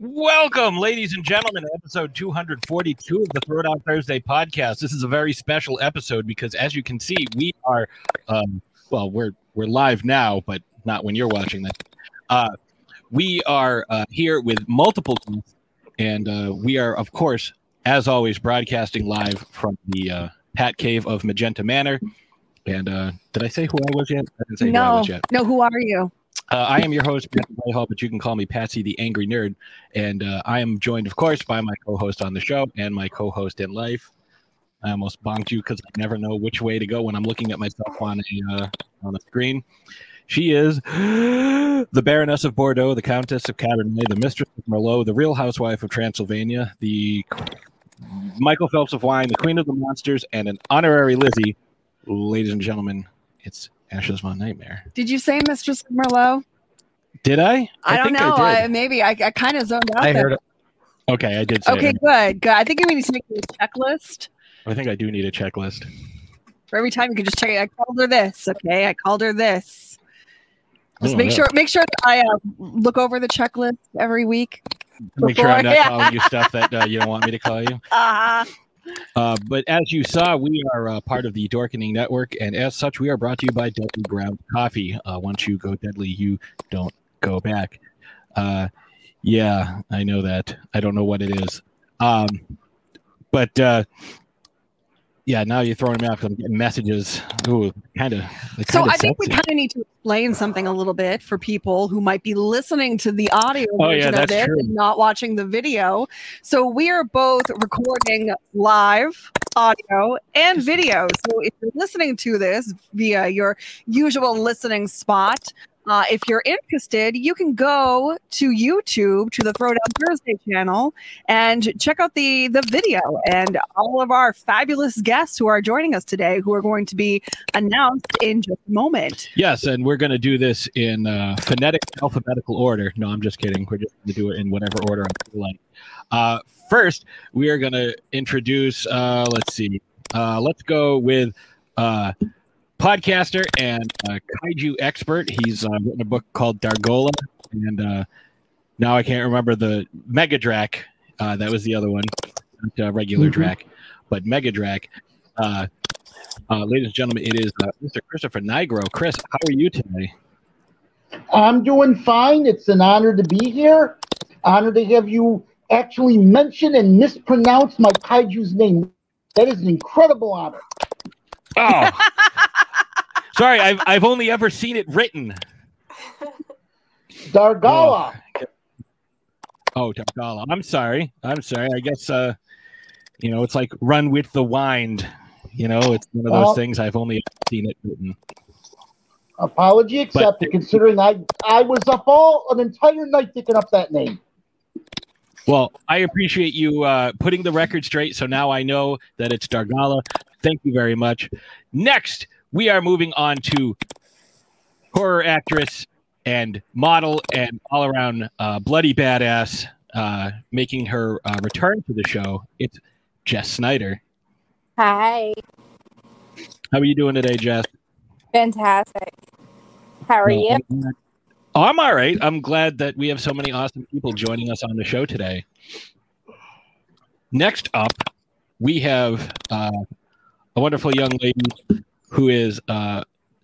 Welcome, ladies and gentlemen, to episode 242 of the Throwdown Thursday podcast. This is a very special episode because, as you can see, we are, um, well, we're we're live now, but not when you're watching this. Uh, we are uh, here with multiple guests, and uh, we are, of course, as always, broadcasting live from the uh, Pat Cave of Magenta Manor. And uh, did I say who I was yet? I didn't say who I No, was yet. no. Who are you? Uh, I am your host, Whitehall, but you can call me Patsy the Angry Nerd. And uh, I am joined, of course, by my co host on the show and my co host in life. I almost bonked you because I never know which way to go when I'm looking at myself on a uh, on a screen. She is the Baroness of Bordeaux, the Countess of Cabernet, the Mistress of Merlot, the Real Housewife of Transylvania, the Michael Phelps of Wine, the Queen of the Monsters, and an honorary Lizzie. Ladies and gentlemen, it's Ashes Von Nightmare. Did you say Mistress Merlot? Did I? I, don't know. I I maybe I, I kind of zoned out. I there. heard it. Okay, I did say Okay, it. good, good. I think we need to make a checklist I think I do need a checklist. for every time you can just check it. I called her this. Okay, I called her this. Just Oh, make sure make sure I uh, look over the checklist every week. Make sure I'm not Yeah. calling you stuff that uh, you don't want me to call you. Uh, Uh, but as you saw, we are uh, part of the Dorkening Network, and as such, we are brought to you by Deadly Ground Coffee. Uh, once you go deadly, you don't go back. Uh, yeah, I know that. I don't know what it is. Um, but uh, yeah, now you're throwing me off. I'm getting messages. Ooh, kind of. so I think we kind of need to explain something a little bit for people who might be listening to the audio Oh, yeah, version of that's this true. and not watching the video. So we are both recording live audio and video. So if you're listening to this via your usual listening spot, uh, if you're interested, you can go to YouTube to the Throwdown Thursday channel and check out the the video and all of our fabulous guests who are joining us today, who are going to be announced in just a moment. Yes, and we're going to do this in uh, phonetic alphabetical order. No, I'm just kidding. We're just going to do it in whatever order I like. Uh, first, we are going to introduce. Uh, let's see. Uh, let's go with uh, podcaster and uh, kaiju expert. He's uh, written a book called Dargola, and uh, now I can't remember the Megadrak. Uh, that was the other one, not uh, regular Mhm. Drac, but Megadrak. Uh, uh, ladies and gentlemen, it is uh, Mr. Christopher Nigro. Chris, how are you today? I'm doing fine. It's an honor to be here. Honor to have you actually mention and mispronounce my kaiju's name. That is an incredible honor. Oh, sorry, I've I've only ever seen it written. Dargala. Oh, Dargala. I'm sorry. I'm sorry. I guess uh, you know, it's like run with the wind. You know, it's one of those Well- things I've only seen it written. Apology accepted, considering I I was up all an entire night picking up that name. Well, I appreciate you uh, putting the record straight. So now I know that it's Dargala. Thank you very much. Next, we are moving on to horror actress and model and all around uh, bloody badass, uh, making her uh, return to the show. It's Jess Snyder. Hi. How are you doing today, Jess? Fantastic. How are you? Oh, I'm all right. I'm glad that we have so many awesome people joining us on the show today. Next up, we have uh, a wonderful young lady who is uh,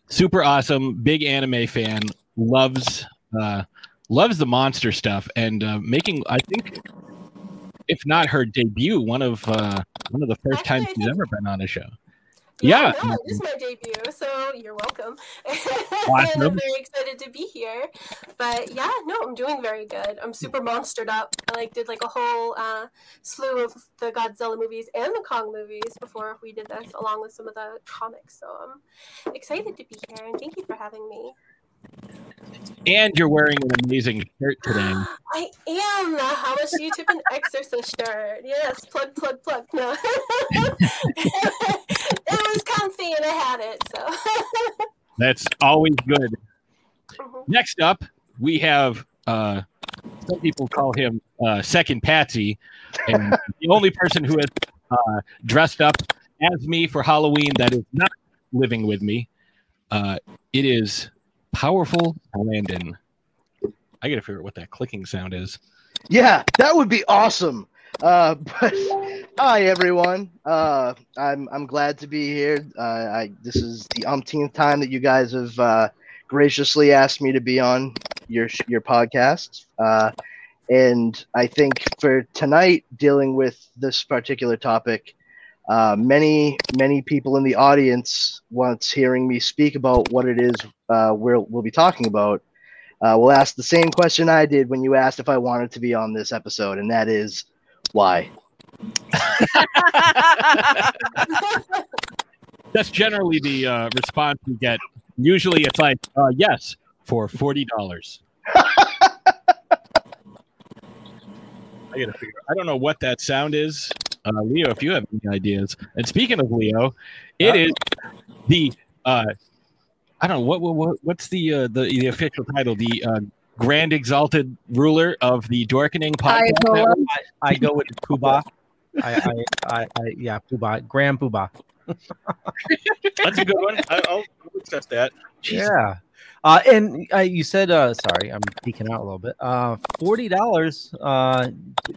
super awesome, big anime fan, loves uh, loves the monster stuff, and uh, making I think, if not her debut, one of uh, one of the first Actually, times she's ever been on a show. Yeah. No, this is my debut, so you're welcome. and Awesome. I'm very excited to be here. But yeah, no, I'm doing very good. I'm super monstered up. I like did like a whole uh, slew of the Godzilla movies and the Kong movies before we did this, along with some of the comics. So I'm excited to be here, and thank you for having me. And you're wearing an amazing shirt today. I am How Much Do You Tip an Exorcist shirt. Yes, plug, plug, plug. No. it was comfy and I had it, so. That's always good. Mhm. Next up, we have uh, some people call him uh, Second Patsy, and the only person who has uh, dressed up as me for Halloween that is not living with me. Uh, it is powerful Landon. I gotta figure out what that clicking sound is. Yeah, that would be awesome. Uh, but hi everyone. Uh, I'm I'm glad to be here. Uh, I this is the umpteenth time that you guys have uh, graciously asked me to be on your your podcast. Uh, and I think for tonight, dealing with this particular topic, uh, many many people in the audience, once hearing me speak about what it is uh, we'll we'll be talking about, uh, will ask the same question I did when you asked if I wanted to be on this episode, and that is why. That's generally the uh, response we get. Usually, it's like, uh, "Yes, for forty dollars." I gotta figure. I don't know what that sound is, uh, Leo. If you have any ideas. And speaking of Leo, it is the uh, I don't know what what, what what's the, uh, the the official title, the uh, Grand Exalted Ruler of the Dorkening Podcast. Ayatollah. Network? I go with Poobah. I, I, I, I, yeah, Poobah, Grand Poobah. That's a good one. I, I'll accept that. Jeez. Yeah. Uh, and uh, you said, uh, sorry, I'm peeking out a little bit. Uh, forty dollars. Uh,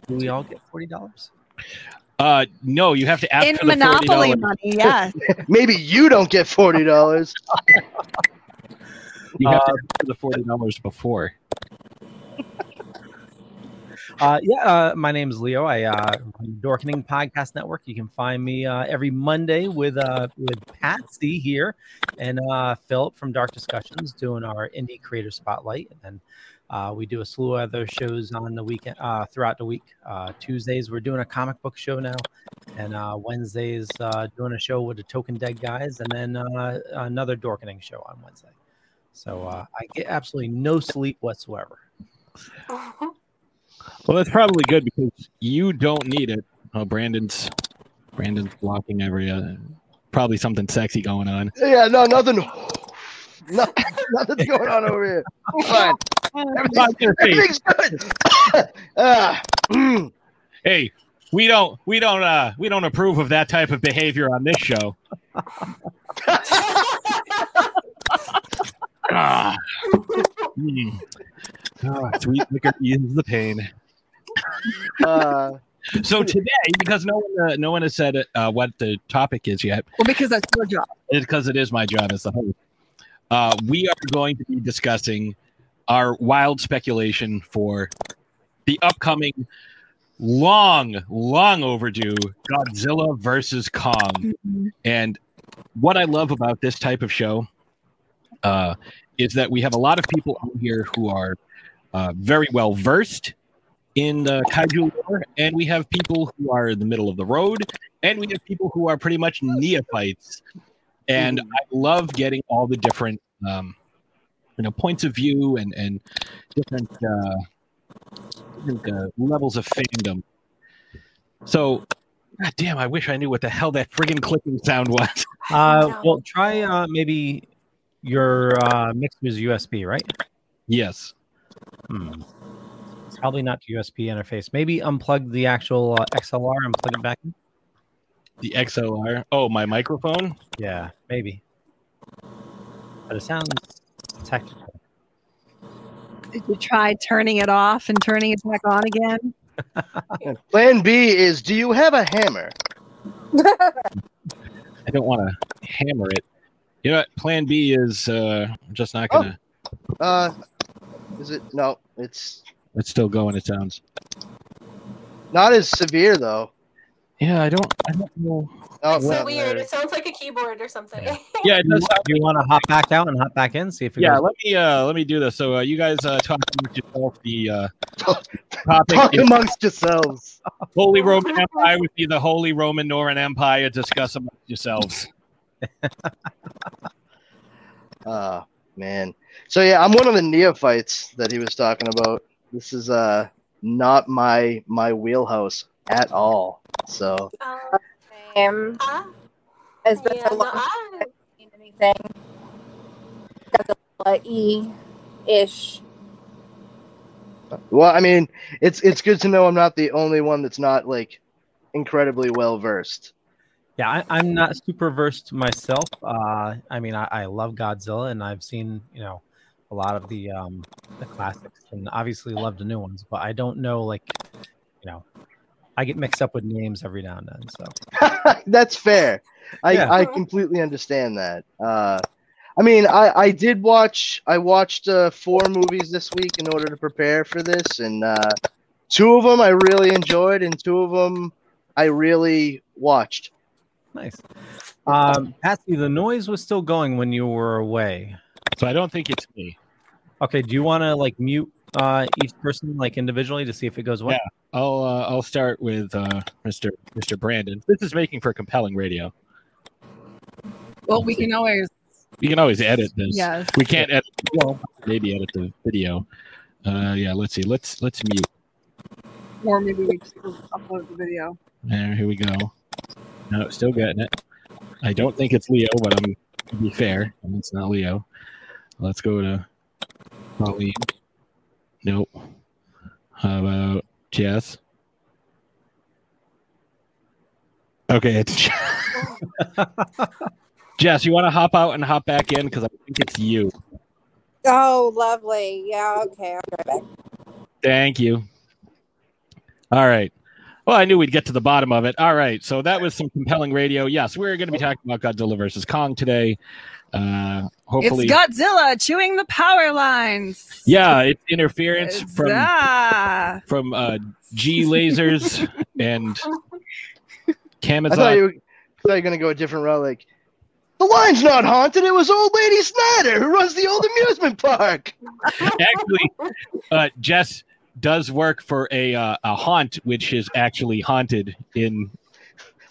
do we all get forty dollars? Uh, no, you have to ask In for the $40. Monopoly money, yes. Maybe you don't get forty dollars. You have to ask for the forty dollars before. Uh, yeah, uh, my name is Leo. I uh, run Dorkening Podcast Network. You can find me uh, every Monday with uh, with Patsy here and uh, Philip from Dark Discussions doing our indie creator spotlight, and then uh, we do a slew of other shows on the weekend uh, throughout the week. Uh, Tuesdays we're doing a comic book show now, and uh, Wednesdays uh, doing a show with the Token Dead guys, and then uh, another Dorkening show on Wednesday. So uh, I get absolutely no sleep whatsoever. Well, that's probably good because you don't need it. Oh, Brandon's Brandon's blocking every uh, probably something sexy going on. Yeah, no, nothing. No, nothing's going on over here. Fine. Everything's, everything's good. Ah, mm. Hey, we don't we don't uh we don't approve of that type of behavior on this show. Ah. Mm. Sweet liquor eases the pain. Uh, So today, because no one uh, no one has said uh, what the topic is yet, Well, because that's your job. it's because it is my job as the host. Uh, we are going to be discussing our wild speculation for the upcoming long, long overdue Godzilla versus Kong. And what I love about this type of show uh, is that we have a lot of people on here who are uh, very well versed in the kaiju lore, and we have people who are in the middle of the road, and we have people who are pretty much neophytes. And I love getting all the different, um, you know, points of view and and different, uh, different uh, levels of fandom. So, God damn, I wish I knew what the hell that friggin' clicking sound was. Uh, well, try uh, maybe your uh, mixer's USB, right? Yes. Hmm. Probably not the USB interface. Maybe unplug the actual uh, XLR and plug it back in. The XLR. Oh, my microphone. Yeah, maybe. But it sounds technical. Did you try turning it off and turning it back on again? plan B is: Do you have a hammer? I don't want to hammer it. You know what? Plan B is uh, I'm just not gonna. Uh, is it? No, it's It's still going. It sounds. not as severe though. Yeah, I don't. I don't know. No, It's so weird. there. It sounds like a keyboard or something. Yeah. Yeah, it you, does. Sound, do you want to hop back out and hop back in? See if it yeah, goes. let me uh, let me do this. So uh, you guys uh, talk amongst yourself. The uh, Talk topic is amongst yourselves. Holy Roman Empire with the Holy Roman Northern Empire. Discuss amongst yourselves. Oh man. So yeah, I'm one of the neophytes that he was talking about. This is uh not my my wheelhouse at all. So Uh, Same. ah, It's been yeah, so no, long I, since I've seen anything. Godzilla E ish. well, I mean, it's it's good to know I'm not the only one that's not like incredibly well versed. Yeah, I, I'm not super versed myself. Uh, I mean, I, I love Godzilla, and I've seen you know a lot of the um, the classics, and obviously love the new ones. But I don't know, like, you know, I get mixed up with names every now and then. So That's fair. I, Yeah. I completely understand that. Uh, I mean, I, I did watch I watched uh, four movies this week in order to prepare for this, and uh, two of them I really enjoyed, and two of them I really watched. Nice. Um, Patsy, the noise was still going when you were away. So I don't think it's me. Okay, do you want to like mute uh, each person like individually to see if it goes well? Yeah. I'll uh, I'll start with uh, Mr. Mr. Brandon. This is making for compelling radio. Well, we can always You can always edit this. yes. We can't edit. Well, maybe edit the video. Uh, yeah. Let's see. Let's let's mute. Or maybe we just upload the video. There. Here we go. No, still getting it. I don't think it's Leo, but I'm to be fair. It's not Leo. Let's go to Colleen. Nope. How about Jess? Okay, it's Jess. Jess, you want to hop out and hop back in because I think it's you. Oh, lovely. Yeah, okay. I'll be right back. Thank you. All right. Well, I knew we'd get to the bottom of it. All right. So that was some compelling radio. Yes, we're going to be talking about Godzilla versus Kong today. Uh, hopefully, It's Godzilla chewing the power lines. yeah, it's interference It's- from ah. from uh, G lasers and I thought Kamazan. you were, thought you were gonna go a different route. Like the line's not haunted. It was old lady Snyder who runs the old amusement park. Actually, uh, Jess does work for a uh, a haunt, which is actually haunted in.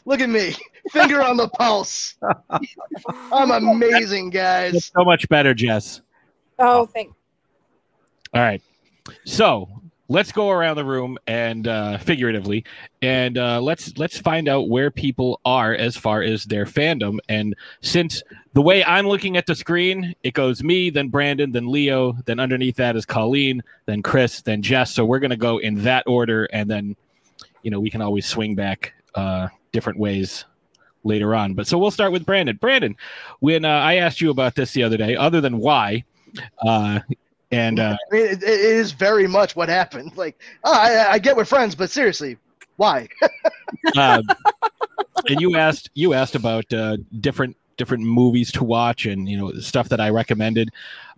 Look at me, finger on the pulse. I'm amazing, guys. It's so much better, Jess. Oh, thank All right. So let's go around the room and uh, figuratively, and uh, let's let's find out where people are as far as their fandom. And since the way I'm looking at the screen, it goes me, then Brandon, then Leo, then underneath that is Colleen, then Chris, then Jess. So we're gonna go in that order, and then you know we can always swing back uh, different ways later on. But so we'll start with Brandon. Brandon, when uh, I asked you about this the other day, other than why. Uh, and uh, I mean, it, it is very much what happened. Like, oh, I, I get we're friends, but seriously, why? uh, and you asked you asked about uh, different different movies to watch and you know stuff that I recommended.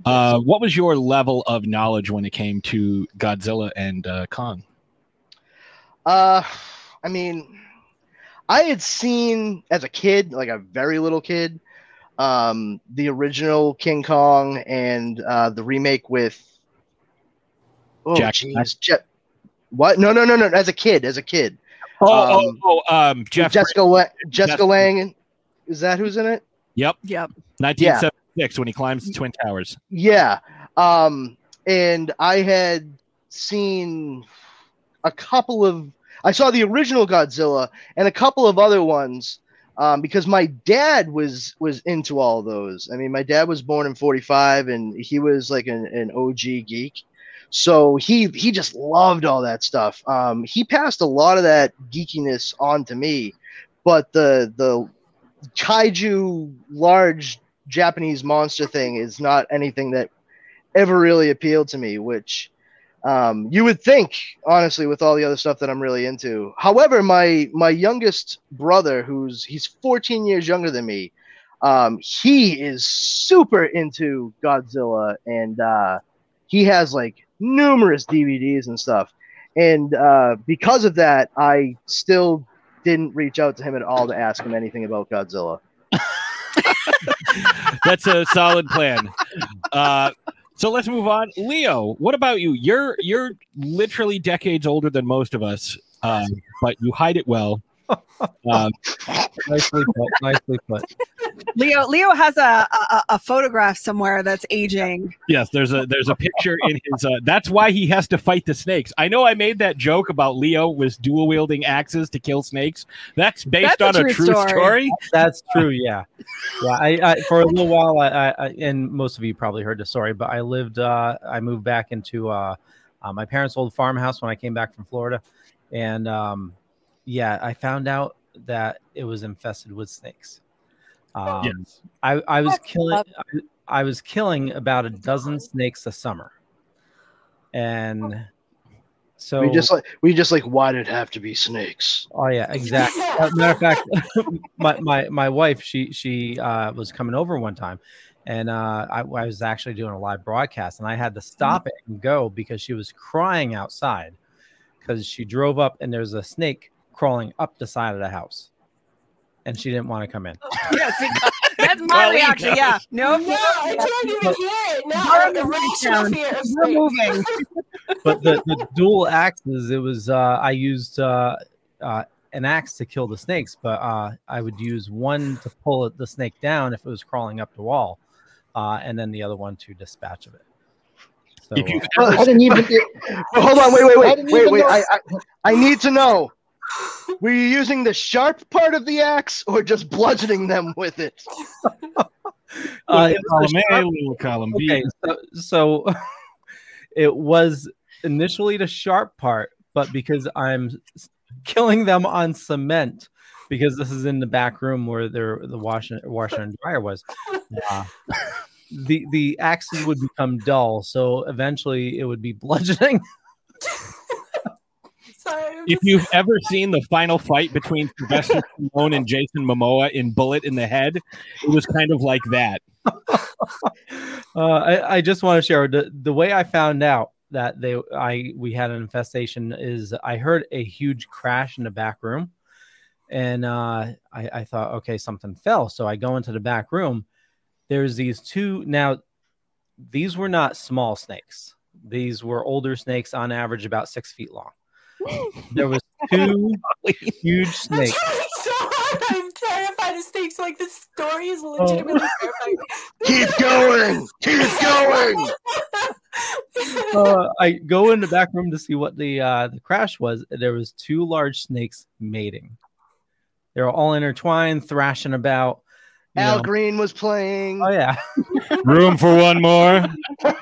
Uh, what was your level of knowledge when it came to Godzilla and uh, Kong? Uh, I mean, I had seen as a kid, like a very little kid, um, the original King Kong and uh, the remake with. Oh, Jack jeez, Je- what? No, no, no, no. As a kid, as a kid, Oh, Um, oh, oh, um, Jeff. Jessica, La- Jessica Jeff- Lange. Is that who's in it? Yep, Yep. 1976 when he climbs the twin towers. Yeah. Um, and I had seen a couple of. I saw the original Godzilla and a couple of other ones um, because my dad was was into all those. I mean, my dad was born in '45 and he was like an, an OG geek, so he he just loved all that stuff. Um, he passed a lot of that geekiness on to me, but the the kaiju large Japanese monster thing is not anything that ever really appealed to me, which um, you would think, honestly, with all the other stuff that I'm really into. However, my my youngest brother, who's he's 14 years younger than me, um, he is super into Godzilla, and uh, he has like numerous DVDs and stuff. And uh, because of that, I still didn't reach out to him at all to ask him anything about Godzilla. That's a solid plan. Uh, so let's move on. Leo, what about you? You're you're literally decades older than most of us, um, but you hide it well. Um, Nicely put. Nicely put. Leo Leo has a, a a photograph somewhere that's aging. Yes, there's a there's a picture in his. Uh, that's why he has to fight the snakes. I know I made that joke about Leo was dual wielding axes to kill snakes. That's based That's on a true true story. story. That's true. Yeah, yeah. I, I for a little while, I, I, I and most of you probably heard the story, but I lived. Uh, I moved back into uh, uh, my parents' old farmhouse when I came back from Florida, and um, yeah, I found out that it was infested with snakes. Um, Yes. I, I was That's killing. I, I was killing about a dozen snakes a summer, and so We just like we just like why did it have to be snakes? Oh yeah, exactly. Matter of fact, my, my my wife she she uh, was coming over one time, and uh, I, I was actually doing a live broadcast, and I had to stop it and go because she was crying outside because she drove up and there's a snake crawling up the side of the house, and she didn't want to come in. Yeah, see, that's my Well, reaction. Leo. Yeah, no, No, I can't even hear it. No, I'm the irrational breakdown. fear We're moving. But the, the dual axes, it was uh, I used uh, uh, an axe to kill the snakes, but uh, I would use one to pull the snake down if it was crawling up the wall, uh, and then the other one to dispatch of it. So, If you uh, I didn't even. Well, hold on, wait, wait, wait, didn't wait, wait. I, I I need to know. Were you using the sharp part of the axe or just bludgeoning them with it? uh, Little it was column the A, little column B. okay, so, so it was initially the sharp part, but because I'm killing them on cement, because this is in the back room where there the washer, washer and dryer was, uh, the the axes would become dull. So eventually, it would be bludgeoning. Sorry. If you've ever seen the final fight between Sylvester Stallone and Jason Momoa in Bullet in the Head, it was kind of like that. Uh, I, I just want to share the the way I found out that they I we had an infestation is I heard a huge crash in the back room, and uh, I, I thought okay something fell, so I go into the back room. There's these two now. These were not small snakes. These were older snakes, on average about six feet long. There was two huge snakes. so hard. I'm terrified of snakes. Like this story is legitimately terrifying. Keep going, keep going. uh, I go in the back room to see what the uh, the crash was. There was two large snakes mating. They were all intertwined, thrashing about. you Al know. Green was playing. Oh yeah, Room for one more.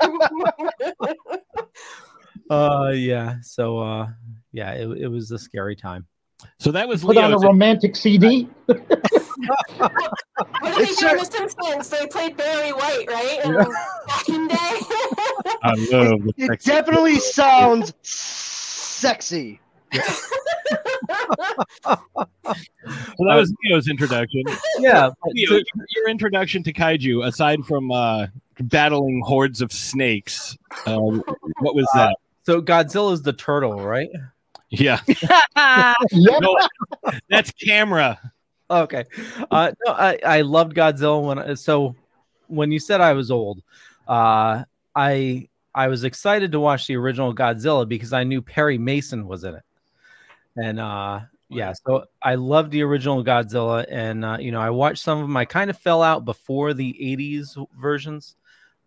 uh, yeah. So uh, yeah, it, it was a scary time. So that was Put on a romantic CD. What did they do in cer- The Simpsons? They played Barry White, right? Back in day. I love the It sexy- definitely sounds sexy. Yeah. So that was Leo's introduction. Yeah, Leo, to- your, your introduction to kaiju, aside from uh, battling hordes of snakes, uh, what was that? so Godzilla's the turtle, right? Yeah, Yep. no, that's camera. Okay. Uh, no, I, I loved Godzilla when I, so when you said I was old, uh, I I was excited to watch the original Godzilla because I knew Perry Mason was in it, and uh, yeah, so I loved the original Godzilla, and uh, you know I watched some of them. I kind of fell out before the '80s versions,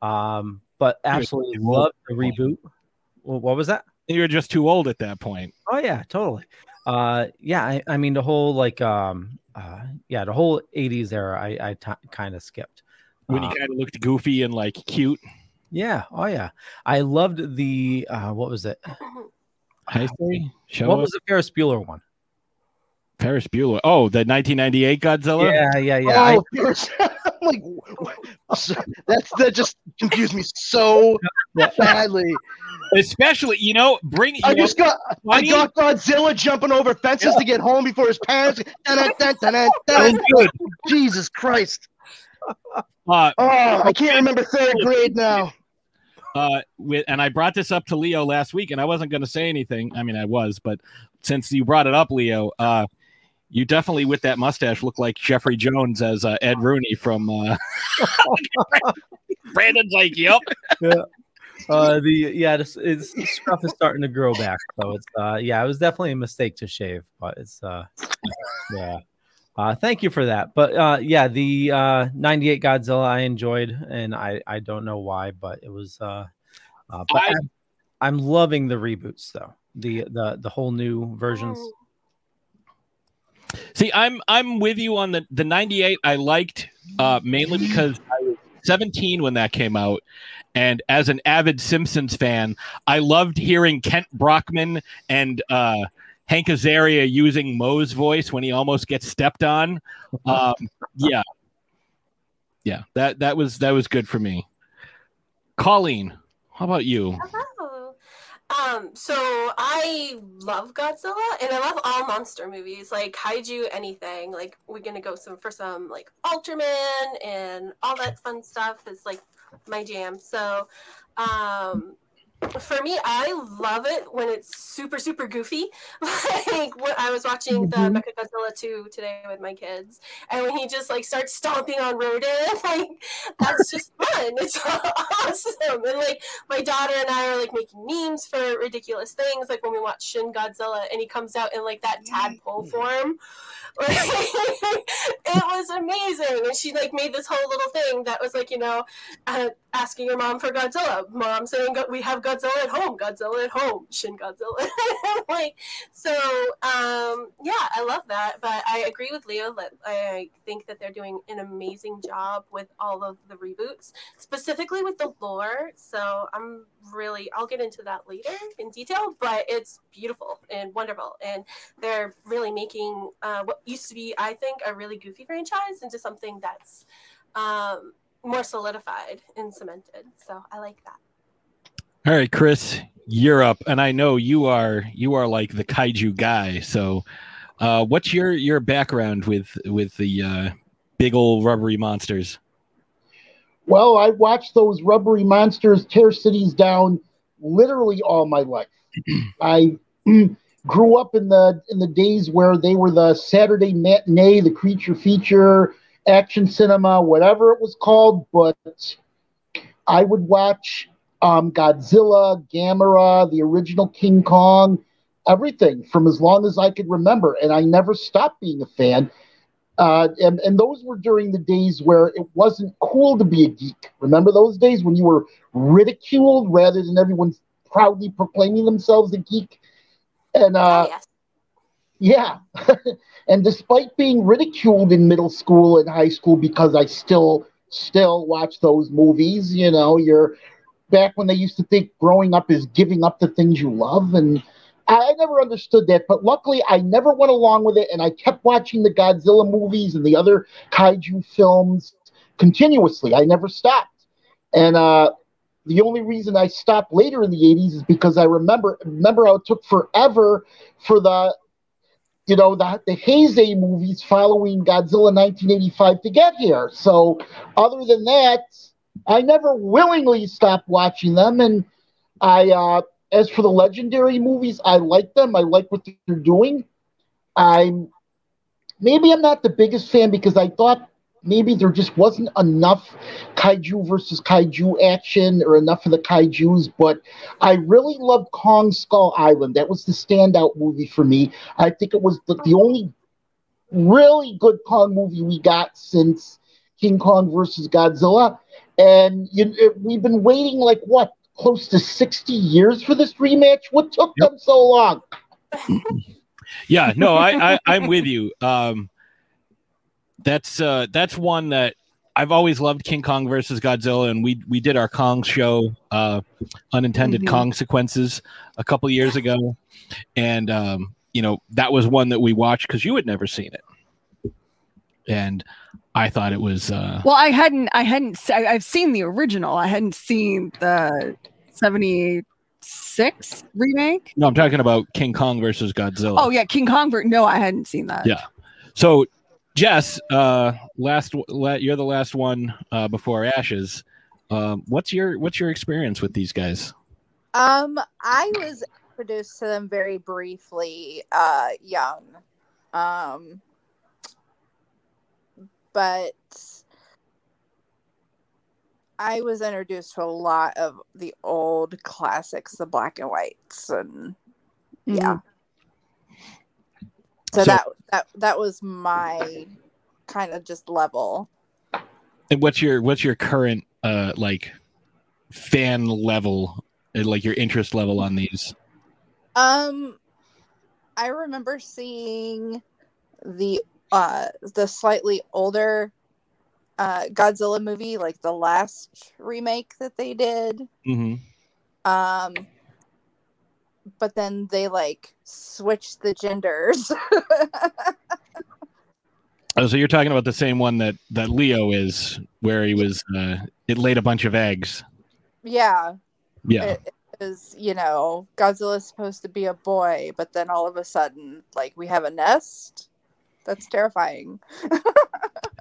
um, but absolutely too loved the reboot. What was that? You're just too old at that point. Oh yeah, totally. Uh, yeah, I, I mean the whole like um, uh, yeah, the whole '80s era, I I t- kind of skipped. When Uh, you kind of looked goofy and like cute. yeah, oh yeah, I loved the uh, what was it? Hi, sorry. Show What us. was the Ferris Bueller one? Paris Bueller? Oh, the 1998 Godzilla. Yeah, yeah, yeah. Oh, yours- I'm like, that's that just confused me so badly. Especially, you know, bring. You I just got I got Godzilla jumping over fences to get home before his parents. Dun, dun, dun, good. Jesus Christ! Uh, Oh, I can't remember third grade now. uh, with, and I brought this up to Leo last week, and I wasn't going to say anything. I mean, I was, but since you brought it up, Leo, uh, you definitely with that mustache look like Jeffrey Jones as uh, Ed Rooney from. Uh... Brandon's like, "Yep." uh, the yeah, this, it's stuff is starting to grow back. So it's uh, yeah, it was definitely a mistake to shave, but it's uh, yeah. Uh, thank you for that. But uh, yeah, the uh, 98 Godzilla I enjoyed, and I, I don't know why, but it was. Uh, uh, but I- I'm, I'm loving the reboots though. The the the whole new versions. See, I'm I'm with you on the the 98 I liked uh mainly because I was 17 when that came out and as an avid Simpsons fan, I loved hearing Kent Brockman and uh Hank Azaria using Moe's voice when he almost gets stepped on. Um yeah. Yeah, that that was that was good for me. Colleen, how about you? Hello. Um, so I love Godzilla and I love all monster movies, like kaiju, anything. Like we're gonna go some for some like Ultraman and all that fun stuff is like my jam. So um for me, I love it when it's super, super goofy. like when I was watching the Mhm. Mechagodzilla 2 today with my kids, and when he just like starts stomping on Rodan, like that's just fun. It's awesome. And like my daughter and I are like making memes for ridiculous things, like when we watch Shin Godzilla and he comes out in like that tadpole form. Like, it was amazing. And she like made this whole little thing that was like, you know, uh, asking your mom for Godzilla. Mom saying we have Godzilla at home. Godzilla at home. Shin Godzilla. like so. Um, yeah, I love that. But I agree with Leo I think that they're doing an amazing job with all of the reboots, specifically with the lore. So I'm really. I'll get into that later in detail. But it's beautiful and wonderful, and they're really making uh, what used to be, I think, a really goofy franchise into something that's. Um, more solidified and cemented. So I like that. All right, Chris, you're up, and I know you are you are like the kaiju guy. So, uh, what's your your background with with the uh, big old rubbery monsters? Well, I watched those rubbery monsters tear cities down literally all my life. I grew up in the in the days where they were the Saturday matinee, the creature feature, action cinema, whatever it was called. But I would watch um, Godzilla, Gamera, the original King Kong, everything from as long as I could remember, and I never stopped being a fan. Uh, and, and those were during the days where it wasn't cool to be a geek. Remember those days when you were ridiculed rather than everyone proudly proclaiming themselves a geek? And uh, oh, yes. Yeah, and despite being ridiculed in middle school and high school because I still still watch those movies, you know, you're back when they used to think growing up is giving up the things you love and I never understood that, but luckily I never went along with it, and I kept watching the Godzilla movies and the other kaiju films continuously. I never stopped, and uh, the only reason I stopped later in the '80s is because I remember remember how it took forever for the you know the the Heisei movies following Godzilla 1985 to get here. So other than that, I never willingly stopped watching them, and I. Uh, as for the legendary movies, I like them. I like what they're doing. I'm maybe I'm not the biggest fan because I thought maybe there just wasn't enough kaiju versus kaiju action or enough of the kaijus, but I really loved Kong Skull Island. That was the standout movie for me. I think it was the, the only really good Kong movie we got since King Kong versus Godzilla. And you, it, we've been waiting like what close to 60 years for this rematch. What took Yep. them so long? Yeah, no, I, I I'm with you. Um, that's uh, that's one that I've always loved King Kong versus Godzilla, and we we did our Kong show, uh, unintended Mhm. Kong sequences, a couple years ago, and um, you know that was one that we watched because you had never seen it, and I thought it was uh, Well, I hadn't, I hadn't, I- I've seen the original. I hadn't seen the 76 remake. no, I'm talking about King Kong versus Godzilla. Oh, yeah, King Kong. ver- No, I hadn't seen that. Yeah. So, Jess, uh, last la- you're the last one uh, before Ashes. Um, what's your what's your experience with these guys? Um, I was introduced to them very briefly, uh, young. Um, but I was introduced to a lot of the old classics, the black and whites, and yeah. Mhm. So, So- that that that was my kind of just level. And what's your what's your current uh like fan level, uh, like your interest level on these? Um, I remember seeing the uh the slightly older uh Godzilla movie, like the last remake that they did. Mm-hmm. Um, but then they like switched the genders. Oh, so you're talking about the same one that that Leo is, where he was. Uh, it laid a bunch of eggs. yeah, Yeah. it is. You know, Godzilla's supposed to be a boy, but then all of a sudden, like we have a nest. That's terrifying.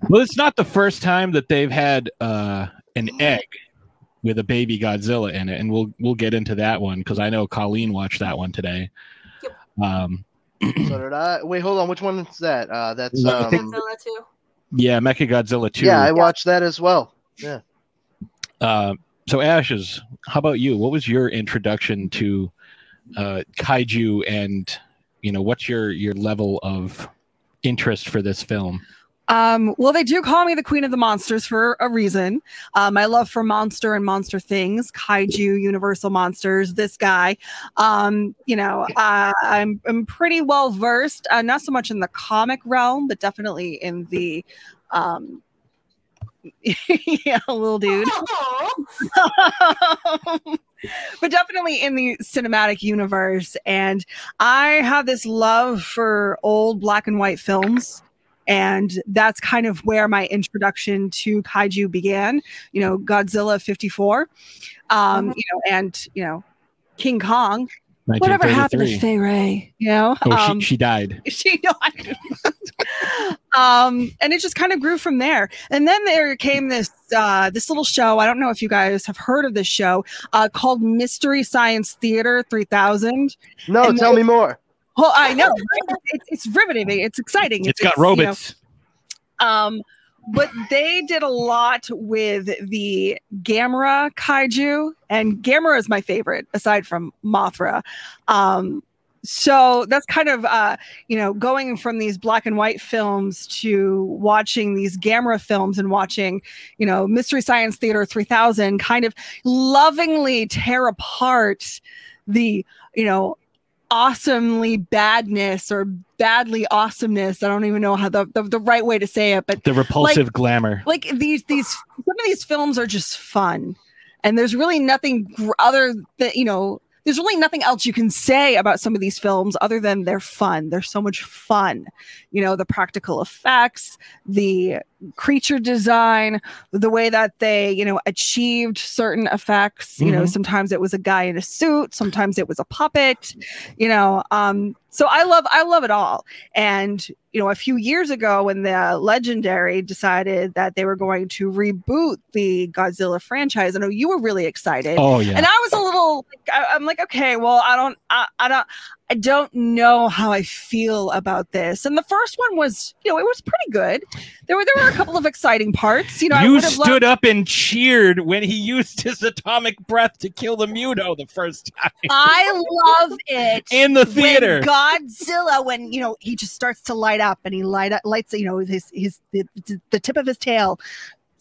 Well, it's not the first time that they've had uh, an egg with a baby Godzilla in it, and we'll we'll get into that one because I know Colleen watched that one today. Um, So did I. Wait, hold on. Which one is that? Uh, that's Yeah, I um, Godzilla too. yeah, Mecha Godzilla two. yeah, I watched that as well. Yeah. Uh, so Ashes, how about you? What was your introduction to uh, kaiju, and you know what's your your level of interest for this film? Um, well, they do call me the queen of the monsters for a reason. Um, my love for monster and monster things, kaiju, universal monsters, this guy. Um, you know, uh, I'm I'm pretty well versed, uh, not so much in the comic realm, but definitely in the um yeah, little dude. but definitely in the cinematic universe. And I have this love for old black and white films. And that's kind of where my introduction to kaiju began. You know, Godzilla 54, um, you know, and, you know, King Kong. Whatever happened to 1933. Fay Wray? You know? Oh, Um, she, she died. she died. um, and it just kind of grew from there. And then there came this uh, this little show. I don't know if you guys have heard of this show uh, called Mystery Science Theater 3000. No, And tell they- me more. Well, I know right? it's, it's riveting. It's exciting. it's got you know, robots. um, but they did a lot with the Gamera kaiju, and Gamera is my favorite aside from Mothra. Um, so that's kind of uh, you know going from these black and white films to watching these Gamera films and watching you know Mystery Science Theater 3000 kind of lovingly tear apart the you know awesomely badness or badly awesomeness. I don't even know how the, the, the right way to say it, but The repulsive glamour. like these these some of these films are just fun and there's really nothing gr- other than you know there's really nothing else you can say about some of these films other than they're fun. They're so much fun. You know the practical effects the creature design the way that they you know achieved certain effects. You know Mhm. sometimes it was a guy in a suit sometimes it was a puppet you know um so i love i love it all. And you know a few years ago when the legendary decided that they were going to reboot the godzilla franchise i know you were really excited. Oh yeah. and I was a like, I, I'm like, okay, well, I don't, I, I don't, I don't know how I feel about this. And the first one was, you know, it was pretty good. There were there were a couple of exciting parts. You know, I you stood loved. up and cheered when he used his atomic breath to kill the Muto the first time I love it in the theater. When Godzilla, when you know he just starts to light up and he light up, lights, you know, his his the, the tip of his tail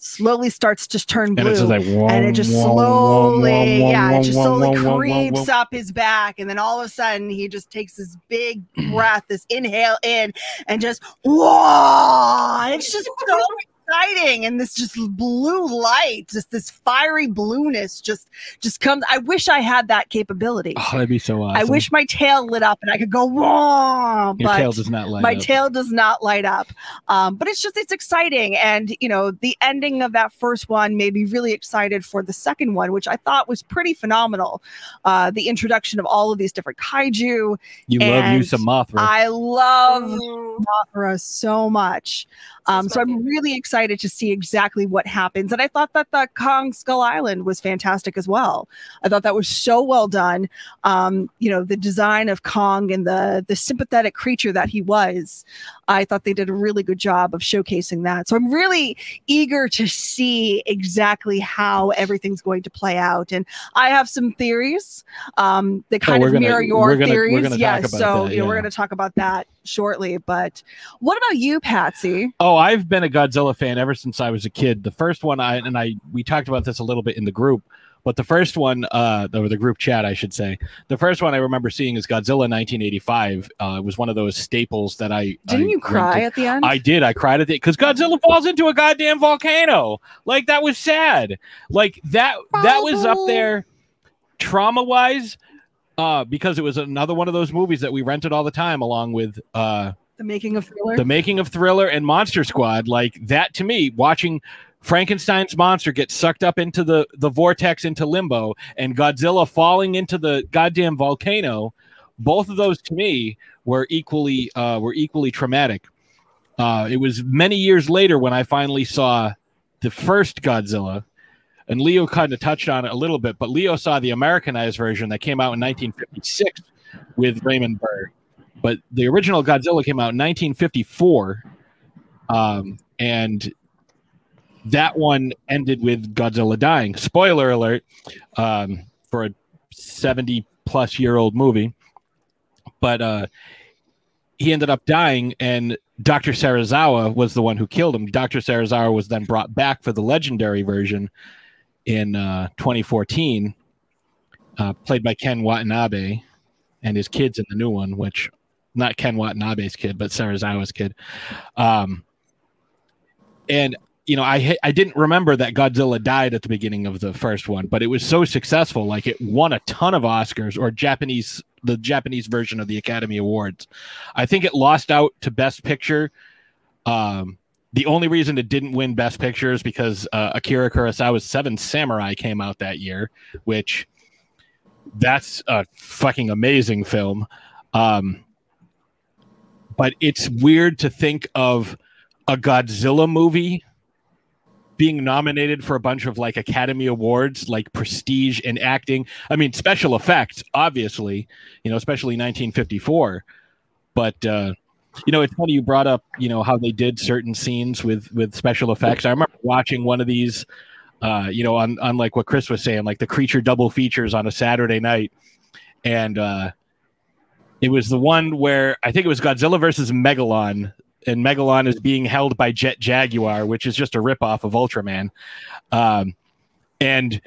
slowly starts to turn and blue. just like, and it just slowly, yeah, it just slowly creeps up his back, and then all of a sudden he just takes this big breath, this inhale in, and just whoa! It's just so exciting, and this just blue light, just this fiery blueness, just just comes. I wish I had that capability. Oh, that'd be so awesome. I wish my tail lit up and I could go whoa, your but tail does not light my up. tail does not light up um, but it's just it's exciting and you know the ending of that first one made me really excited for the second one which i thought was pretty phenomenal uh, the introduction of all of these different kaiju you love you and some Mothra. i love Mm, mothra so much um, so i'm really excited to see exactly what happens. And i thought that the kong skull island was fantastic as well. I thought that was so well done. Um, you know the design of kong and the the sympathetic creature that he was I thought they did a really good job of showcasing that. So I'm really eager to see exactly how everything's going to play out. And I have some theories um, that Oh, kind we're of gonna- mirror your gonna- theories. yes. so that, you know, we're going to talk about that shortly. But what about you, Patsy? Oh, I've been a Godzilla fan ever since I was a kid. The first one, I and I we talked about this a little bit in the group, but the first one, uh, or the group chat, I should say, the first one I remember seeing is Godzilla 1985. Uh, it was one of those staples that I Didn't I you cry rented. at the end? I did. I cried at it because Godzilla falls into a goddamn volcano. Like that was sad. Like that. That was up there, trauma wise, uh, because it was another one of those movies that we rented all the time, along with uh, the making of Thriller. the making of Thriller and Monster Squad. Like that to me, watching Frankenstein's monster gets sucked up into the the vortex into limbo, and Godzilla falling into the goddamn volcano. Both of those to me were equally uh, were equally traumatic. Uh, it was many years later when I finally saw the first Godzilla, and Leo kind of touched on it a little bit, but Leo saw the Americanized version that came out in 1956 with Raymond Burr. But the original Godzilla came out in 1954, um, and that one ended with Godzilla dying. Spoiler alert um, for a 70 plus year old movie. But uh, he ended up dying, and Dr. Serizawa was the one who killed him. Dr. Serizawa was then brought back for the legendary version in uh, 2014, uh, played by Ken Watanabe and his kids in the new one, which not Ken Watanabe's kid, but Serizawa's kid. Um, and you know, I I didn't remember that Godzilla died at the beginning of the first one, but it was so successful, like it won a ton of Oscars or Japanese the Japanese version of the Academy Awards. I think it lost out to Best Picture. Um, the only reason it didn't win Best Picture is because uh, Akira Kurosawa's Seven Samurai came out that year, which that's a fucking amazing film. Um, but it's weird to think of a Godzilla movie being nominated for a bunch of like Academy Awards, like prestige and acting. I mean, special effects, obviously, you know, especially 1954. But uh, you know, it's funny you brought up, you know, how they did certain scenes with with special effects. I remember watching one of these, uh, you know, on on like what Chris was saying, like the creature double features on a Saturday night, and uh, it was the one where I think it was Godzilla versus Megalon, and Megalon is being held by Jet Jaguar, which is just a ripoff of Ultraman. Um, and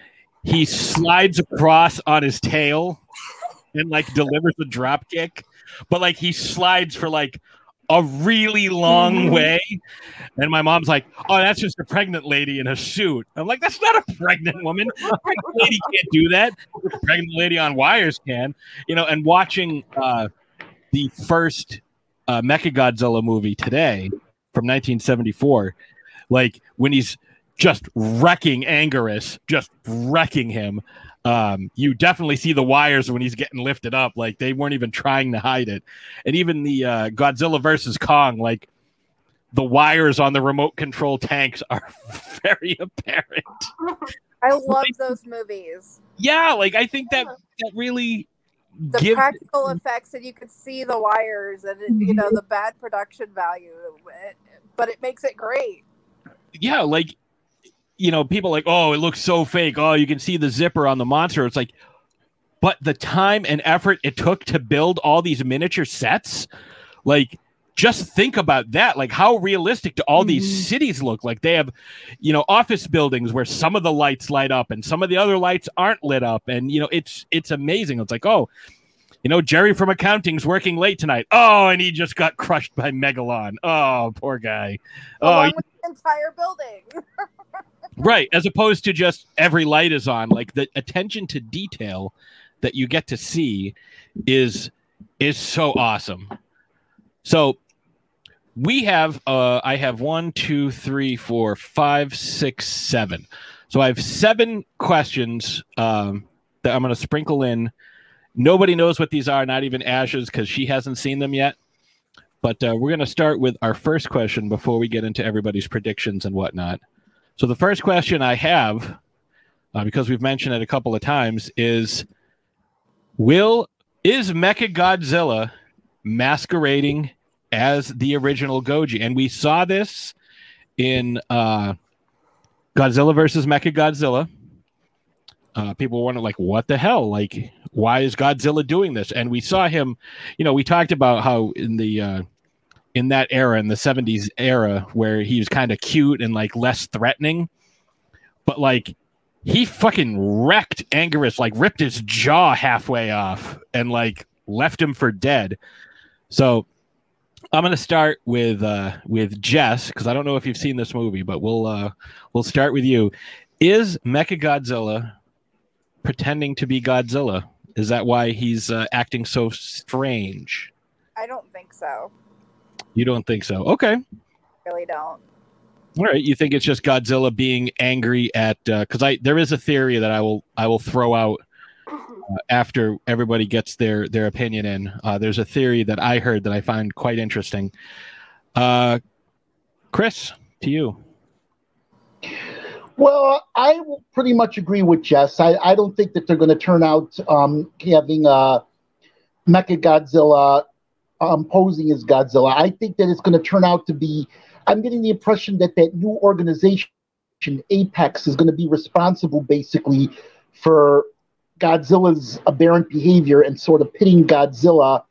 he slides across on his tail and like delivers a drop kick, but like he slides for like a really long way. And my mom's like, "Oh, that's just a pregnant lady in a suit." I'm like, "That's not a pregnant woman. A pregnant lady can't do that. A pregnant lady on wires can." You know, and watching uh, the first uh, Mecha Godzilla movie today from 1974, like when he's just wrecking Anguirus, just wrecking him. Um, you definitely see the wires when he's getting lifted up. Like they weren't even trying to hide it. And even the uh, Godzilla versus Kong, like the wires on the remote control tanks are very apparent. I love those movies. Yeah, like I think that that really The gives practical effects, and you could see the wires, and you know mm-hmm. the bad production value, but it makes it great. yeah, like you know, people like, oh, it looks so fake. Oh, you can see the zipper on the monster. It's like, but the time and effort it took to build all these miniature sets, like just think about that. Like how realistic do all these mm. cities look? Like they have, you know, office buildings where some of the lights light up and some of the other lights aren't lit up. And you know, it's it's amazing. It's like, oh, you know, Jerry from accounting's working late tonight. Oh, and he just got crushed by Megalon. Oh, poor guy. Oh, Along with the entire building. Right, as opposed to just every light is on. Like the attention to detail that you get to see is is so awesome. So we have uh I have one, two, three, four, five, six, seven. So I have seven questions um that I'm gonna sprinkle in. Nobody knows what these are, not even Ashes, because she hasn't seen them yet. But uh, we're gonna start with our first question before we get into everybody's predictions and whatnot. So the first question I have, uh, because we've mentioned it a couple of times, is: Will is Mecha Godzilla masquerading as the original Goji, and we saw this in uh, Godzilla versus Mecha Godzilla. Uh, people wonder like, what the hell? Like, why is Godzilla doing this? And we saw him. You know, we talked about how in the uh, in that era, in the '70s era, where he was kind of cute and like less threatening, but like he fucking wrecked Anguirus, like ripped his jaw halfway off and like left him for dead. So I'm gonna start with uh with Jess because I don't know if you've seen this movie, but we'll uh we'll start with you. Is Mecha Godzilla pretending to be Godzilla? Is that why he's uh, acting so strange? I don't think so. You don't think so? Okay. Really don't. All right, you think it's just Godzilla being angry at because I there is a theory that I will I will throw out uh, after everybody gets their their opinion in. Uh, there's a theory that I heard that I find quite interesting. Uh, Chris, to you. Well, I pretty much agree with Jess. I, I don't think that they're going to turn out um, having uh, Mecha Godzilla um, posing as Godzilla. I think that it's going to turn out to be. I'm getting the impression that that new organization, Apex, is going to be responsible basically for Godzilla's aberrant behavior and sort of pitting Godzilla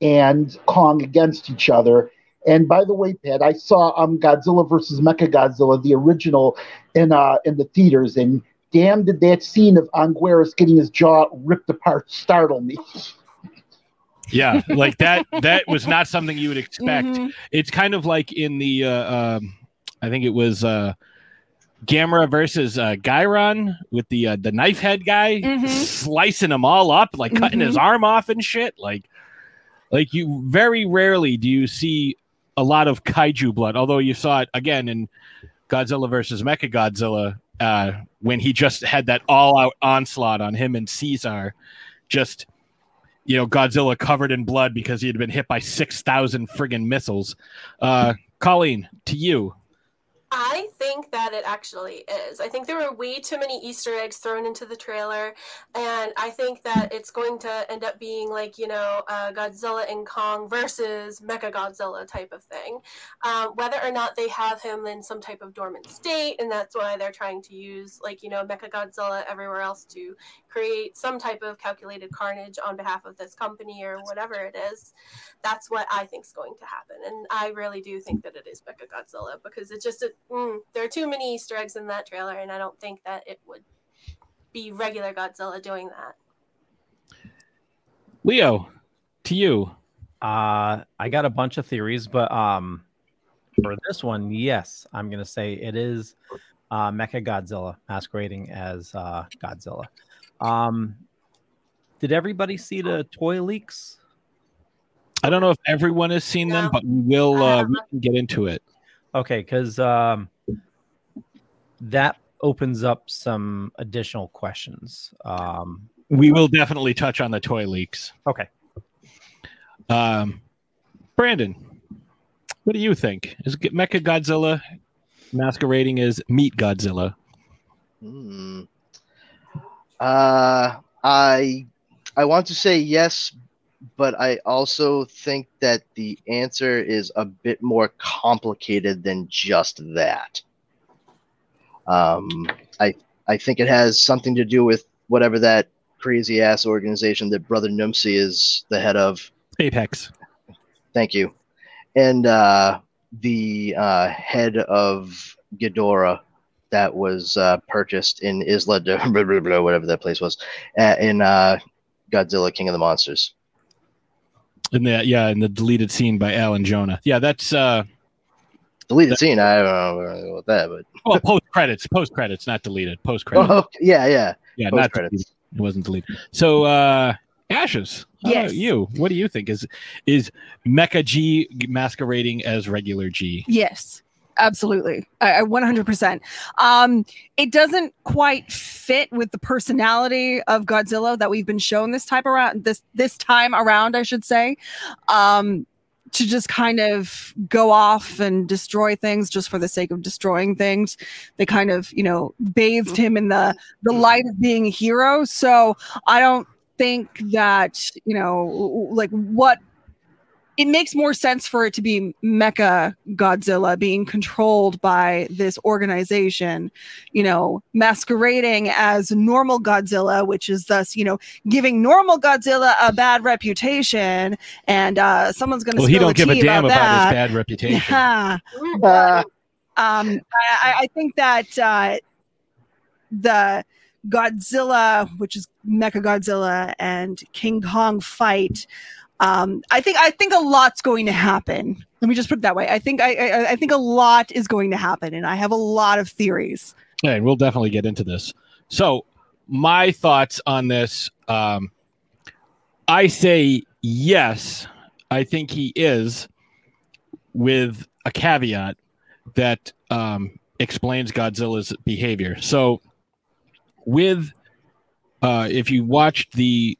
and Kong against each other. And by the way, Pat, I saw um, Godzilla versus Mecha Godzilla, the original, in uh, in the theaters, and damn, did that scene of Anguirus getting his jaw ripped apart startle me. Yeah, like that. that was not something you would expect. Mhm. It's kind of like in the, uh, um, I think it was uh, Gamera versus uh, Guiron with the uh, the knife head guy Mhm. slicing them all up, like cutting his arm off and shit. Like, like you very rarely do you see a lot of kaiju blood. Although you saw it again in Godzilla versus Mecha Godzilla uh, when he just had that all out onslaught on him and Caesar, just you know Godzilla covered in blood because he had been hit by six thousand friggin' missiles. Uh, Colleen, to you. I think that it actually is. I think there were way too many Easter eggs thrown into the trailer, and I think that it's going to end up being like you know uh, Godzilla and Kong versus Mecha Godzilla type of thing. Um, whether or not they have him in some type of dormant state, and that's why they're trying to use like you know Mecha Godzilla everywhere else to create some type of calculated carnage on behalf of this company or whatever it is. That's what I think is going to happen, and I really do think that it is Mecha Godzilla because it just it, mm, there are too many Easter eggs in that trailer, and I don't think that it would be regular Godzilla doing that. Leo, to you. Uh, I got a bunch of theories, but um, for this one, yes, I'm gonna say it is uh, Mecha Godzilla masquerading as uh, Godzilla. Um, did everybody see the toy leaks? I don't know if everyone has seen them, but we will uh, Uh, we can get into it. Okay, because um, that opens up some additional questions. Um, We will definitely touch on the toy leaks. okay, Um, Brandon, what do you think? Is Mecha Godzilla masquerading as Meat Godzilla? Hmm. Uh, I I want to say yes, but I also think that the answer is a bit more complicated than just that. Um, I I think it has something to do with whatever that crazy ass organization that Brother Numsi is the head of. Apex. Thank you. And uh, the uh, head of Ghidorah that was uh, purchased in Isla de blah, blah, blah, whatever that place was uh, in uh, Godzilla King of the Monsters. In the yeah, in the deleted scene by Alan Jonah. Yeah, that's uh Deleted scene. I don't know about that, but well post credits, post credits, not deleted. Post credits. oh, yeah, yeah. yeah, not post-credits. deleted. It wasn't deleted. So uh Ashes, Yes. you? What do you think? Is is Mecha G masquerading as regular G? Yes, absolutely. I, I 100%. Um, it doesn't quite fit with the personality of Godzilla that we've been shown this type around this this time around, I should say. Um, to just kind of go off and destroy things just for the sake of destroying things. They kind of, you know, bathed him in the the light of being a hero. So I don't think that, you know, like what it makes more sense for it to be Mecha Godzilla being controlled by this organization, you know, masquerading as normal Godzilla, which is thus, you know, giving normal Godzilla a bad reputation, and uh, someone's going to. Well, he don't give a damn about, about his bad reputation. Yeah. Uh, Um, I, I think that uh, the Godzilla, which is Mecha Godzilla, and King Kong fight. Um, I think I think a lot's going to happen. Let me just put it that way. I think I, I I think a lot is going to happen, and I have a lot of theories. Yeah, and we'll definitely get into this. So, my thoughts on this. Um, I say yes. I think he is, with a caveat that um, explains Godzilla's behavior. So, with uh, if you watched the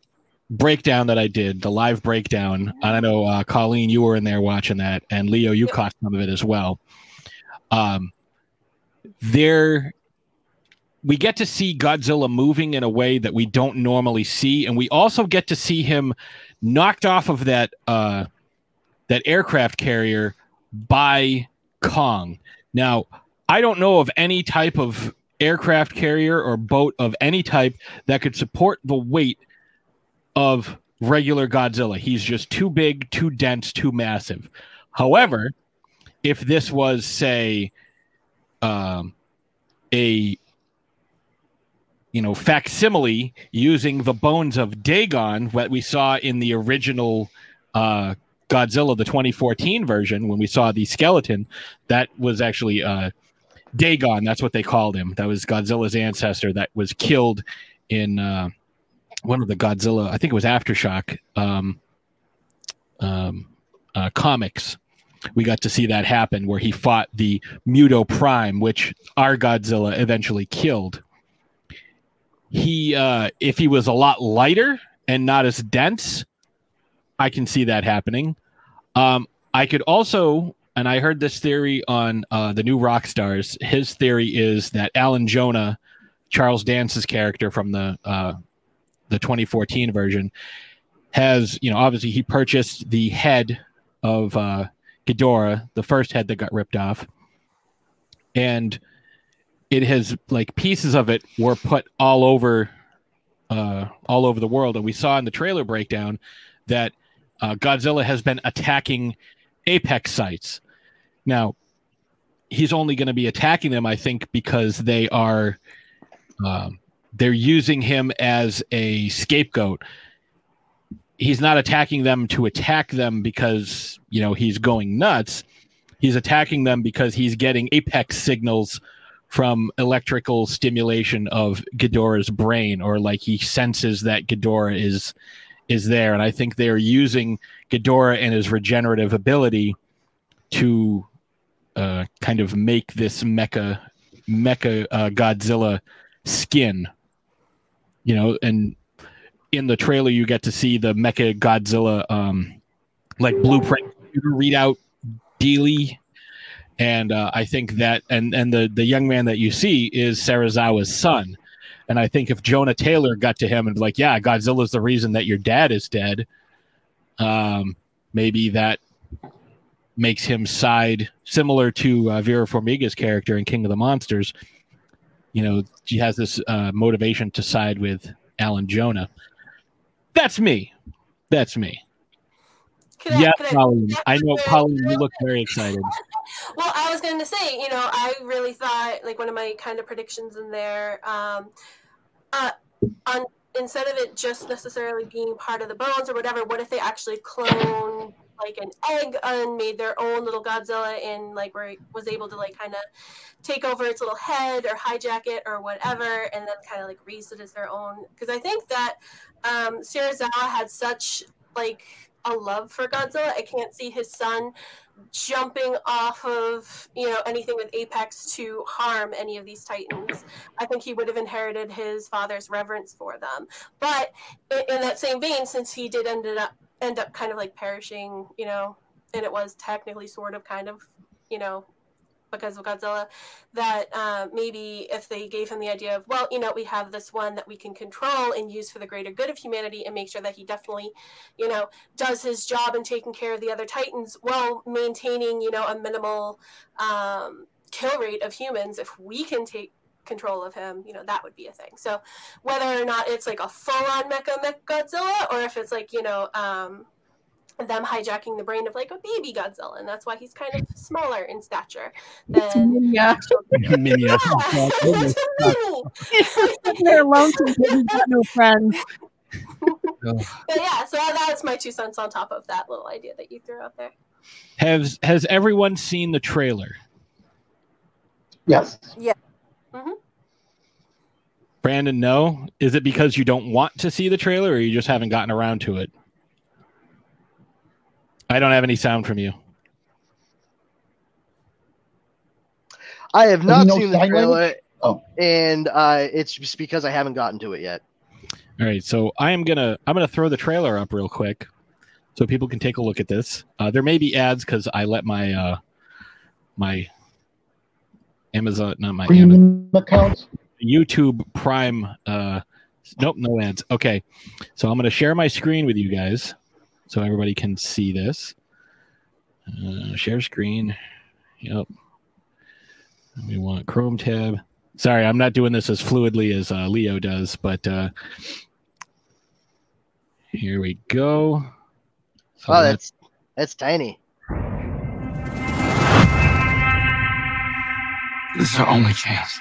breakdown that I did, the live breakdown, and I know uh, Colleen, you were in there watching that, and Leo, you caught some of it as well. Um, there, we get to see Godzilla moving in a way that we don't normally see, and we also get to see him knocked off of that uh, that aircraft carrier by Kong. Now, I don't know of any type of aircraft carrier or boat of any type that could support the weight of regular Godzilla. He's just too big, too dense, too massive. However, if this was, say, um, a you know facsimile using the bones of Dagon, what we saw in the original uh, Godzilla, the 2014 version, when we saw the skeleton, that was actually uh, Dagon. That's what they called him. That was Godzilla's ancestor that was killed in uh, one of the Godzilla. I think it was Aftershock um, um, uh, comics. We got to see that happen where he fought the Muto Prime, which our Godzilla eventually killed. He, uh, if he was a lot lighter and not as dense, I can see that happening. Um, I could also, and I heard this theory on uh, the New Rockstars. His theory is that Alan Jonah, Charles Dance's character from the uh, the 2014 version, has you know obviously he purchased the head of uh, Ghidorah, the first head that got ripped off, and it has like pieces of it were put all over uh, all over the world, and we saw in the trailer breakdown that uh, Godzilla has been attacking apex sites. Now, he's only going to be attacking them, I think, because they are um, they're using him as a scapegoat. He's not attacking them to attack them because you know he's going nuts. He's attacking them because he's getting apex signals from electrical stimulation of Ghidorah's brain, or like he senses that Ghidorah is is there, and I think they are using Ghidorah and his regenerative ability to uh, kind of make this mecha mecha uh, Godzilla skin. You know, and in the trailer you get to see the mecha Godzilla um, like blueprint readout dealy and uh, I think that and and the the young man that you see is Serizawa's son, and I think if Jonah Taylor got to him and like, yeah, Godzilla's the reason that your dad is dead, um, maybe that makes him side similar to uh, Vera Farmiga's character in King of the Monsters. You know, she has this uh, motivation to side with Alan Jonah. That's me. That's me. I- yeah, I- Colleen. I know. Colleen. You look very excited. well, I was going to say, you know, I really thought like one of my kind of predictions in there, um, uh, on instead of it just necessarily being part of the bones or whatever, what if they actually cloned like an egg and made their own little Godzilla and like where was able to like kind of take over its little head or hijack it or whatever, and then kind of like raise it as their own? Because I think that um, Serizawa had such like a love for Godzilla. I can't see his son jumping off of you know anything with apex to harm any of these titans. I think he would have inherited his father's reverence for them. But in, in that same vein since he did ended up end up kind of like perishing you know and it was technically sort of kind of you know because of Godzilla, that uh, maybe if they gave him the idea of, well, you know, we have this one that we can control and use for the greater good of humanity and make sure that he definitely, you know, does his job in taking care of the other Titans while maintaining, you know, a minimal um, kill rate of humans, if we can take control of him, you know, that would be a thing. So whether or not it's like a full on mecha mech Godzilla or if it's like, you know, um, them hijacking the brain of like a baby Godzilla, and that's why he's kind of smaller in stature than Yeah. Minya. They're alone because got no friends. But yeah, so that's my two cents on top of that little idea that you threw out there. Has has everyone seen the trailer? Yes. Yeah, mm-hmm. Brandon, no. Is it because you don't want to see the trailer, or you just haven't gotten around to it? I don't have any sound from you. I have not no seen the trailer. Oh. and uh, it's just because I haven't gotten to it yet. All right, so I am gonna I'm gonna throw the trailer up real quick, so people can take a look at this. Uh, there may be ads because I let my uh, my Amazon, not my Amazon, Premium accounts. YouTube Prime. Uh, nope, no ads. Okay, so I'm gonna share my screen with you guys, so everybody can see this. Uh, share screen. Yep. We want Chrome tab. Sorry, I'm not doing this as fluidly as uh, Leo does, but uh, here we go. So Oh, that's that's that's tiny. This is our only chance.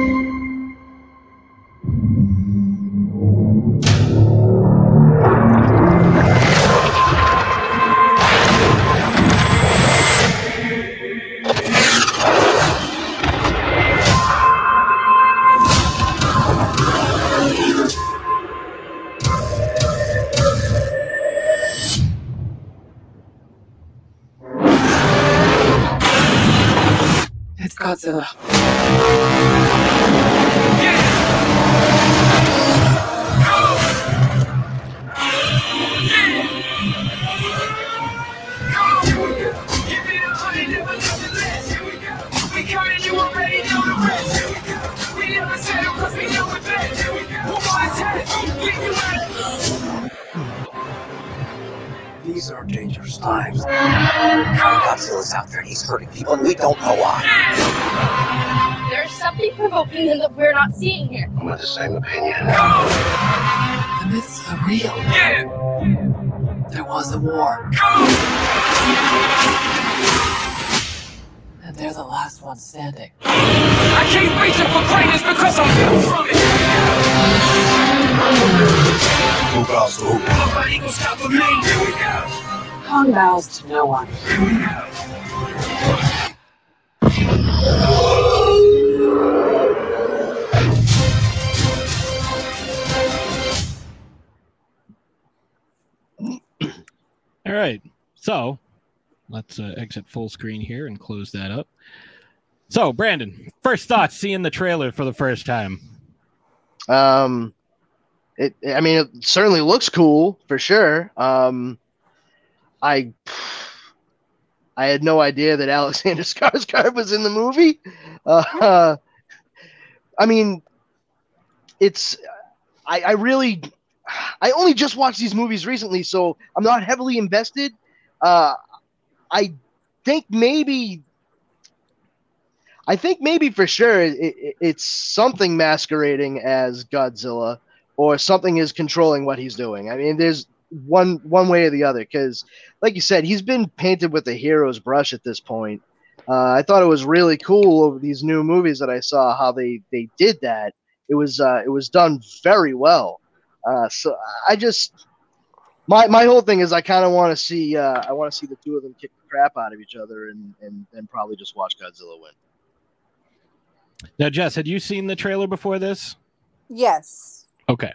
It's These are dangerous times. Godzilla's out there and he's hurting people, and we don't know why. There's something provoking in that we're not seeing here. I'm of the same opinion. The myths are real. There was a war. And they're the last ones standing. I keep reaching for greatness because I'm built from it. Who bows to who? Nobody can stop me. Here we go. Kong bows to no one. all right. So let's uh, exit full screen here and close that up. So, Brandon, first thoughts seeing the trailer for the first time. Um, it. I mean, it certainly looks cool for sure. Um, I. I had no idea that Alexander Skarsgård was in the movie. Uh, I mean, it's. I, I really. I only just watched these movies recently, so I'm not heavily invested. Uh, I think maybe. I think maybe for sure it, it, it's something masquerading as Godzilla, or something is controlling what he's doing. I mean, there's one one way or the other because, like you said, he's been painted with a hero's brush at this point. Uh, I thought it was really cool of these new movies that I saw how they they did that. It was uh, it was done very well. Uh, so I just my my whole thing is I kind of want to see uh, I want to see the two of them kick crap out of each other and and and probably just watch Godzilla win. Now, Jess, had you seen the trailer before this? Yes. Okay.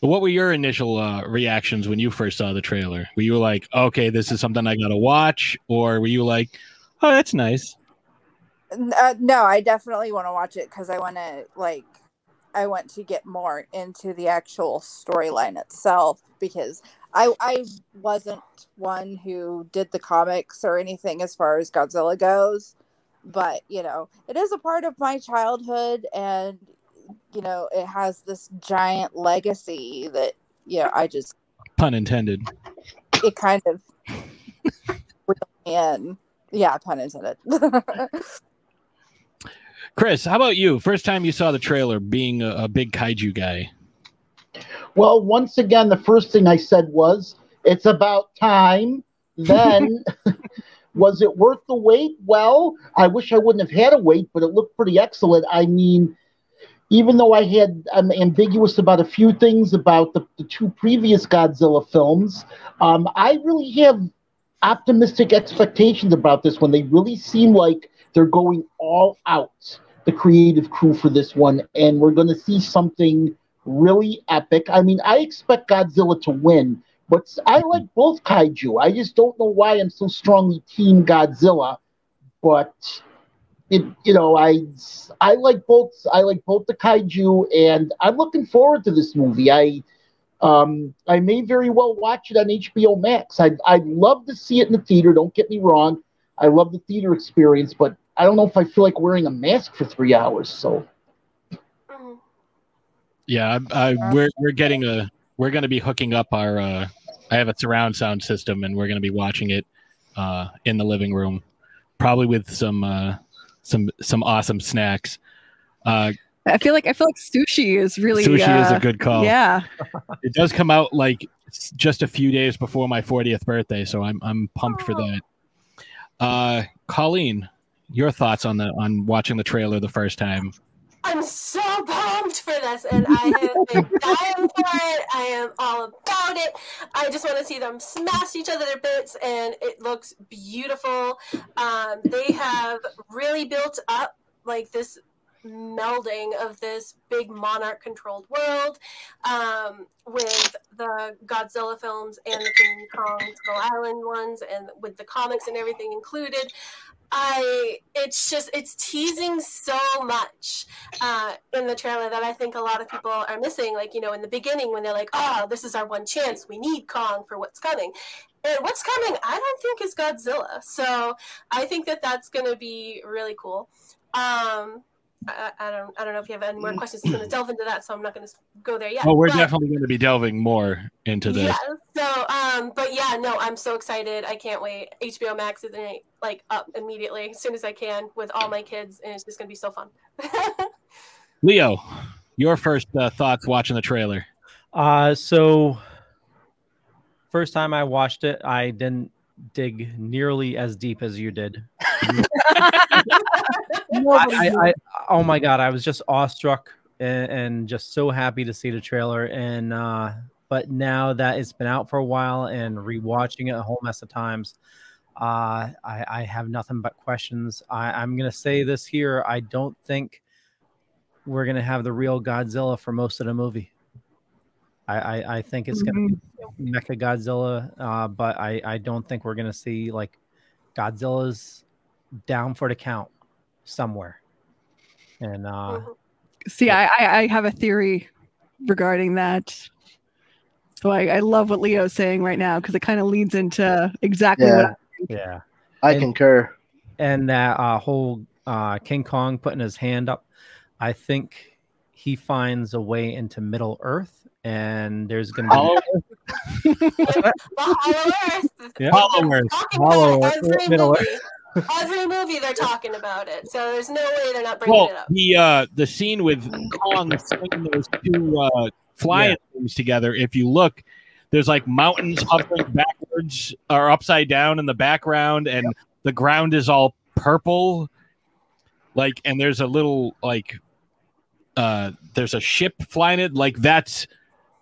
What were your initial uh, reactions when you first saw the trailer? Were you like, okay, this is something I got to watch? Or were you like, oh, that's nice? Uh, no, I definitely want to watch it because I want to like I want to get more into the actual storyline itself because I I wasn't one who did the comics or anything as far as Godzilla goes, but you know it is a part of my childhood and you know it has this giant legacy that you know I just Pun intended. it kind of in. Yeah, pun intended. Chris, how about you? First time you saw the trailer, being a, a big kaiju guy. Well, once again, the first thing I said was, it's about time. Then, was it worth the wait? Well, I wish I wouldn't have had a wait, but it looked pretty excellent. I mean, even though I had I'm ambiguous about a few things about the, the two previous Godzilla films, um, I really have optimistic expectations about this one. They really seem like they're going all out, the creative crew for this one, and we're going to see something really epic. I mean, I expect Godzilla to win, but I like both kaiju. I just don't know why I'm so strongly team Godzilla, but it you know I I like both I like both the kaiju and I'm looking forward to this movie. I um I may very well watch it on HBO Max. I'd I'd love to see it in the theater. Don't get me wrong. I love the theater experience, but I don't know if I feel like wearing a mask for three hours. So Yeah, I, I, we're we're getting a we're going to be hooking up our. Uh, I have a surround sound system, and we're going to be watching it uh, in the living room, probably with some uh, some some awesome snacks. Uh, I feel like I feel like sushi is really Sushi is a uh, good call. Yeah. it does come out like just a few days before my 40th birthday, so I'm I'm pumped for that. Uh, Colleen, your thoughts on the on watching the trailer the first time? I'm so pumped for this, and I have been dying for it. I am all about it. I just want to see them smash each other to bits, and it looks beautiful. Um, they have really built up like this melding of this big monarch controlled world um, with the Godzilla films and the King Kong Skull Island ones, and with the comics and everything included. I it's just it's teasing so much uh, in the trailer that I think a lot of people are missing. Like you know, in the beginning when they're like, "Oh, this is our one chance. We need Kong for what's coming," and what's coming, I don't think is Godzilla. So I think that that's going to be really cool. Um, I, I don't I don't know if you have any more questions. It's going to delve into that, so I'm not going to go there yet. well, we're but- definitely going to be delving more into this. yeah. So, um, but yeah, no, I'm so excited. I can't wait. HBO Max is like up immediately as soon as I can with all my kids, and it's just gonna be so fun. Leo, your first uh, thoughts watching the trailer? Uh, so first time I watched it, I didn't dig nearly as deep as you did. I, I, I, oh my god, I was just awestruck and, and just so happy to see the trailer. And uh, but now that it's been out for a while and rewatching it a whole mess of times, uh, I, I have nothing but questions. I, I'm gonna say this here: I don't think we're gonna have the real Godzilla for most of the movie. I, I, I think it's gonna be Mecha Godzilla, uh, but I, I don't think we're gonna see like Godzilla's down for the count somewhere. And uh, See, I, I I have a theory regarding that. So I, I love what Leo's saying right now because it kind of leads into exactly what I yeah, I And- concur. and that uh, whole uh, King Kong putting his hand up, I think he finds a way into Middle Earth, and there's gonna be Hollow The Hollow Earth. Yeah. Hollow Earth. Hollow Earth, every Middle movie. Every movie they're talking about it, so there's no way they're not bringing Well, it up. the uh, the scene with Kong swinging those two uh, flying things together. If you look, there's like mountains hovering backwards or upside down in the background, and the ground is all purple, like, and there's a little like, uh, there's a ship flying it. Like that's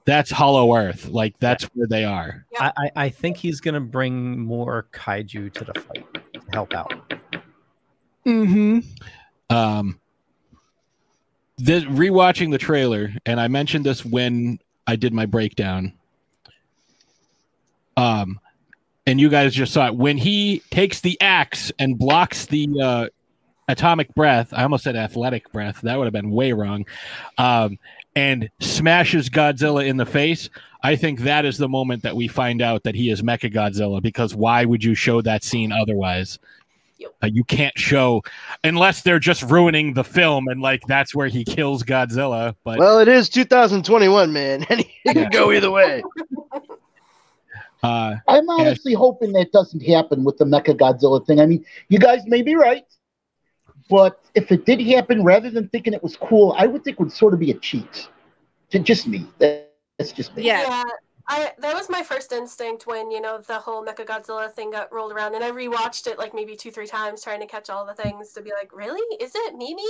that's Hollow Earth. Like that's where they are. I, I, I think he's gonna bring more kaiju to the fight to help out. Mm-hmm. um this rewatching the trailer and i mentioned this when i did my breakdown um and you guys just saw it when he takes the axe and blocks the uh atomic breath i almost said athletic breath that would have been way wrong um and smashes godzilla in the face i think that is the moment that we find out that he is mecha godzilla because why would you show that scene otherwise uh, you can't show unless they're just ruining the film and like that's where he kills Godzilla. But Well, it is 2021, man. and it can go either way. uh, I'm honestly hoping that doesn't happen with the Mecha Godzilla thing. I mean, you guys may be right, but if it did happen, rather than thinking it was cool, I would think it would sort of be a cheat. To just me. That's just me. Yeah. I, that was my first instinct when you know the whole Mechagodzilla thing got rolled around, and I rewatched it like maybe two, three times, trying to catch all the things to be like, really, is it Mimi?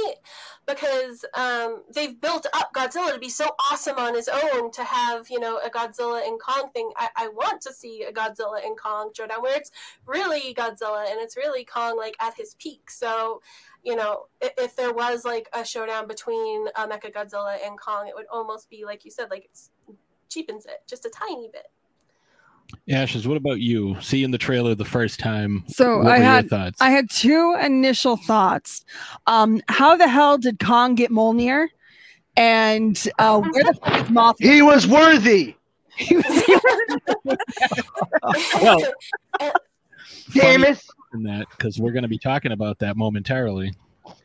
Because um, they've built up Godzilla to be so awesome on his own. To have you know a Godzilla and Kong thing, I, I want to see a Godzilla and Kong showdown where it's really Godzilla and it's really Kong like at his peak. So you know, if, if there was like a showdown between uh, Mecha Godzilla and Kong, it would almost be like you said, like it's cheapens it just a tiny bit. Ashes, what about you? Seeing the trailer the first time. So what I were had your thoughts? I had two initial thoughts. Um, how the hell did Kong get Mjolnir? And uh, where the fuck is Mothra? He was worthy. well, Damn it. In that because we're going to be talking about that momentarily.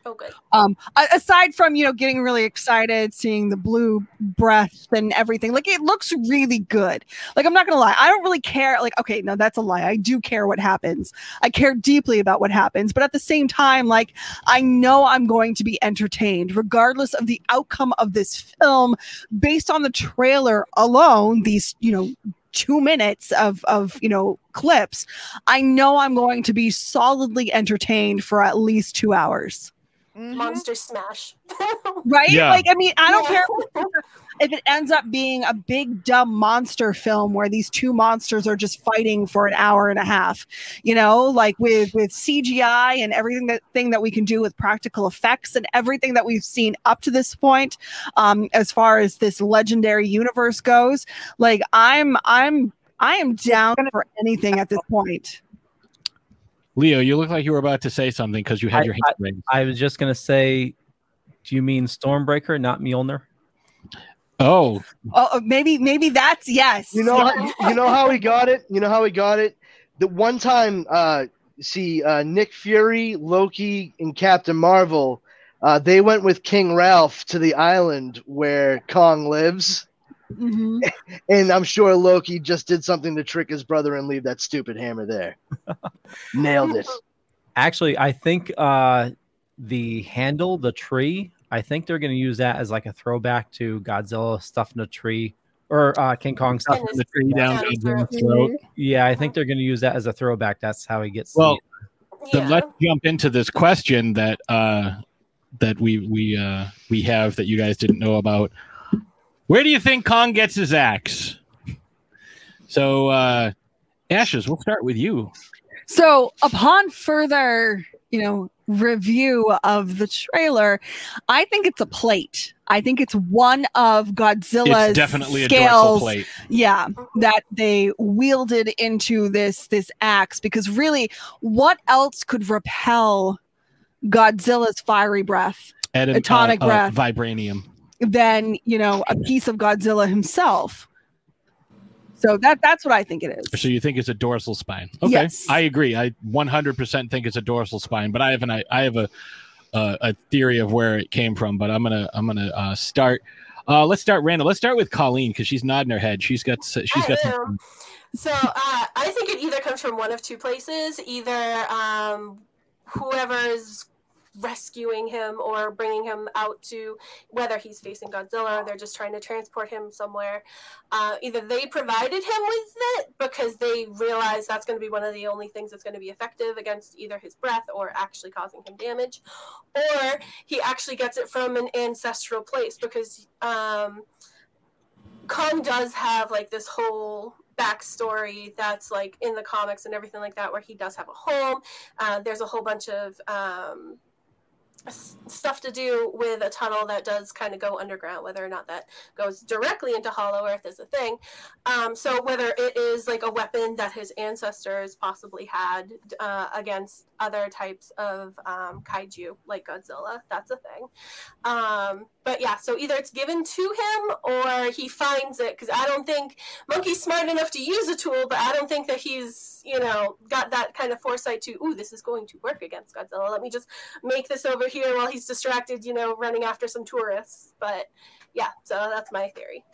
Oh, good. um aside from you know getting really excited seeing the blue breath and everything like it looks really good like i'm not gonna lie i don't really care like okay no that's a lie i do care what happens i care deeply about what happens but at the same time like i know i'm going to be entertained regardless of the outcome of this film based on the trailer alone these you know two minutes of of you know clips i know i'm going to be solidly entertained for at least two hours Monster Smash. right? Yeah. Like, I mean, I don't Yeah. care if it ends up being a big dumb monster film where these two monsters are just fighting for an hour and a half. You know, like with with CGI and everything that thing that we can do with practical effects and everything that we've seen up to this point, um, as far as this legendary universe goes. Like, I'm I'm I am down for anything at this point. Leo, you look like you were about to say something because you had I- your hand raised. I was just gonna say, do you mean Stormbreaker, not Mjolnir? Oh, Oh, oh, maybe maybe that's yes. You know, how, you know how he got it. You know how he got it. The one time, uh, see, uh, Nick Fury, Loki, and Captain Marvel, uh, they went with King Ralph to the island where Kong lives, Mhm. and I'm sure Loki just did something to trick his brother and leave that stupid hammer there. Nailed it. Actually, I think uh, the handle, the tree, I think they're going to use that as like a throwback to Godzilla stuffing a tree or uh, King Kong stuffing his- the tree down down. his Godzilla's throat. throat. Yeah, I think they're going to use that as a throwback. That's how he gets. well, the, then let's jump into this question that uh, that we we uh, we have that you guys didn't know about. Where do you think Kong gets his axe? So, uh, Ashes, we'll start with you. So, upon further, you know, review of the trailer, I think it's a plate. I think it's one of Godzilla's it's definitely a scales. dorsal plate. Yeah, that they wielded into this this axe because really, what else could repel Godzilla's fiery breath At Atomic uh, uh, breath. vibranium. Than you know a piece of Godzilla himself? So that that's what I think it is. So you think it's a dorsal spine? Okay, Yes. I agree. I 100% think it's a dorsal spine, but I have an I, I have a uh, a theory of where it came from. But I'm gonna I'm gonna uh, start. Uh, let's start random. Let's start with Colleen because she's nodding her head. She's got s- she's got some. So uh, I think it either comes from one of two places. Either um, whoever's rescuing him or bringing him out to whether he's facing Godzilla or they're just trying to transport him somewhere. Uh, either they provided him with it because they realize that's going to be one of the only things that's going to be effective against either his breath or actually causing him damage, or he actually gets it from an ancestral place because um, Kong does have like this whole backstory that's like in the comics and everything like that where he does have a home uh, there's a whole bunch of um, stuff to do with a tunnel that does kind of go underground whether or not that goes directly into hollow earth is a thing. Um, so whether it is like a weapon that his ancestors possibly had uh, against other types of um, kaiju like godzilla. That's a thing. Um, but yeah so either it's given to him or he finds it because i don't think monkey's smart enough to use a tool but i don't think that he's you know got that kind of foresight to ooh this is going to work against godzilla. Let me just make this over here while he's distracted you know running after some tourists. But yeah so that's my theory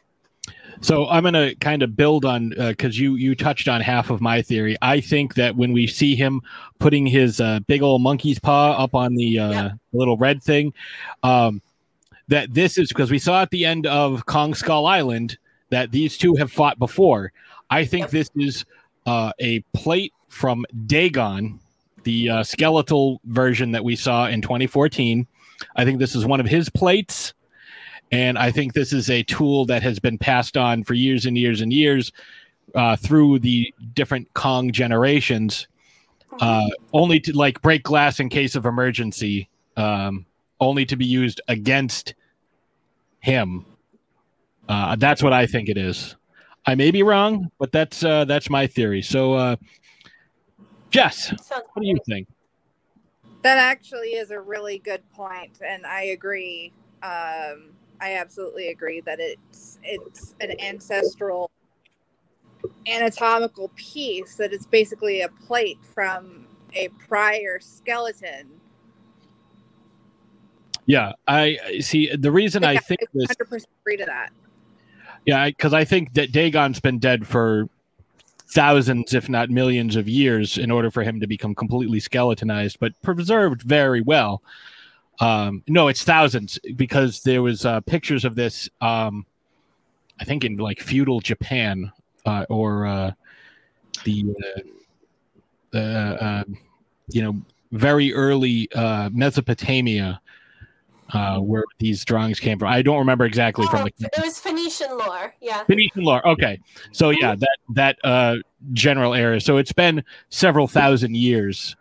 So I'm going to kind of build on because you you touched on half of my theory. I think that when we see him putting his uh, big old monkey's paw up on the uh, little red thing, um, that this is because we saw at the end of Kong Skull Island that these two have fought before. I think this is uh, a plate from Dagon, the uh, skeletal version that we saw in 2014. I think this is one of his plates. And I think this is a tool that has been passed on for years and years and years uh, through the different Kong generations, uh, only to like break glass in case of emergency, um, only to be used against him. Uh, that's what I think it is. I may be wrong, but that's uh, that's my theory. So, uh, Jess, what do you think? That actually is a really good point, and I agree. Um, I absolutely agree that it's it's an ancestral anatomical piece that it's basically a plate from a prior skeleton. Yeah, I I- see. The reason I think this, Hundred percent agree to that. yeah, because I think that Dagon's been dead for thousands, if not millions, of years in order for him to become completely skeletonized, but preserved very well. Um, no, it's thousands because there was uh, pictures of this. Um, I think in like feudal Japan uh, or uh, the uh, uh, uh, you know very early uh, Mesopotamia. Uh, where these drawings came from, I don't remember exactly from Oh, the it was Phoenician lore. Yeah. Phoenician lore. Okay, so yeah, that that uh, general area. So it's been several thousand years,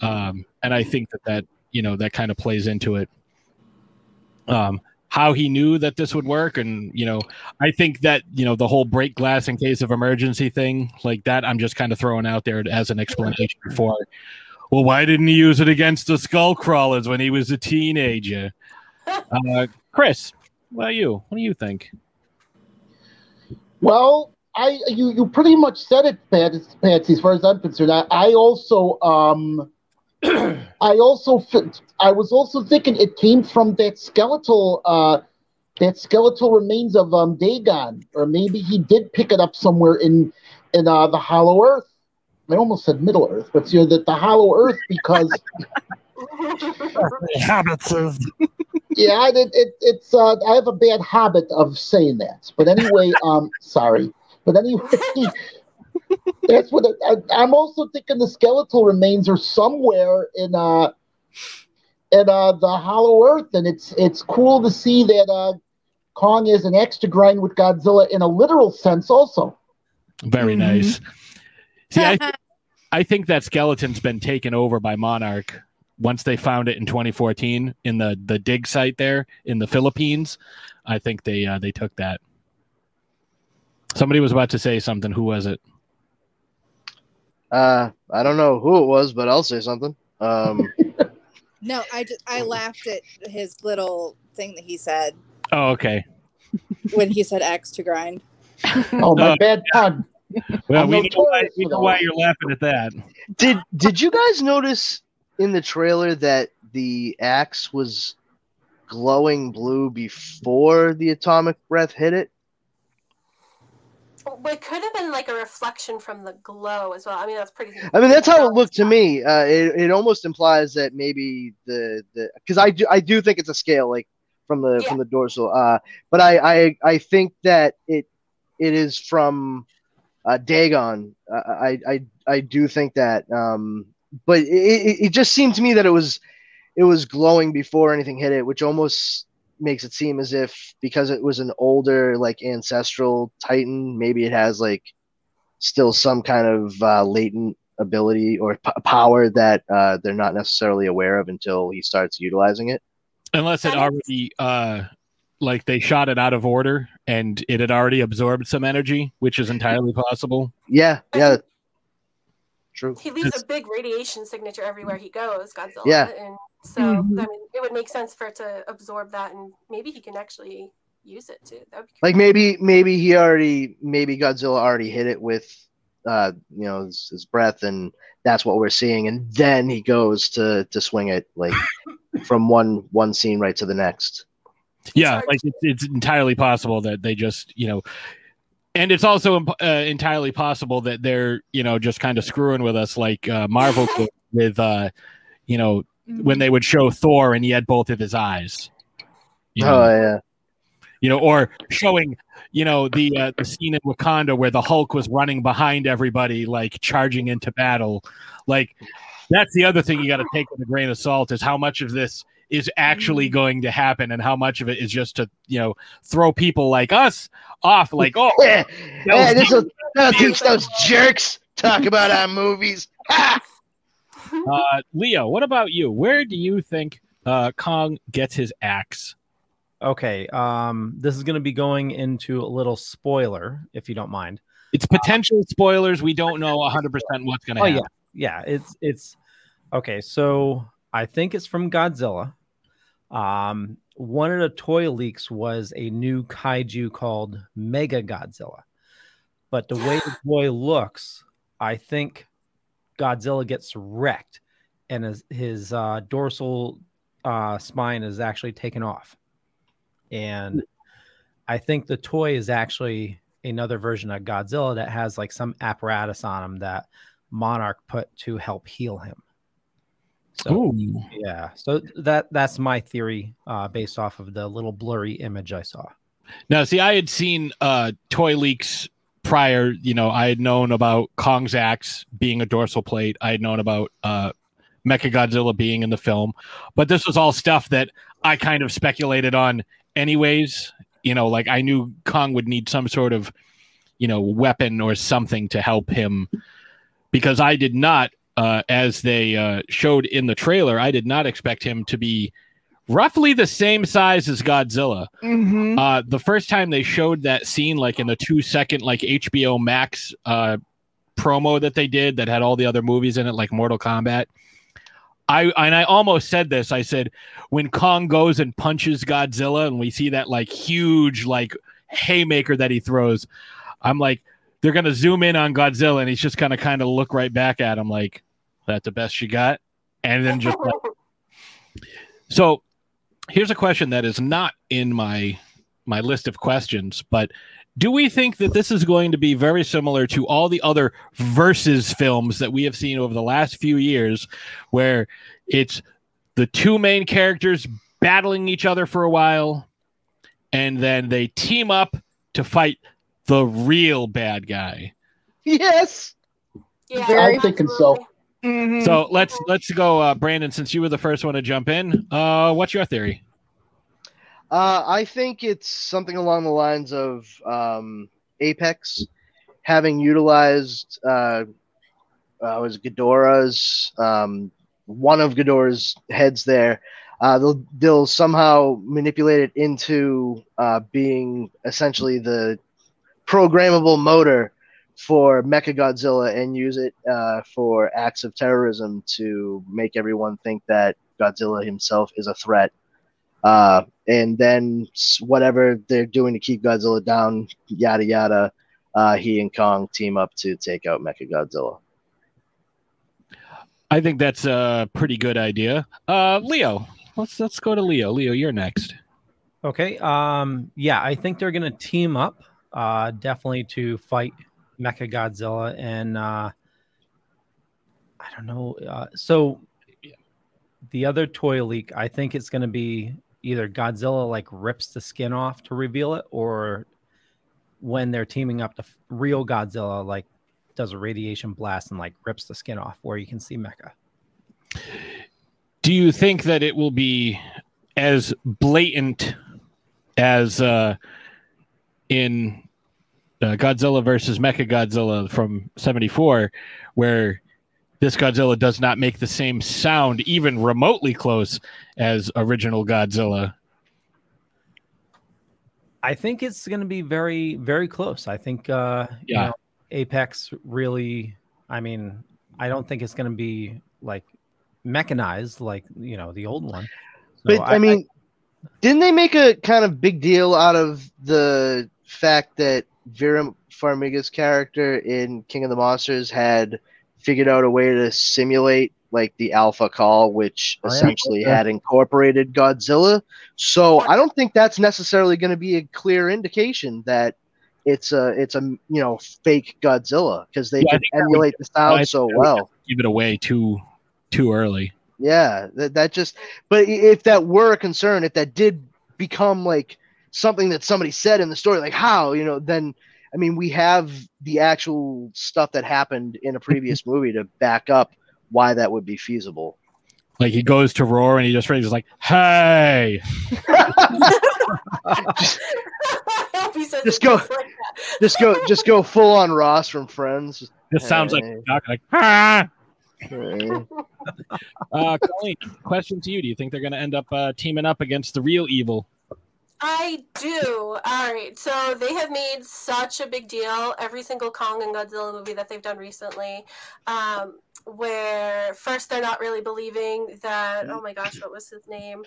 um, and I think that that you know that kind of plays into it. Um, how he knew that this would work, and you know, I think that you know the whole break glass in case of emergency thing like that. I'm just kind of throwing out there as an explanation for. Well, why didn't he use it against the skull crawlers when he was a teenager? Uh, Chris, what about you? What do you think? Well, I you you pretty much said it, Pat- Patsy. As far as I'm concerned, I, I also um, I also I was also thinking it came from that skeletal uh, that skeletal remains of um Dagon, or maybe he did pick it up somewhere in in uh, the Hollow Earth. I almost said Middle Earth, but you know that the Hollow Earth because habits of yeah, it, it, it's uh, I have a bad habit of saying that. But anyway, um, sorry. But anyway, that's what it, I, I'm also thinking. The skeletal remains are somewhere in uh in uh the Hollow Earth, and it's it's cool to see that uh Kong is an extra grind with Godzilla in a literal sense, also. Very nice. See, I, th- I think that skeleton's been taken over by Monarch once they found it in 2014 in the the dig site there in the Philippines. I think they uh, they took that. Somebody was about to say something. Who was it? Uh, I don't know who it was, but I'll say something. Um, No, I just I laughed at his little thing that he said Oh, okay. when he said X to grind. Oh, my Uh, bad pun. Well, I'm we know, why, notorious we know why you're laughing at that. did did you guys notice in the trailer that the axe was glowing blue before the atomic breath hit it? It could have been like a reflection from the glow as well. I mean, that's pretty. I mean, that's how it looked to me. Uh, it, it almost implies that maybe the the because I do I do think it's a scale like from the from the dorsal. Uh, but I, I I think that it it is from uh, Dagon. Uh, I I I do think that. Um, but it it just seemed to me that it was it was glowing before anything hit it, which almost makes it seem as if because it was an older like ancestral titan maybe it has like still some kind of uh, latent ability or p- power that uh, they're not necessarily aware of until he starts utilizing it Unless it already, uh, like they shot it out of order and it had already absorbed some energy, which is entirely possible. yeah yeah true He leaves a big radiation signature everywhere he goes, Godzilla. Yeah. And so, Mhm. I mean, it would make sense for it to absorb that, and maybe he can actually use it too. That would be like maybe maybe he already maybe Godzilla already hit it with uh you know his, his breath and that's what we're seeing and then he goes to to swing it like from one one scene right to the next Yeah, like it's, it's entirely possible that they just, you know, and it's also uh, entirely possible that they're, you know, just kind of screwing with us, like uh, Marvel with, uh, you know, when they would show Thor and he had both of his eyes. You know, oh yeah. You know, or showing, you know, the uh, the scene in Wakanda where the Hulk was running behind everybody, like charging into battle. Like that's the other thing you got to take with a grain of salt is how much of this is actually going to happen and how much of it is just to you know throw people like us off like oh yeah, yeah this will that'll teach those jerks talk about our movies uh, leo what about you where do you think uh, kong gets his axe Okay, um, this is going to be going into a little spoiler, if you don't mind. it's potential spoilers we don't know 100% what's going to Oh happen yeah, yeah. It's it's okay. So I think it's from Godzilla. Um, one of the toy leaks was a new kaiju called Mega Godzilla, but the way the toy looks, I think Godzilla gets wrecked, and his his uh, dorsal uh, spine is actually taken off, and I think the toy is actually another version of Godzilla that has like some apparatus on him that Monarch put to help heal him. So Ooh. yeah, so that that's my theory uh, based off of the little blurry image I saw. Now, see, I had seen uh, toy leaks prior. You know, I had known about Kong's axe being a dorsal plate. I had known about uh, Mechagodzilla being in the film, but this was all stuff that I kind of speculated on, anyways. You know, like I knew Kong would need some sort of, you know, weapon or something to help him, because I did not, uh, as they uh, showed in the trailer, I did not expect him to be roughly the same size as Godzilla. Mm-hmm. Uh, the first time they showed that scene, like in the two second, like HBO Max uh, promo that they did that had all the other movies in it, like Mortal Kombat. I and I almost said this. I said when Kong goes and punches Godzilla, and we see that like huge like haymaker that he throws, I'm like, they're gonna zoom in on Godzilla, and he's just gonna kind of look right back at him, like, "That's the best you got," and then just like, so here's a question that is not in my my list of questions, but do we think that this is going to be very similar to all the other versus films that we have seen over the last few years where it's the two main characters battling each other for a while and then they team up to fight the real bad guy. yes Yeah, I'm thinking so. Mm-hmm. So let's let's go uh Brandon since you were the first one to jump in. Uh what's your theory? Uh, I think it's something along the lines of um, Apex having utilized uh, uh, was Ghidorah's um, one of Ghidorah's heads there. Uh, they'll they'll somehow manipulate it into uh, being essentially the programmable motor for Mechagodzilla and use it uh, for acts of terrorism to make everyone think that Godzilla himself is a threat. Uh, and then whatever they're doing to keep Godzilla down, yada yada, uh, he and Kong team up to take out Mechagodzilla. I think that's a pretty good idea. Uh Leo, let's let's go to Leo. Leo, you're next. Okay. Um, yeah, I think they're gonna team up uh, definitely to fight Mecha Godzilla, and uh, I don't know. Uh, so the other toy leak, I think it's going to be either Godzilla like rips the skin off to reveal it, or when they're teaming up, the real Godzilla like does a radiation blast and like rips the skin off, where you can see Mecha. Do you think that it will be as blatant as uh, in uh, Godzilla versus Mecha Godzilla from '74, where this Godzilla does not make the same sound, even remotely close, as original Godzilla? I think it's going to be very, very close. I think, uh, you Yeah. know, Apex really. I mean, I don't think it's going to be like mechanized like you know the old one. So But I, mean, didn't they make a kind of big deal out of the fact that Vera Farmiga's character in King of the Monsters had figured out a way to simulate like the Alpha Call, which Oh, yeah. essentially Yeah. had incorporated Godzilla. So I don't think that's necessarily going to be a clear indication that it's a it's a you know fake Godzilla because they Yeah, can think that would- emulate the I sound so that would well. Give it away too too early. Yeah, that, that just. But if that were a concern, if that did become like something that somebody said in the story, like how you know, then I mean, we have the actual stuff that happened in a previous movie to back up why that would be feasible. Like he goes to roar and he just raises like, "Hey!" He Just go, just like just go, just go full on Ross from Friends. This sounds like like, "Ah!" Hey. Uh, Colleen, question to you: Do you think they're going to end up uh, teaming up against the real evil? I do. All right. So they have made such a big deal every single Kong and Godzilla movie that they've done recently, um, where first they're not really believing that. Oh my gosh, what was his name?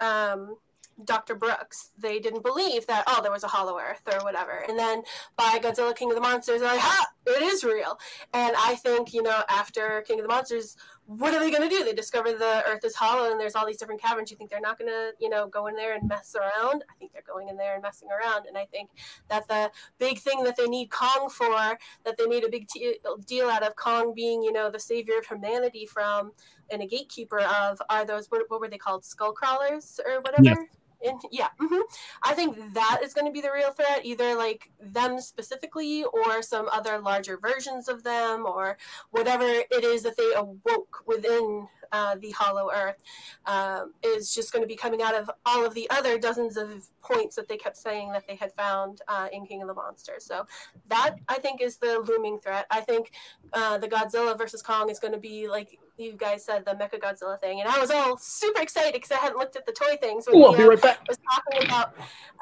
Um, Dr. Brooks. They didn't believe that, oh, there was a hollow earth or whatever. And then by Godzilla King of the Monsters, they're like, ha, it is real. And I think, you know, after King of the Monsters, what are they going to do? They discover the earth is hollow and there's all these different caverns. You think they're not going to, you know, go in there and mess around? I think they're going in there and messing around. And I think that the big thing that they need Kong for, that they made a big t- deal out of Kong being, you know, the savior of humanity from and a gatekeeper of, are those, what, what were they called? Skull crawlers or whatever? And yeah, hmm I think that is going to be the real threat, either like them specifically or some other larger versions of them or whatever it is that they awoke within uh, the Hollow Earth um, is just going to be coming out of all of the other dozens of points that they kept saying that they had found uh, in King of the Monsters. So that I think is the looming threat. I think uh, the Godzilla versus Kong is going to be like you guys said the Mecha Godzilla thing, and I was all super excited because I hadn't looked at the toy things. when I'll be right back. Was talking about.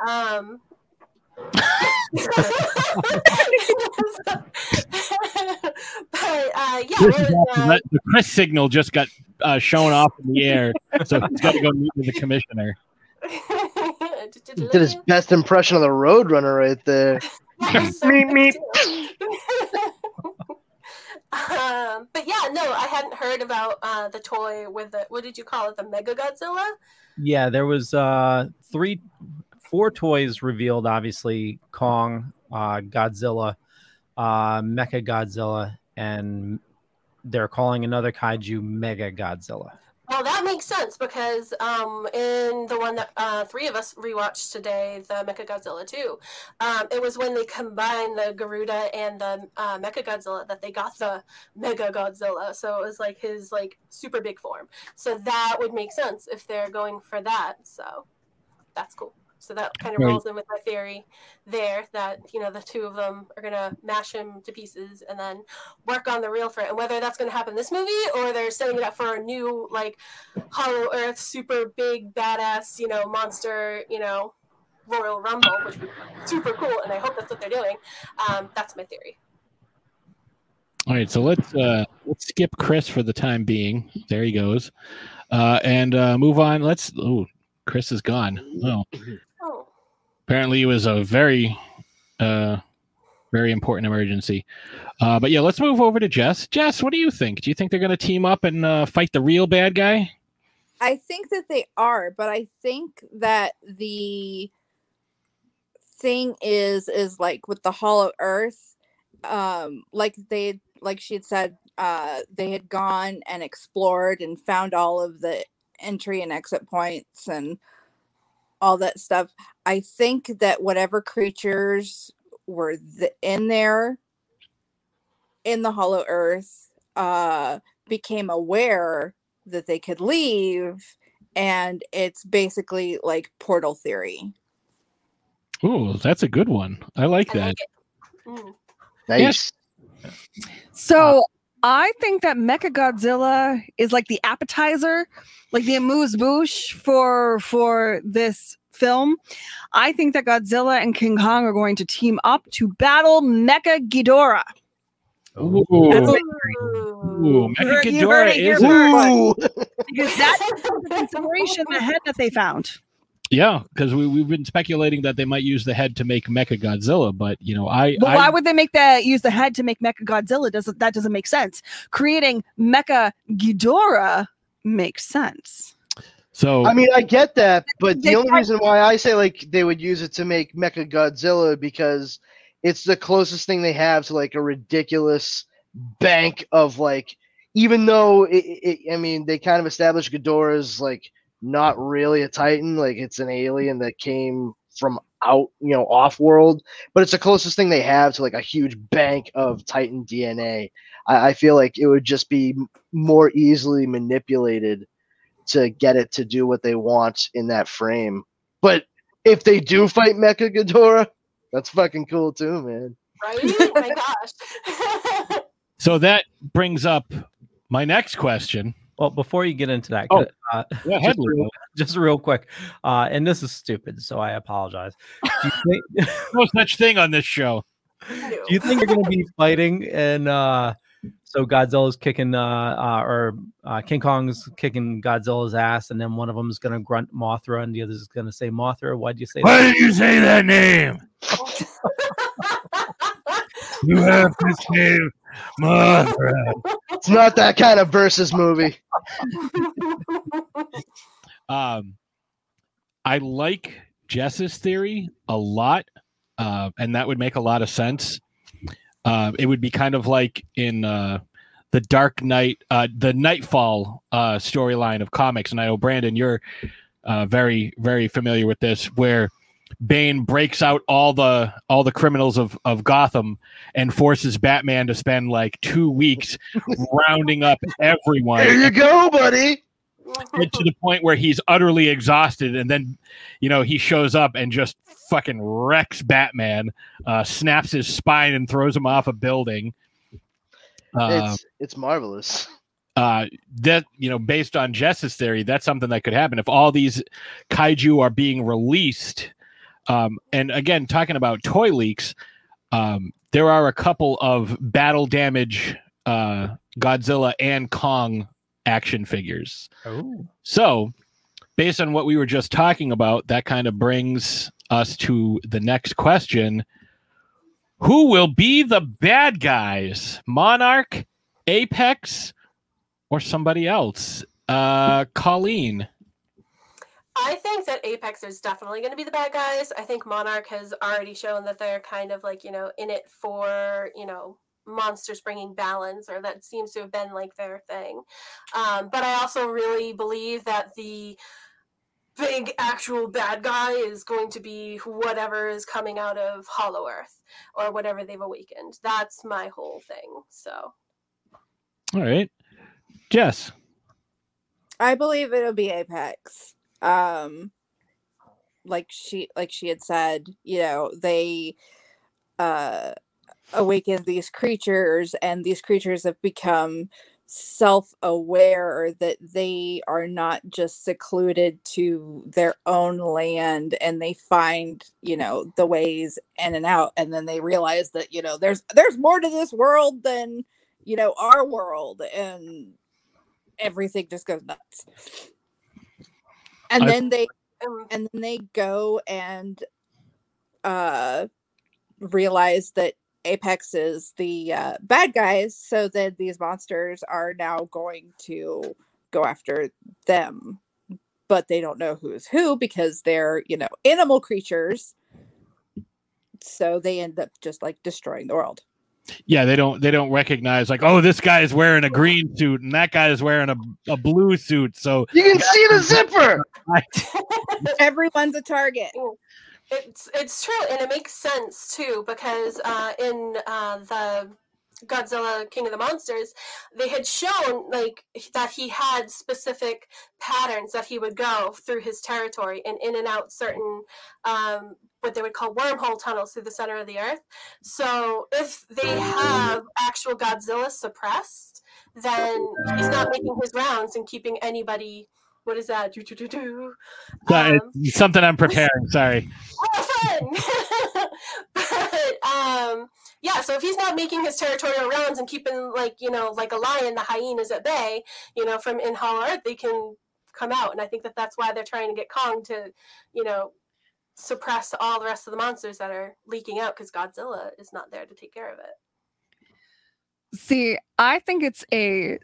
Um, but uh, yeah, was, uh, the Chris signal just got uh, shown off in the air, so he's got to go meet with the commissioner. Did his best impression of the Roadrunner right there. meep meep. um, but yeah, no, I hadn't heard about uh, the toy with the what did you call it? The Mega Godzilla. Yeah, there was uh three, four toys revealed. Obviously, Kong, uh, Godzilla, uh, Mecha Godzilla, and they're calling another kaiju Mega Godzilla. Well, that makes sense because um, in the one that uh, three of us rewatched today, the Mecha Godzilla 2, um, it was when they combined the Garuda and the uh, Mecha Godzilla that they got the Mega Godzilla. So it was like his like super big form. So that would make sense if they're going for that. So that's cool. So that kind of Right. rolls in with my theory there that you know the two of them are gonna mash him to pieces and then work on the real threat. And whether that's gonna happen this movie or they're setting it up for a new like Hollow Earth super big badass you know monster you know Royal Rumble, which would be super cool. And I hope that's what they're doing. Um, that's my theory. All right, so let's uh, let's skip Chris for the time being. There he goes, uh, and uh, move on. Let's. Oh, Chris is gone. Oh, Oh. apparently it was a very, uh, very important emergency. Uh, but yeah, let's move over to Jess. Jess, what do you think? Do you think they're going to team up and uh, fight the real bad guy? I think that they are, but I think that the thing is is like with the hollow earth um like they like she had said uh they had gone and explored and found all of the entry and exit points and all that stuff i think that whatever creatures were th- in there in the hollow earth uh became aware that they could leave and it's basically like portal theory Ooh, that's a good one. I like that. Mm. Nice. So I think that Mecha Godzilla is like the appetizer, like the amuse bouche for for this film. I think that Godzilla and King Kong are going to team up to battle Mecha Ghidorah. Ooh, That's Ooh, You heard- you Mechaghidorah heard it here is first. Because that's the consideration the head that they found. Yeah, because we we've been speculating that they might use the head to make Mecha Godzilla, but you know, I, But I why would they make that use the head to make Mecha Godzilla? Doesn't that doesn't make sense? Creating Mecha Ghidorah makes sense. so I mean, I get that, but They the only tried- reason why I say like they would use it to make Mecha Godzilla because it's the closest thing they have to like a ridiculous bank of like, even though it, it, I mean, they kind of established Ghidorah as like not really a Titan, like it's an alien that came from out, you know, off world, but it's the closest thing they have to like a huge bank of Titan DNA. I, I feel like it would just be more easily manipulated to get it to do what they want in that frame. But if they do fight Mecha Ghidorah, that's fucking cool too, man. Right? Oh my gosh. so that brings up my next question. Well, before you get into that, Oh, uh, go ahead, just, real, just real quick, uh, and this is stupid, so I apologize. Do you think, No such thing on this show. do you think you're going to be fighting and uh, so Godzilla's kicking uh, uh, or uh, King Kong's kicking Godzilla's ass, and then one of them is going to grunt Mothra, and the other is going to say Mothra? Why'd you say Why that? did you say that name? You have to save Mothra. It's not that kind of versus movie. Um, I like Jess's theory a lot, uh, and that would make a lot of sense. Uh, it would be kind of like in uh, the Dark Knight, uh, the Knightfall uh, storyline of comics, and I know Brandon, you're uh, very, very familiar with this, where Bane breaks out all the all the criminals of of Gotham and forces Batman to spend like two weeks rounding up everyone There you go, buddy. to the point where he's utterly exhausted and then you know he shows up and just fucking wrecks batman uh snaps his spine and throws him off a building uh, it's it's marvelous. uh that you know based on jess's theory that's something that could happen if all these kaiju are being released um and again talking about toy leaks um there are a couple of battle damage uh godzilla and kong action figures Oh, so, based on what we were just talking about, that kind of brings us to the next question Who will be the bad guys? Monarch, Apex, or somebody else? Uh, Colleen. I think that Apex is definitely going to be the bad guys. I think Monarch has already shown that they're kind of like, you know, in it for, you know, monsters bringing balance, or that seems to have been like their thing. Um, but I also really believe that the big actual bad guy is going to be whatever is coming out of Hollow Earth or whatever they've awakened. That's my whole thing. So, All right. Jess. I believe it'll be Apex. Um like she like she had said, you know, they uh awaken these creatures and these creatures have become self-aware that they are not just secluded to their own land and they find you know the ways in and out. And then they realize that you know there's there's more to this world than you know our world. And everything just goes nuts and I- then they um, and then they go and uh realize that apex is the uh, bad guys so then these monsters are now going to go after them but they don't know who's who because they're you know animal creatures so they end up just like destroying the world. Yeah, they don't they don't recognize like, oh, this guy is wearing a green suit and that guy is wearing a, a blue suit. So You can see the zipper. Everyone's a target. It's it's true, and it makes sense too because uh, in uh, the Godzilla King of the Monsters, they had shown like that he had specific patterns that he would go through his territory and in and out certain um, what they would call wormhole tunnels through the center of the earth. So if they have actual Godzilla suppressed, then he's not making his rounds and keeping anybody. What is that? Do, do, do, do. Uh, something I'm preparing. Sorry. But um, yeah, so if he's not making his territorial rounds and keeping like you know like a lion, the hyenas at bay, you know, from in Hollow Earth, they can come out, and I think that that's why they're trying to get Kong to, you know, suppress all the rest of the monsters that are leaking out because Godzilla is not there to take care of it. See, I think it's a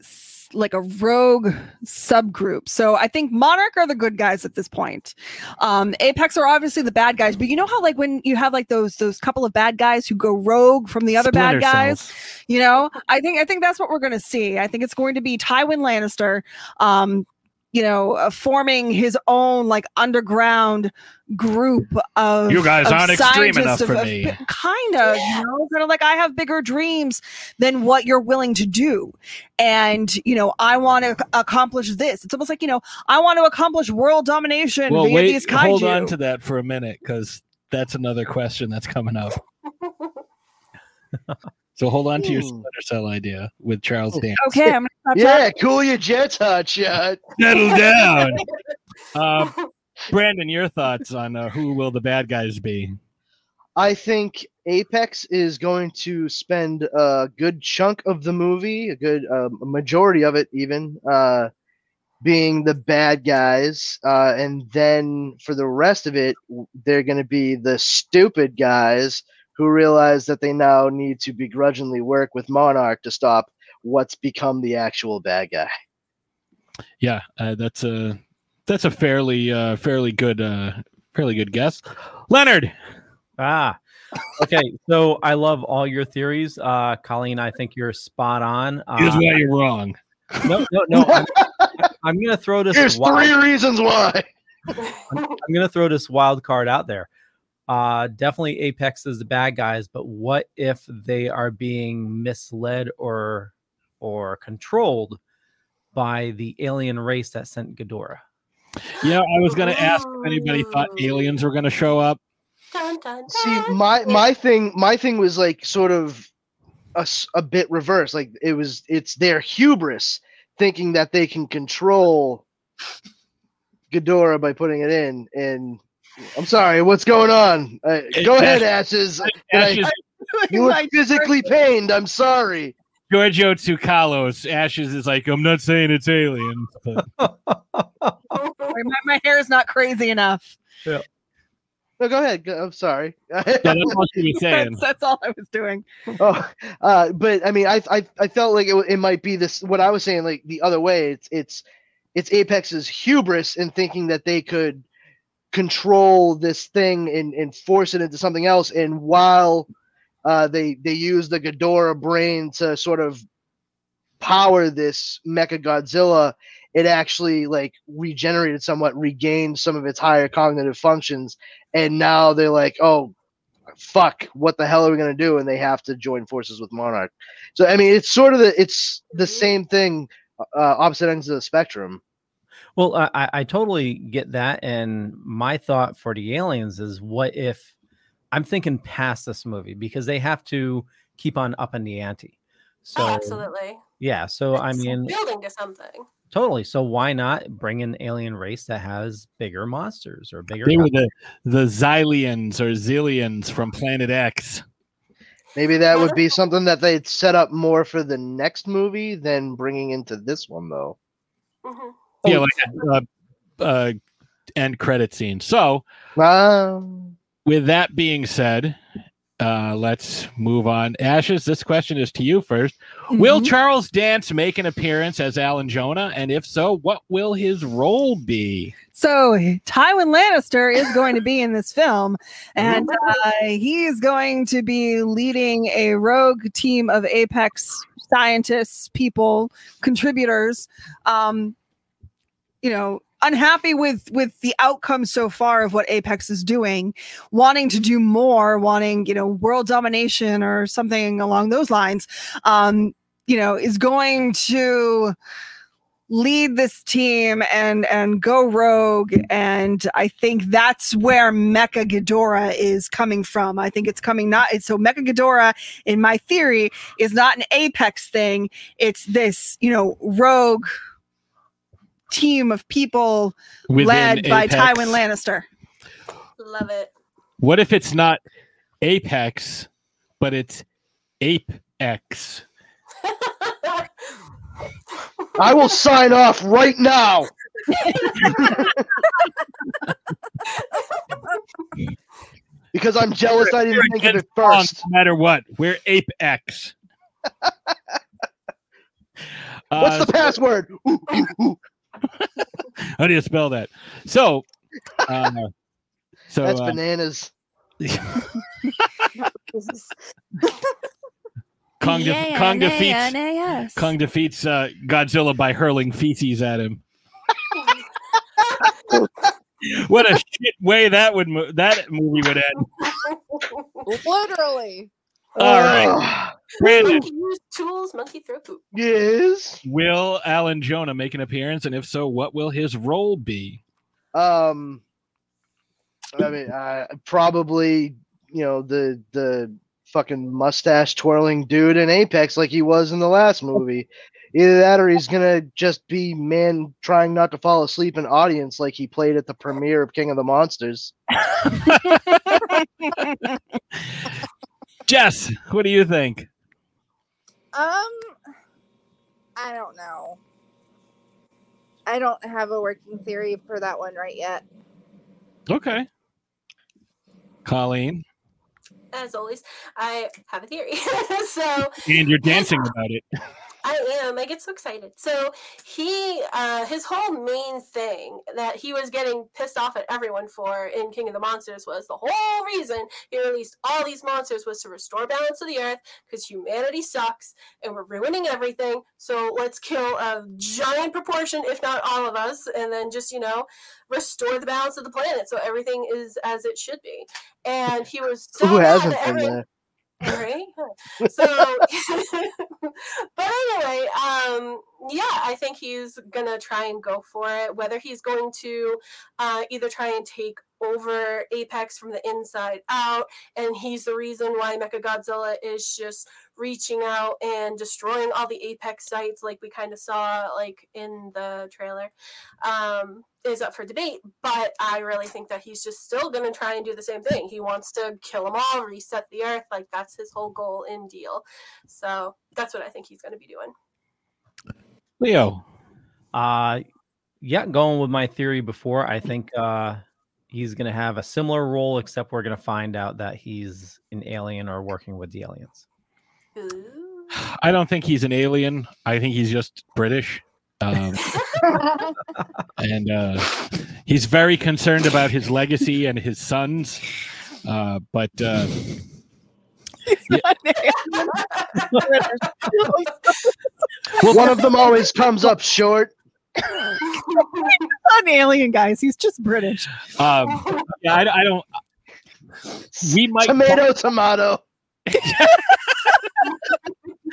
like a rogue subgroup. So I think Monarch are the good guys at this point. Um, Apex are obviously the bad guys, but you know how like when you have like those those couple of bad guys who go rogue from the other Splinter bad guys, cells. you know, I think I think that's what we're going to see. I think it's going to be Tywin Lannister, um, you know, uh, forming his own like underground group of You guys of aren't extreme scientists, enough for of- me. kind of, you know, kind of like I have bigger dreams than what you're willing to do, and you know, I want to accomplish this. It's almost like you know, I want to accomplish world domination Well, via wait, these kaiju. hold on to that for a minute because that's another question that's coming up. so hold on to your Hmm. Splinter Cell idea with Charles Dance. okay, I'm gonna stop Yeah, talking. cool your jets, hot shot. Settle down. Uh, Brandon, your thoughts on uh, who will the bad guys be? I think Apex is going to spend a good chunk of the movie, a good uh, majority of it, even uh, being the bad guys, uh, and then for the rest of it, they're going to be the stupid guys who realize that they now need to begrudgingly work with Monarch to stop what's become the actual bad guy. Yeah, uh, that's a that's a fairly uh, fairly good uh, fairly good guess. Leonard, Ah, okay. So I love all your theories, uh, Colleen. I think you're spot on. Uh, here's why you're wrong. no, no, no. I'm, I'm gonna throw this. Here's wild- three reasons why. I'm gonna throw this wild card out there. Uh, definitely Apex is the bad guys, but what if they are being misled or or controlled by the alien race that sent Ghidorah? Yeah, I was going to ask if anybody thought aliens were going to show up. Dun, dun, See, my my thing my thing was like sort of a, a bit reverse. Like it was it's their hubris thinking that they can control Ghidorah by putting it in. And I'm sorry, what's going on? Uh, go ahead, Ashes. Did I- Ashes, you look physically pained. I'm sorry. Giorgio Tsoukalos, Ashes is like, I'm not saying it's aliens, but my, my hair is not crazy enough. Yeah. No, go ahead. Go, I'm sorry. yeah, that's all she was saying. That's, that's all I was doing. oh, uh, but I mean, I, I I felt like it, it might be this. What I was saying, like the other way. It's it's it's Apex's hubris in thinking that they could control this thing and, and force it into something else. And while uh, they they use the Ghidorah brain to sort of power this Mecha Godzilla, it actually like regenerated somewhat, regained some of its higher cognitive functions, and now they're like, oh fuck, what the hell are we gonna do? And they have to join forces with Monarch. So I mean, it's sort of the it's the same thing, uh, opposite ends of the spectrum. Well, I, I- I totally get that. And my thought for the aliens is what if I'm thinking past this movie because they have to keep on upping the ante. Oh, so, oh, absolutely. yeah. So, I mean, building to something. totally. So, why not bring an alien race that has bigger monsters or bigger? They were the the Xiliens or Zillions from Planet X. Maybe that would be something that they'd set up more for the next movie than bringing into this one, though. Mm-hmm. Hmm Yeah, like uh, uh, end credit scene. So, Um, with that being said, Uh, let's move on. Ashes, this question is to you 1st Will Mhm. Charles Dance make an appearance as Alan Jonah? And if so, what will his role be? So Tywin Lannister is going to be in this film, and uh, he's going to be leading a rogue team of Apex scientists, people, contributors. Um, you know, unhappy with with the outcome so far of what Apex is doing, wanting to do more, wanting you know world domination or something along those lines. Um, you know, is going to lead this team and and go rogue and i think that's where mecha Ghidorah is coming from i think it's coming not so mecha Ghidorah, in my theory is not an apex thing it's this you know rogue team of people Within led by tywin lannister Love it. What if it's not Apex, but it's Ape X? I will sign off right now. because I'm jealous I didn't think of it first. No matter what, we're Ape X. What's Uh, the password? Ooh, ooh, ooh. How do you spell that? So, uh, so That's uh, bananas. Kong, def- Yeah, Kong yeah, defeats yeah, yeah, yes. Kong defeats uh, Godzilla by hurling feces at him. what a shit way that would mo- that movie would end. Literally. All right, Brandon, Monkey use tools, monkey throw poop. Yes. will Alan Jonah make an appearance, and if so, what will his role be? Um, I mean, uh, probably you know the the fucking mustache twirling dude in Apex like he was in the last movie. Either that, or he's gonna just be man trying not to fall asleep in audience like he played at the premiere of King of the Monsters. Jess, what do you think? Um, I don't know. I don't have a working theory for that one right yet. Okay, Colleen, As always, I have a theory. so and you're dancing about it. I am. I get so excited. So he, uh, his whole main thing that he was getting pissed off at everyone for in King of the Monsters was the whole reason he released all these monsters was to restore balance to the earth because humanity sucks and we're ruining everything. So let's kill a giant proportion, if not all of us, and then just you know restore the balance of the planet so everything is as it should be. And he was so Who mad hasn't that been everyone- there? Right? So, but anyway, um, yeah, I think he's gonna try and go for it. Whether he's going to uh, either try and take over Apex from the inside out, and he's the reason why Mechagodzilla is just reaching out and destroying all the Apex sites, like we kind of saw, like in the trailer. Um, is up for debate, but I really think that he's just still going to try and do the same thing. He wants to kill them all, reset the earth. Like that's his whole goal in deal. So that's what I think he's going to be doing. Leo, Uh, yeah, going with my theory before, I think uh, he's going to have a similar role, except we're going to find out that he's an alien or working with the aliens. I don't think he's an alien. I think he's just British. Um, and uh, he's very concerned about his legacy and his sons. Uh, but uh, One of them always comes up short. not an alien, guys. He's just British. um, yeah, I, I don't. We might Tomato, tomato.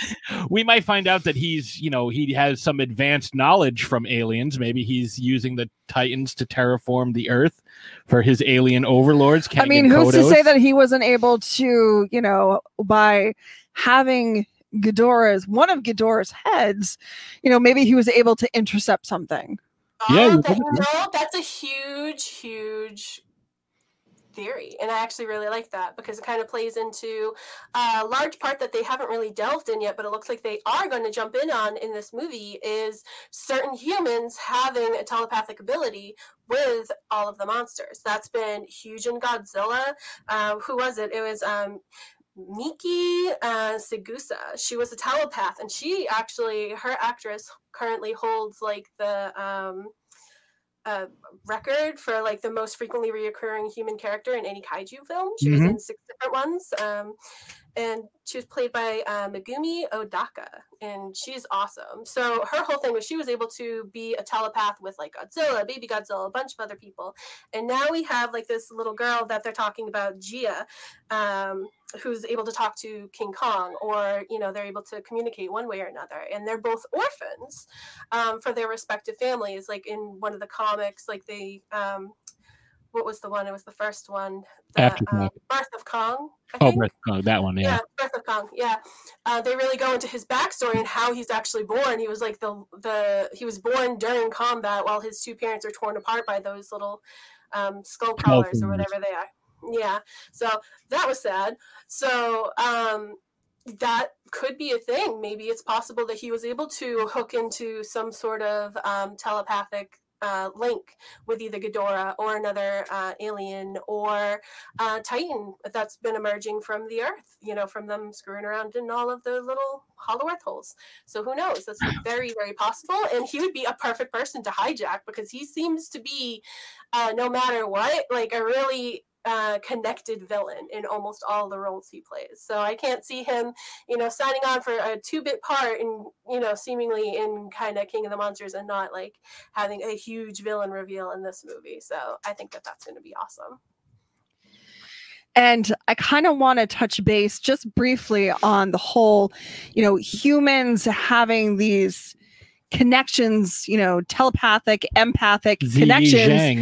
we might find out that he's you know he has some advanced knowledge from aliens. Maybe he's using the titans to terraform the earth for his alien overlords. I mean, and who's to say that he wasn't able to, you know, by having Ghidorah's one of Ghidorah's heads, you know, maybe he was able to intercept something. Yeah, Oh, you that, no, that's a huge, huge theory and i actually really like that because it kind of plays into a large part that they haven't really delved in yet but it looks like they are going to jump in on in this movie is certain humans having a telepathic ability with all of the monsters. That's been huge in godzilla. Uh, who was it? It was um, Miki uh, Saegusa. She was a telepath, and she actually, her actress currently holds like the um, uh, record for like the most frequently reoccurring human character in any kaiju film. She was Mhm. in six different ones. Um, and she was played by uh, Megumi Odaka, and she's awesome. So her whole thing was she was able to be a telepath with like Godzilla, Baby Godzilla, a bunch of other people, and now we have like this little girl that they're talking about, Jia, um, who's able to talk to King Kong, or you know they're able to communicate one way or another, and they're both orphans um, for their respective families. Like in one of the comics, like they. Um, what was the one? It was the first one. The, Aftershock. um, Birth of Kong. I Oh, think Breath of Kong, that one, yeah. yeah, Birth of Kong. Yeah, uh, they really go into his backstory and how he's actually born. He was like the the he was born during combat while his two parents are torn apart by those little um, skull crawlers or whatever they are. Yeah, so that was sad. So um, that could be a thing. Maybe it's possible that he was able to hook into some sort of um, telepathic. Uh, link with either Ghidorah or another uh, alien or uh, Titan that's been emerging from the Earth, you know, from them screwing around in all of the little hollow Earth holes. So who knows? That's very, very possible. And he would be a perfect person to hijack because he seems to be, uh, no matter what, like a really uh, connected villain in almost all the roles he plays. So I can't see him, you know, signing on for a two-bit part and you know, seemingly in kind of King of the Monsters and not like having a huge villain reveal in this movie. So I think that that's going to be awesome. And I kind of want to touch base just briefly on the whole, you know, humans having these connections, you know, telepathic, empathic Zi connections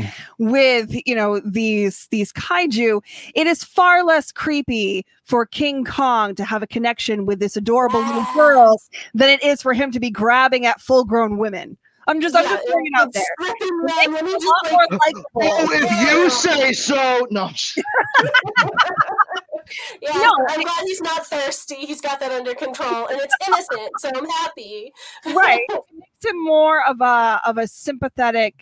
Zhang. with, you know, these these kaiju. It is far less creepy for King Kong to have a connection with this adorable little girl than it is for him to be grabbing at full-grown women. I'm just, I'm just throwing it out there. stripping It let me just, like- Oh, if you say so. No. Yeah, No, I'm glad he's not thirsty. He's got that under control, and it's innocent, so I'm happy. right it makes him more of a of a sympathetic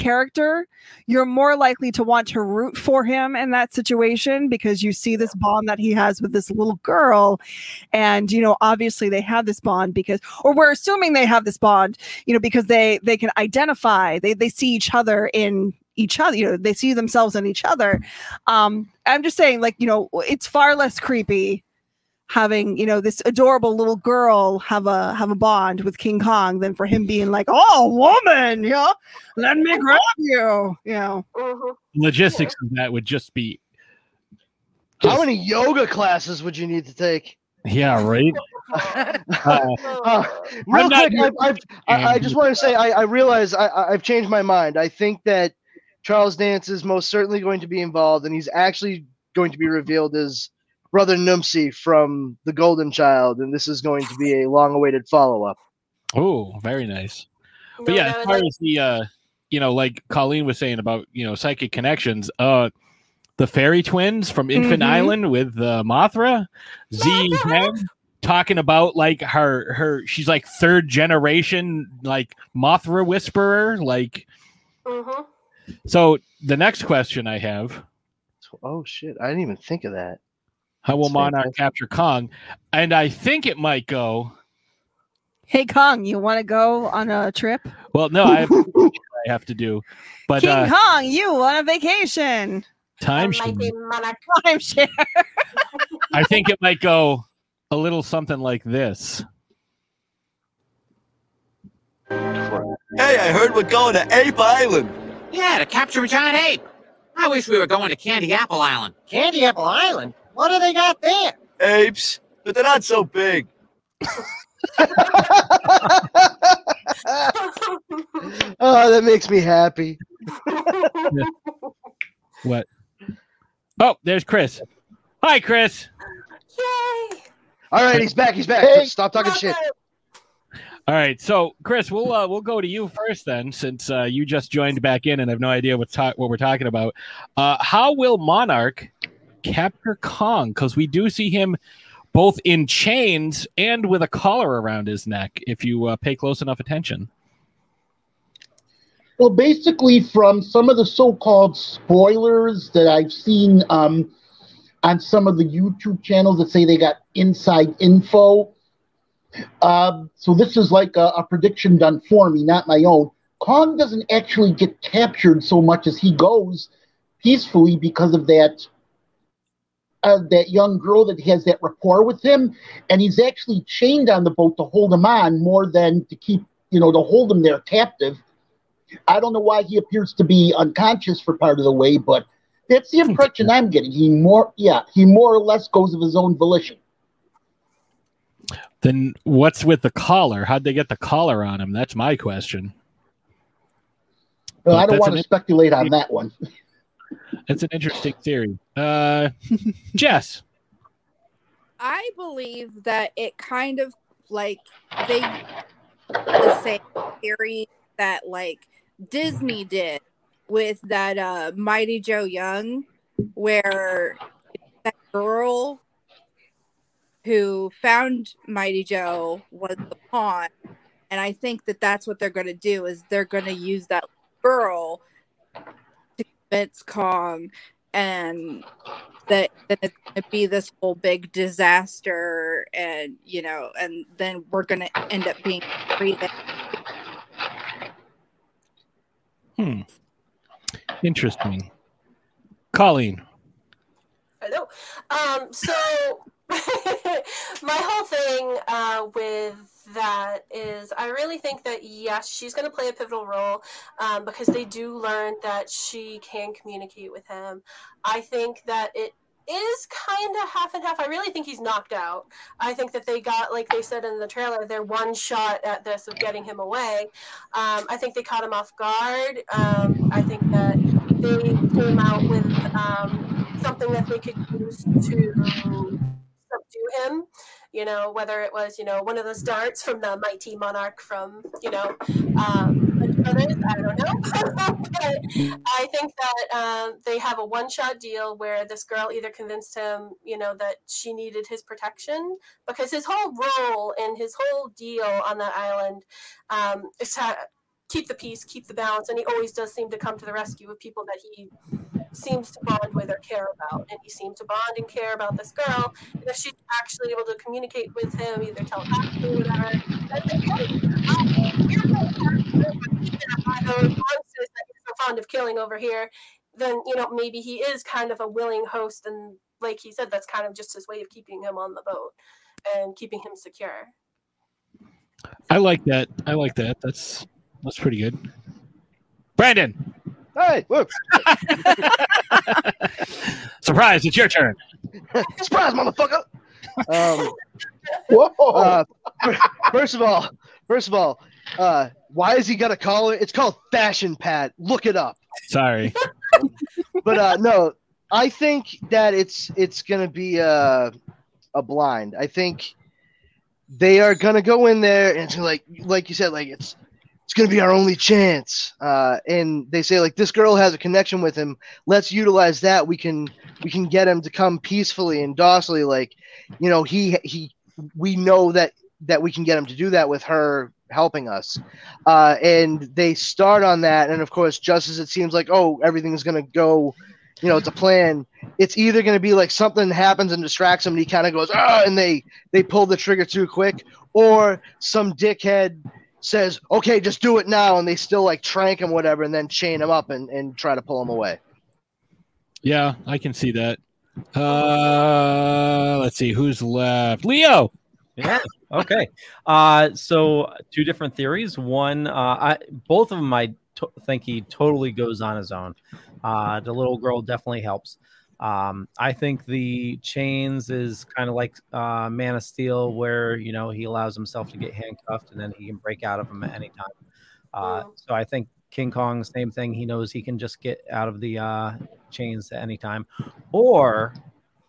character you're more likely to want to root for him in that situation because you see this bond that he has with this little girl and you know obviously they have this bond because or we're assuming they have this bond you know because they they can identify they they see each other in each other you know they see themselves in each other um i'm just saying like you know it's far less creepy having you know this adorable little girl have a have a bond with King Kong than for him being like, oh woman, you know, let me grab you, you know. Mhm. Logistics of that would just be, How many yoga classes would you need to take? yeah, right. Uh, Uh, real I'm quick, I, I've, I, I just want to say I, I realize I, I- I've changed my mind. I think that Charles Dance is most certainly going to be involved, and he's actually going to be revealed as Brother Numsi from The Golden Child, and this is going to be a long-awaited follow-up. Oh, very nice. But No, yeah, no, as like- far as the uh, you know, like Colleen was saying about you know psychic connections, uh, the fairy twins from Infant Mhm. Island with uh, Mothra, Z talking about like her her she's like third generation like Mothra whisperer. Like, Mhm. So the next question I have: Oh shit! I didn't even think of that. How will That's Monarch fantastic. capture Kong? And I think it might go. Hey Kong, you want to go on a trip? Well, no, I have, I have to do, but King uh, Kong, you on a vacation? time. Mighty monarch. Timeshare. I think it might go a little something like this. Hey, I heard we're going to Ape Island. Yeah, to capture a giant ape. I wish we were going to Candy Apple Island. Candy Apple Island? What do they got there? Apes, but they're not so big. Oh, that makes me happy. What? Oh, there's Chris. Hi, Chris. Yay! All right, he's back. He's back. Hey. Stop talking shit. All right, so Chris, we'll uh, we'll go to you first then, since uh, you just joined back in and have no idea what's ta- what we're talking about. Uh, how will Monarch capture Kong? Because we do see him both in chains and with a collar around his neck. If you uh, pay close enough attention. Well, basically, from some of the so-called spoilers that I've seen um, on some of the YouTube channels that say they got inside info. Um, so this is like a, a prediction done for me, not my own. Kong doesn't actually get captured so much as he goes peacefully because of that uh, that young girl that has that rapport with him, and he's actually chained on the boat to hold him on more than to keep you know to hold him there captive. I don't know why he appears to be unconscious for part of the way, but that's the impression I'm getting. He more yeah he more or less goes of his own volition. Then what's with the collar? How'd they get the collar on him? That's my question. Well, I don't want to speculate on that one. That's an interesting theory. Uh, Jess. I believe that it kind of like they the same theory that like Disney did with that uh Mighty Joe Young, where that girl who found Mighty Joe was the pawn, and I think that that's what they're going to do is they're going to use that girl to convince Kong, and that that it's going to be this whole big disaster, and you know, and then we're going to end up being free. Hmm. Interesting. Colleen. Hello. Um, so my whole thing uh, with that is I really think that yes, she's going to play a pivotal role um, because they do learn that she can communicate with him. I think that it is kind of half and half. I really think he's knocked out. I think that they got, like they said in the trailer, their one shot at this of getting him away. Um, I think they caught him off guard. Um, I think that they came out with um, something that they could use to him. You know, whether it was you know one of those darts from the mighty monarch from you know um, I don't know, but I think that um, they have a one-shot deal where this girl either convinced him, you know, that she needed his protection because his whole role and his whole deal on that island um, is to keep the peace, keep the balance, and he always does seem to come to the rescue of people that he seems to bond with or care about. And he seemed to bond and care about this girl. And if she's actually able to communicate with him, either telepathically or whatever, then they can. Um, you're monsters that you're so fond of killing over here, then you know maybe he is kind of a willing host, and like he said, that's kind of just his way of keeping him on the boat and keeping him secure. I like that. I like that. That's that's pretty good. Brandon. Hey, whoops. Surprise, it's your turn. Surprise, motherfucker. Um, Whoa. uh, first of all, first of all, uh, why is he got a collar? It's called fashion pad. Look it up. Sorry. But uh, no, I think that it's it's gonna be a a blind. I think they are gonna go in there and it's like like you said, like it's it's gonna be our only chance. Uh, and they say like this girl has a connection with him. Let's utilize that. We can we can get him to come peacefully and docilely. Like you know he he we know that that we can get him to do that with her helping us. Uh, and they start on that, and of course, just as it seems like oh everything's gonna go. You know, it's a plan. It's either going to be like something happens and distracts him, and he kind of goes, "Ah," and they they pull the trigger too quick, or some dickhead says, "Okay, just do it now," and they still like trank him, whatever, and then chain him up and, and try to pull him away. Yeah, I can see that. Uh, let's see who's left. Leo. Yeah. Okay. Uh, so two different theories. One, uh, I both of them I to- think he totally goes on his own. Uh, the little girl definitely helps. Um, I think the chains is kind of like uh, Man of Steel, where you know he allows himself to get handcuffed and then he can break out of them at any time. Uh, so I think King Kong, same thing. He knows he can just get out of the uh, chains at any time. Or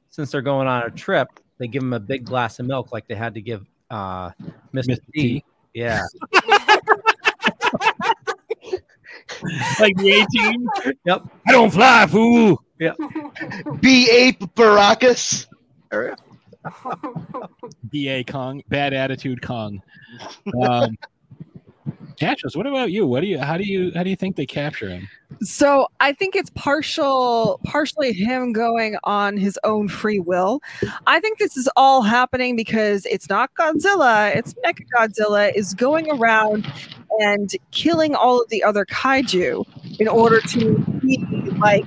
since they're going on a trip, they give him a big glass of milk, like they had to give uh, Mr. Mr. T. T. Yeah. like the 18. Yep. I don't fly, fool. Yeah. B ape Baracus. BA Kong, bad attitude Kong. Um, Ashes, what about you? What do you? How do you? How do you think they capture him? So I think it's partial, partially him going on his own free will. I think this is all happening because it's not Godzilla, it's Mechagodzilla is going around and killing all of the other kaiju in order to be like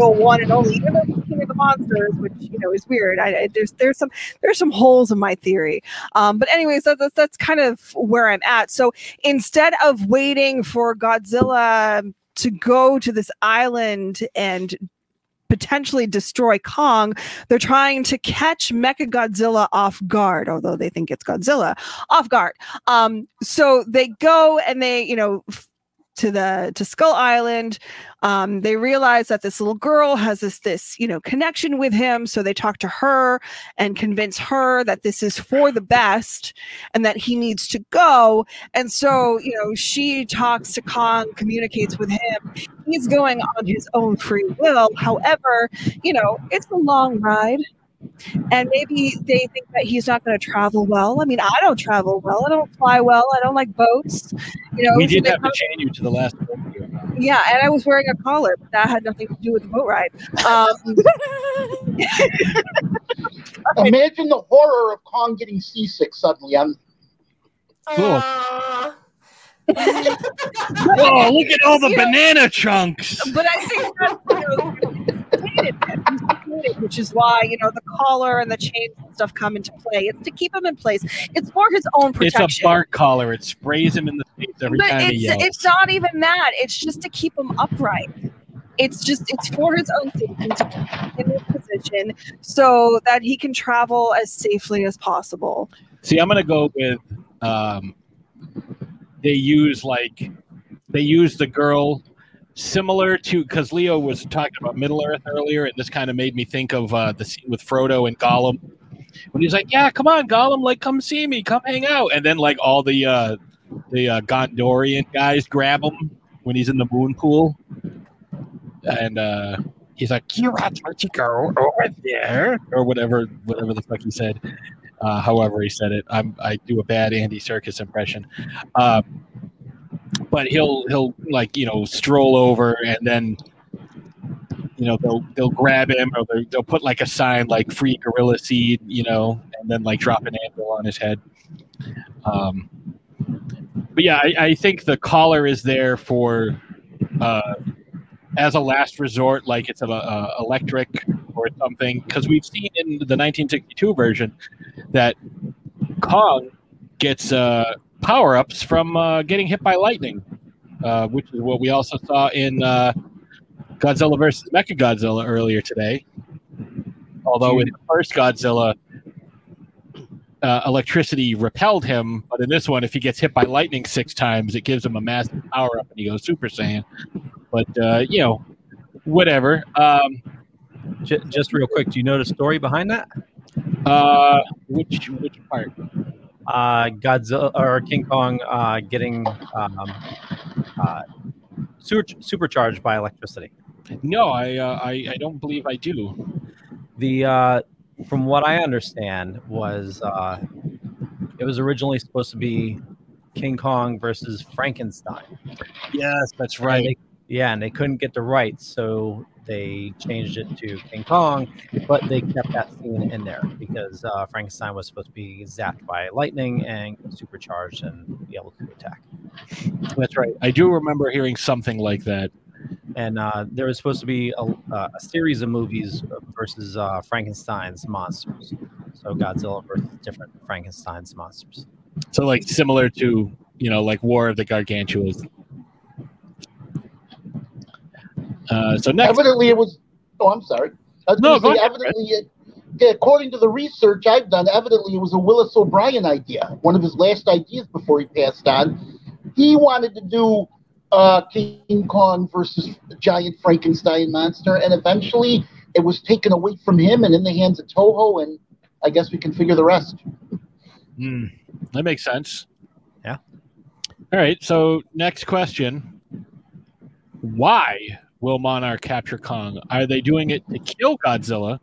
the one and only, even though he's king of the monsters, which you know is weird. I, I there's there's some there's some holes in my theory. Um, but anyways, that, that's that's kind of where I'm at. So instead of waiting for Godzilla to go to this island and potentially destroy Kong, they're trying to catch Mechagodzilla off guard, although they think it's Godzilla off guard. Um, so they go and they, you know, f- to the to Skull Island. Um, they realize that this little girl has this this you know connection with him, so they talk to her and convince her that this is for the best and that he needs to go. And so you know she talks to Kong, communicates with him. He's going on his own free will. However, you know it's a long ride. And maybe they think that he's not going to travel well. I mean, I don't travel well. I don't fly well. I don't like boats. You know, we did have to chain you to the last. Yeah, and I was wearing a collar, but that had nothing to do with the boat ride. Um, Imagine the horror of Kong getting seasick suddenly. I'm Cool. Aw. Whoa! Look at all the banana chunks. but I think that's you know, he's created this. He's created, which is why you know the collar and the chains and stuff come into play. It's to keep him in place. It's for his own protection. It's a bark collar. It sprays him in the face every but time he it's yells. it's not even that. It's just to keep him upright. It's just it's for his own safety to keep him in his position so that he can travel as safely as possible. See, I'm gonna go with um, they use like they use the girl similar to because Leo was talking about Middle Earth earlier, and this kind of made me think of uh, the scene with Frodo and Gollum when he's like, "Yeah, come on, Gollum, like come see me, come hang out," and then like all the uh, the uh, Gondorian guys grab him when he's in the moon pool, and uh, he's like, "Kira, don't you go over there?" or whatever, whatever the fuck he said. Uh, however he said it, I'm, I do a bad Andy Serkis impression. Uh, but he'll he'll like you know stroll over and then you know they'll they'll grab him or they'll, put like a sign like free gorilla seed you know and then like drop an anvil on his head. Um but yeah i, I think the collar is there for uh as a last resort like it's a, a electric or something because we've seen in the 1962 version that kong gets uh power ups from uh, getting hit by lightning, uh, which is what we also saw in uh, Godzilla versus Mechagodzilla earlier today. Although in the first Godzilla, uh, electricity repelled him, but in this one, if he gets hit by lightning six times, it gives him a massive power up and he goes Super Saiyan. But uh, you know, whatever. Um, J- just real quick, do you know the story behind that? uh, which which part? Uh, Godzilla or King Kong uh, getting um, uh, supercharged by electricity. No, I, uh, I I don't believe I do. The uh, from what I understand was uh, it was originally supposed to be King Kong versus Frankenstein. Yes, that's And right. they- yeah, and they couldn't get the rights, so they changed it to King Kong, but they kept that scene in there because uh, Frankenstein was supposed to be zapped by lightning and supercharged and be able to attack. That's right. I do remember hearing something like that. And uh, there was supposed to be a, uh, a series of movies versus uh, Frankenstein's monsters. So Godzilla versus different Frankenstein's monsters. So like similar to you know like War of the Gargantuas. Uh, so next, evidently it was. Oh, I'm sorry. I No, gonna say, evidently, it, according to the research I've done, evidently it was a Willis O'Brien idea, one of his last ideas before he passed on. He wanted to do uh, King Kong versus the giant Frankenstein monster, and eventually it was taken away from him and in the hands of Toho, and I guess we can figure the rest. Hmm, that makes sense. Yeah. All right. So next question: Why will Monarch capture Kong? Are they doing it to kill Godzilla,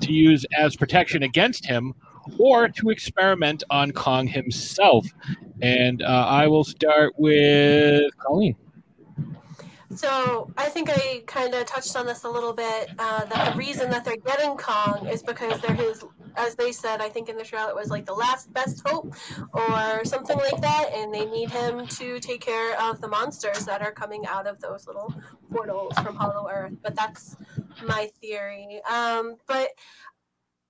to use as protection against him, or to experiment on Kong himself? And uh, I will start with Colleen. So I think I kind of touched on this a little bit. Uh, that the reason that they're getting Kong is because they're his, as they said, I think in the show it was like the last best hope or something like that, and they need him to take care of the monsters that are coming out of those little portals from Hollow Earth. But that's my theory. Um, but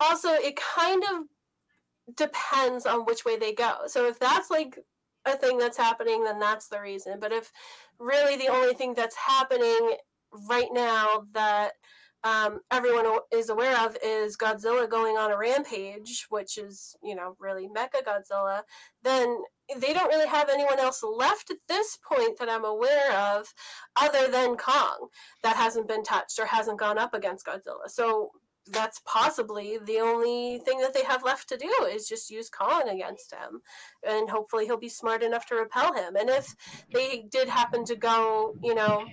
also, it kind of depends on which way they go. So if that's like a thing that's happening, then that's the reason. But if really the only thing that's happening right now that um, everyone is aware of is Godzilla going on a rampage, which is, you know, really Mecha Godzilla, then they don't really have anyone else left at this point that I'm aware of other than Kong that hasn't been touched or hasn't gone up against Godzilla. So that's possibly the only thing that they have left to do is just use Kong against him. And hopefully he'll be smart enough to repel him. And if they did happen to go, you know,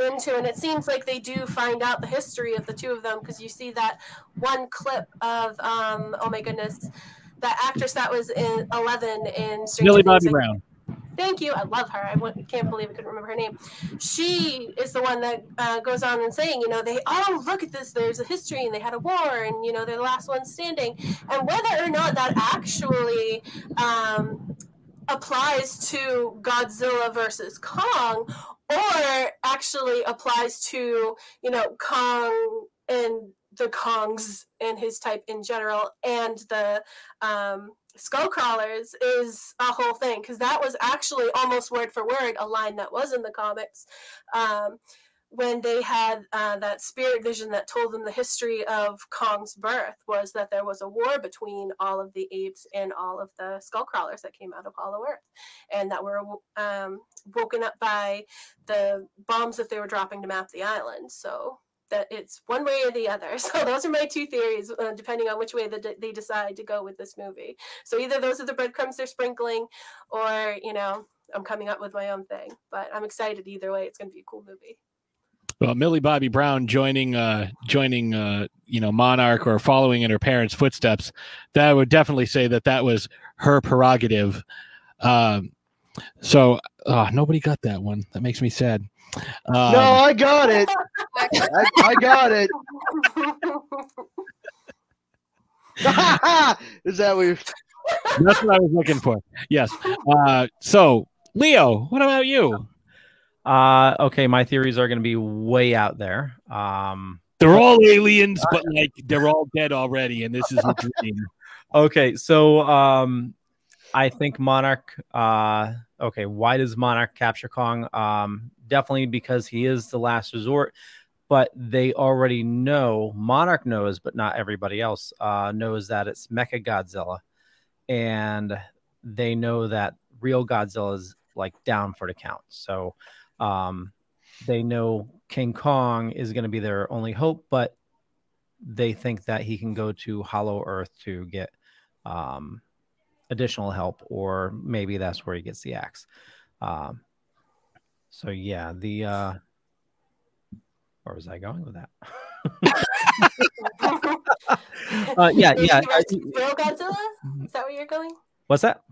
into and it seems like they do find out the history of the two of them because you see that one clip of um oh my goodness that actress that was in 11 in Stranger Millie Bobby Brown. Thank you. I love her. I w- can't believe I couldn't remember her name. She is the one that uh, goes on and saying, you know, they, oh, look at this. There's a history and they had a war and, you know, they're the last ones standing. And whether or not that actually um, applies to Godzilla versus Kong or actually applies to, you know, Kong and the Kongs and his type in general and the um, skull crawlers is a whole thing because that was actually almost word for word a line that was in the comics. Um, when they had uh, that spirit vision that told them the history of Kong's birth was that there was a war between all of the apes and all of the skull crawlers that came out of Hollow Earth, and that were um, woken up by the bombs that they were dropping to map the island. So that it's one way or the other. So those are my two theories, uh, depending on which way that they decide to go with this movie. So either those are the breadcrumbs they're sprinkling, or you know, I'm coming up with my own thing. But I'm excited either way. It's going to be a cool movie. Well, Millie Bobby Brown joining, uh, joining, uh, you know, Monarch or following in her parents' footsteps. That I would definitely say that that was her prerogative. Um, so uh, nobody got that one. That makes me sad. Um, no, I got it. I, I got it. Is that what? That's what I was looking for. Yes. Uh, so, Leo, what about you? Uh, okay, my theories are going to be way out there. Um, They're all aliens, but like they're all dead already, and this is a dream. okay, so um, I think Monarch. Uh, okay, why does Monarch capture Kong? Um, definitely because he is the last resort. But they already know. Monarch knows, but not everybody else uh, knows that it's Mecha Godzilla, and they know that real Godzilla is like down for the count. So um, they know King Kong is going to be their only hope, but they think that he can go to Hollow Earth to get um, additional help, or maybe that's where he gets the axe. Um, so yeah, the uh, where was I going with that? uh, yeah, yeah. real Godzilla. Is that where you're going? What's that?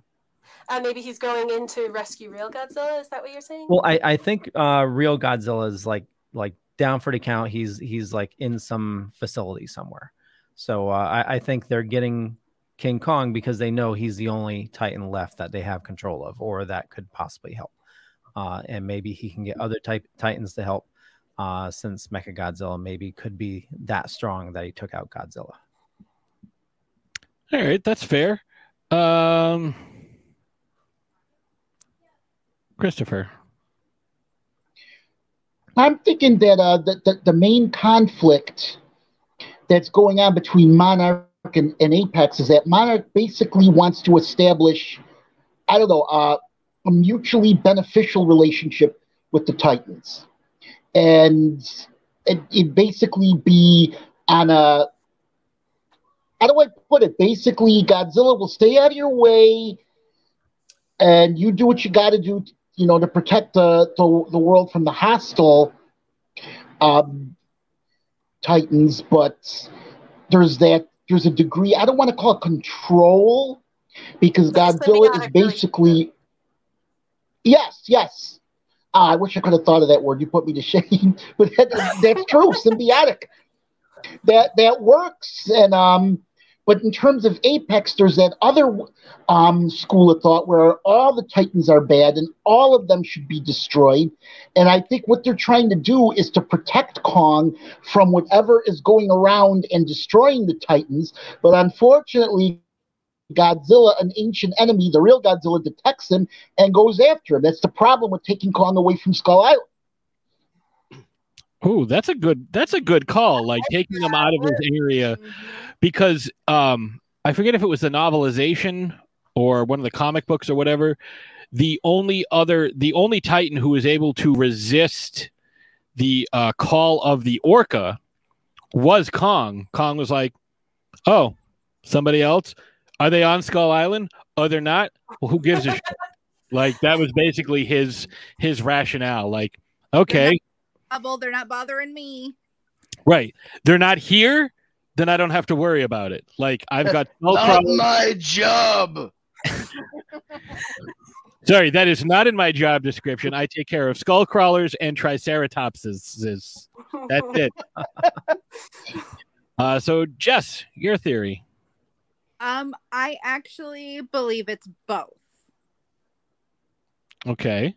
Uh, maybe he's going in to rescue real Godzilla. Is that what you're saying? Well, I, I think uh, real Godzilla is like like down for the count. He's he's like in some facility somewhere. So uh, I, I think they're getting King Kong because they know he's the only Titan left that they have control of, or that could possibly help. Uh, and maybe he can get other type Titans to help, uh, since Mecha Godzilla maybe could be that strong that he took out Godzilla. All right, that's fair. Um, Christopher. I'm thinking that uh, the, the, the main conflict that's going on between Monarch and, and Apex is that Monarch basically wants to establish, I don't know, uh, a mutually beneficial relationship with the Titans. And it, it basically be on a, how do I put it? Basically, Godzilla will stay out of your way and you do what you got to do, you know, to protect the, the the world from the hostile um, titans. But there's that there's a degree I don't want to call it control because Godzilla is basically yes, yes. Ah, I wish I could have thought of that word. You put me to shame, but that, that's true. Symbiotic. That that works, and um, but in terms of Apex, there's that other um, school of thought where all the Titans are bad and all of them should be destroyed. And I think what they're trying to do is to protect Kong from whatever is going around and destroying the Titans. But unfortunately, Godzilla, an ancient enemy, the real Godzilla, detects him and goes after him. That's the problem with taking Kong away from Skull Island. Oh, that's a good that's a good call. Like taking him out of his area because um I forget if it was the novelization or one of the comic books or whatever. The only other the only Titan who was able to resist the uh, call of the orca was Kong. Kong was like, "Oh, somebody else? Are they on Skull Island? Oh, they're not. Well, who gives a shit?" Like that was basically his his rationale. Like, okay, Trouble, They're not bothering me. Right. They're not here, then I don't have to worry about it. Like I've got skull Not crawlers- my job. Sorry, that is not in my job description. I take care of skull crawlers and triceratopses. That's it. uh, so Jess, your theory. Um, I actually believe it's both. Okay.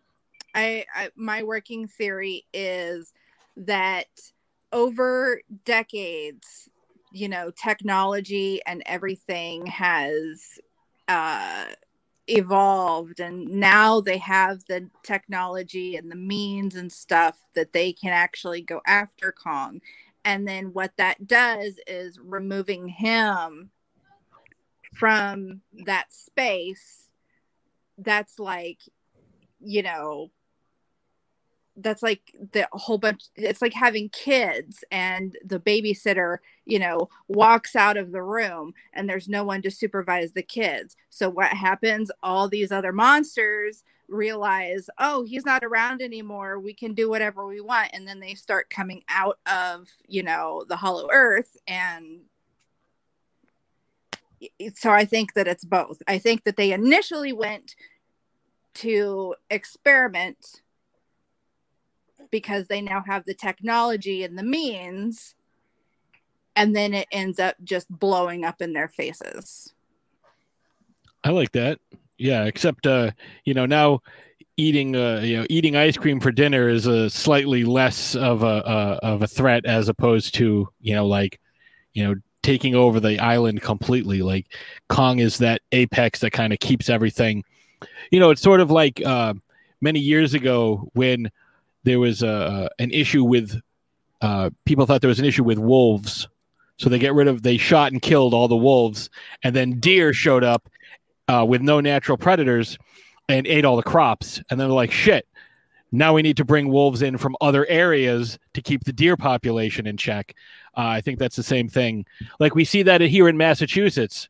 I, I my working theory is that over decades, you know, technology and everything has uh evolved and now they have the technology and the means and stuff that they can actually go after Kong. And then what that does is removing him from that space that's like you know that's like the whole bunch it's like having kids and the babysitter you know walks out of the room and there's no one to supervise the kids. So what happens? All these other monsters realize oh he's not around anymore. We can do whatever we want. And then they start coming out of you know the hollow earth. And so i think that it's both. I think that they initially went to experiment because they now have the technology and the means and then it ends up just blowing up in their faces I like that. Yeah, except uh, you know, now eating uh, you know, eating ice cream for dinner is a slightly less of a uh, of a threat as opposed to, you know, like, you know, taking over the island completely. Like Kong is that apex that kind of keeps everything. You know, it's sort of like uh, many years ago when there was a, an issue with uh, people thought there was an issue with wolves, so they get rid of they shot and killed all the wolves, and then deer showed up uh, with no natural predators and ate all the crops, and then they're like, shit. Now we need to bring wolves in from other areas to keep the deer population in check. Uh, I think that's the same thing. Like we see that here in Massachusetts.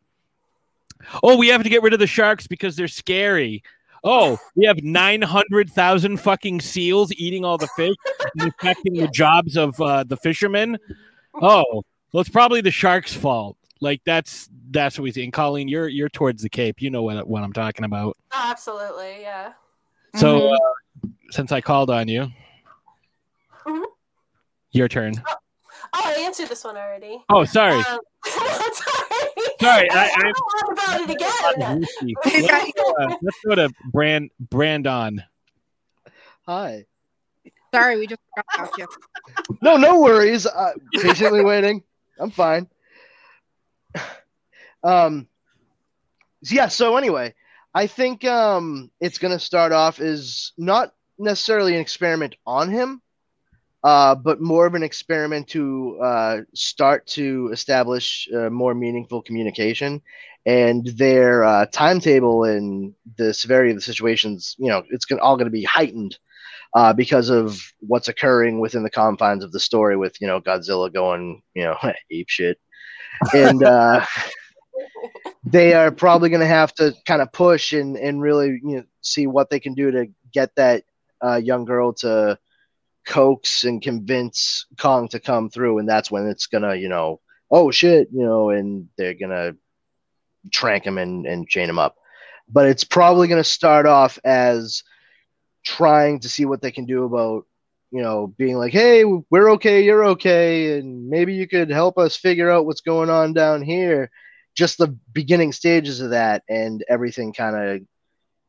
Oh, we have to get rid of the sharks because they're scary. Oh, we have 900,000 fucking seals eating all the fish and affecting the jobs of uh, the fishermen. Oh, well, it's probably the sharks' fault. Like that's that's what we see. And Colleen, you're you're towards the Cape. You know what what I'm talking about. Oh, absolutely, yeah. So uh, since I called on you, Mhm. your turn. Oh, I answered this one already. Oh, sorry. Um, sorry. Sorry, I, I, I about it again. let's, go, uh, let's go to Brand Brandon. Hi. sorry we just forgot about you No, no worries. Uh, patiently waiting. I'm fine. Um, yeah. So anyway, I think um, it's gonna start off is not necessarily an experiment on him, uh, but more of an experiment to uh, start to establish uh, more meaningful communication. And their uh, timetable and the severity of the situations, you know, it's gonna, all going to be heightened uh, because of what's occurring within the confines of the story with you know Godzilla going you know ape shit, and uh, they are probably going to have to kind of push and and really you know see what they can do to get that uh, young girl to coax and convince Kong to come through, and that's when it's gonna you know oh shit you know and they're gonna trank him and, and chain him up. But it's probably to start off as trying to see what they can do about, you know, being like, hey, we're okay, you're okay, and maybe you could help us figure out what's going on down here. Just the beginning stages of that, and everything kind of,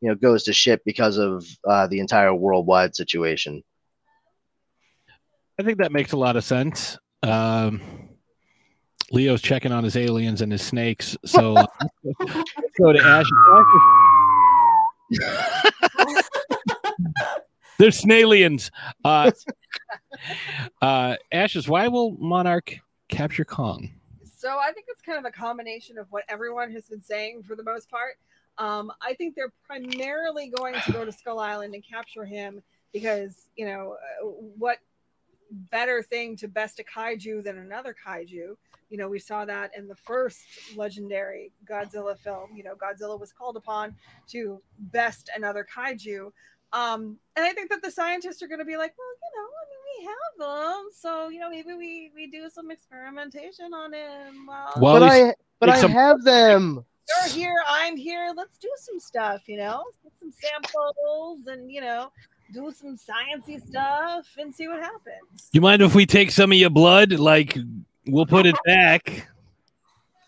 you know, goes to shit because of uh, the entire worldwide situation. I think that makes a lot of sense. Um, Leo's checking on his aliens and his snakes. So uh, let's go to Ash. They're snalians. Uh, uh, Ashes, why will Monarch capture Kong? So I think it's kind of a combination of what everyone has been saying for the most part. Um, I think they're primarily going to go to Skull Island and capture him because you know uh, what better thing to best a kaiju than another kaiju. You know, we saw that in the first legendary Godzilla film. You know, Godzilla was called upon to best another kaiju. Um, and I think that the scientists are going to be like, well, you know, I mean, we have them, so you know, maybe we we do some experimentation on him. Well, but I but I have them. You're here, I'm here. Let's do some stuff. You know, get some samples, and you know, do some sciencey stuff and see what happens. You mind if we take some of your blood? Like, we'll put it back